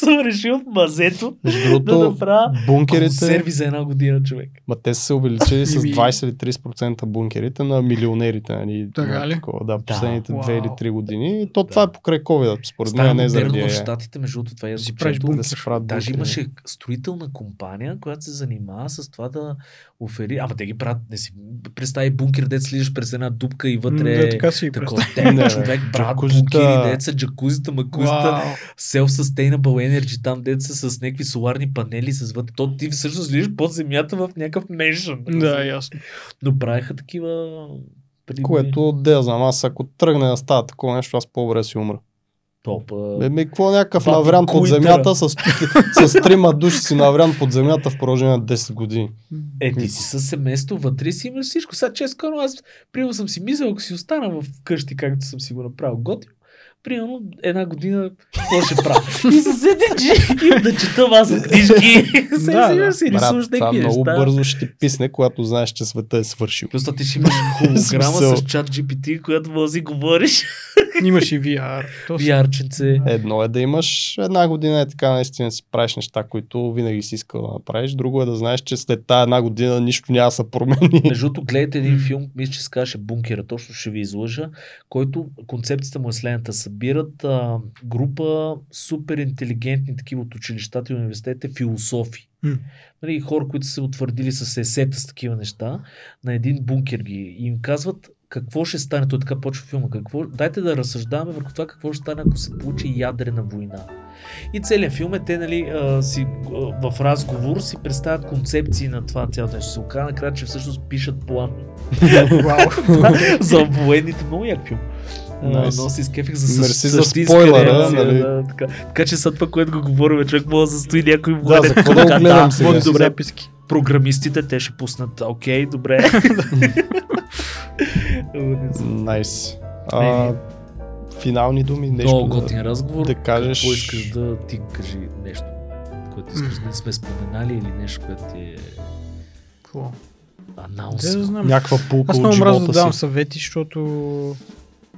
съм решил в мазето Между да другото, направя бункерите, консерви за една година, човек. ма те са се увеличили с Ими- 20 или 30% бункерите на милионерите. Нали, Така ли? Такова, да, последните Вау. 2 или 3 години. И то това е покрай COVID, според мен не е заради в. Штатите, между другото, това е Си правиш да се правят Даже имаше строителна компания, която се занимава с това да офери. Ама те ги правят, не си представи бункер, дет слизаш през една дупка и вътре. Да, така си Такова те, човек, Джакузита. бункери, деца, джакузита, макузита, self-sustainable energy, там деца с някакви соларни панели, с вътре. То ти всъщност лизаш под земята в някакъв меншън. Да, ясно. Но правиха такива преди Което, да я знам, аз ако тръгне да става такова нещо, аз по-добре си умра. топ. Еми, какво някакъв Два наврян под земята с, с трима души си наврян под земята в продължение на 10 години. Е, ти си със семейство, вътре си имаш всичко. Сега честно, аз примерно съм си мислил, ако си остана в къщи, както съм си го направил готино, примерно една година, какво ще правя? И се седи, че и да чета маса книжки. Сега Да, [laughs] да. си Брат, рисуваш някакви много неща. бързо ще ти писне, когато знаеш, че света е свършил. Плюс това ти ще имаш холограма с чат GPT, която може да си говориш. Имаш и VR. Вярченце. Едно е да имаш една година е така наистина си правиш неща, които винаги си искал да направиш. Друго е да знаеш, че след тази една година нищо няма да се промени. Между другото, гледайте един филм, мисля, че се казваше Бункера, точно ще ви излъжа, който концепцията му е следната. Събират а, група супер интелигентни такива от училищата и университетите философи. М. Нали, хора, които са се утвърдили с есета с такива неща, на един бункер ги и им казват какво ще стане, той така почва филма, какво, дайте да разсъждаваме върху това какво ще стане, ако се получи ядрена война. И целият филм е, те нали, а, си, а, в разговор си представят концепции на това цялото нещо. Се оказа накрая, че всъщност пишат план [laughs] [laughs] за военните. Много як филм. Nice. Uh, много се изкефих за Мерси за спойлера, реакция, нали? да, така. така че са това, което го говорим, човек може да стои някой Да, военен. за какво да го сега? води Добре. добре. Записки. Програмистите, те ще пуснат. Окей, добре. Найс. А, финални думи, нещо Много да, готин разговор. да кажеш. Какво искаш да ти кажи нещо, което искаш да не сме споменали или нещо, което ти е Какво? анаунс. Да някаква пулка Аз много мразя да давам си. съвети, защото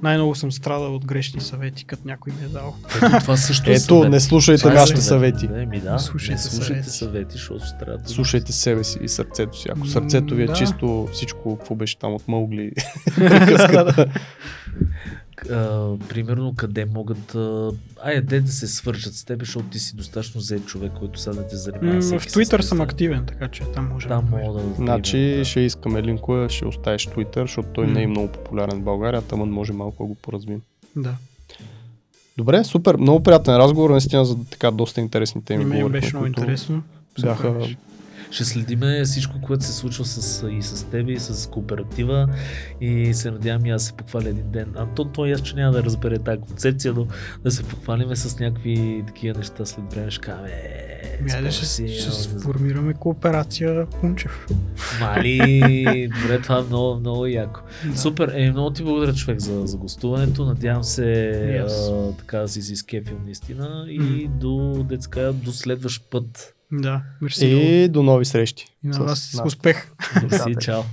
най-много съм страдал от грешни съвети, като някой ми е дал. Ето, това също е Ето, съвет. не слушайте Това е нашите съвет. съвети. Не, ми да, Слушайте не слушайте съвети. защото да... Слушайте себе си и сърцето си. Ако сърцето ви е да. чисто, всичко, какво беше там от Маугли. [laughs] [laughs] а, примерно къде могат а, айде де да се свържат с теб, защото ти си достатъчно зет човек, който сега да те занимава. М, В Twitter съм активен, така че там може Там да мога да... Значи да. ще искаме линкове, ще оставиш Twitter, защото той не е много популярен в България, тъмън може малко да го поразвим. Да. Добре, супер, много приятен разговор, наистина за така доста интересни теми. И мен беше много които интересно. Бяха. Ще следиме всичко, което се случва с, и с теб, и с кооператива и се надявам и аз се похваля един ден. Антон, той аз, че няма да разбере тази концепция, но да се похвалиме с някакви такива неща след време. Ще кажем, е, Айде спомня ще, си, ще сформираме кооперация Кунчев. Мали, добре, това е много, много яко. Да. Супер, е, много ти благодаря човек за, за гостуването. Надявам се аз. а, така да си си скефил наистина и М. до, детска, до следващ път. Да, мерси. И до нови срещи. И на с вас нас. успех. Мерси, чао.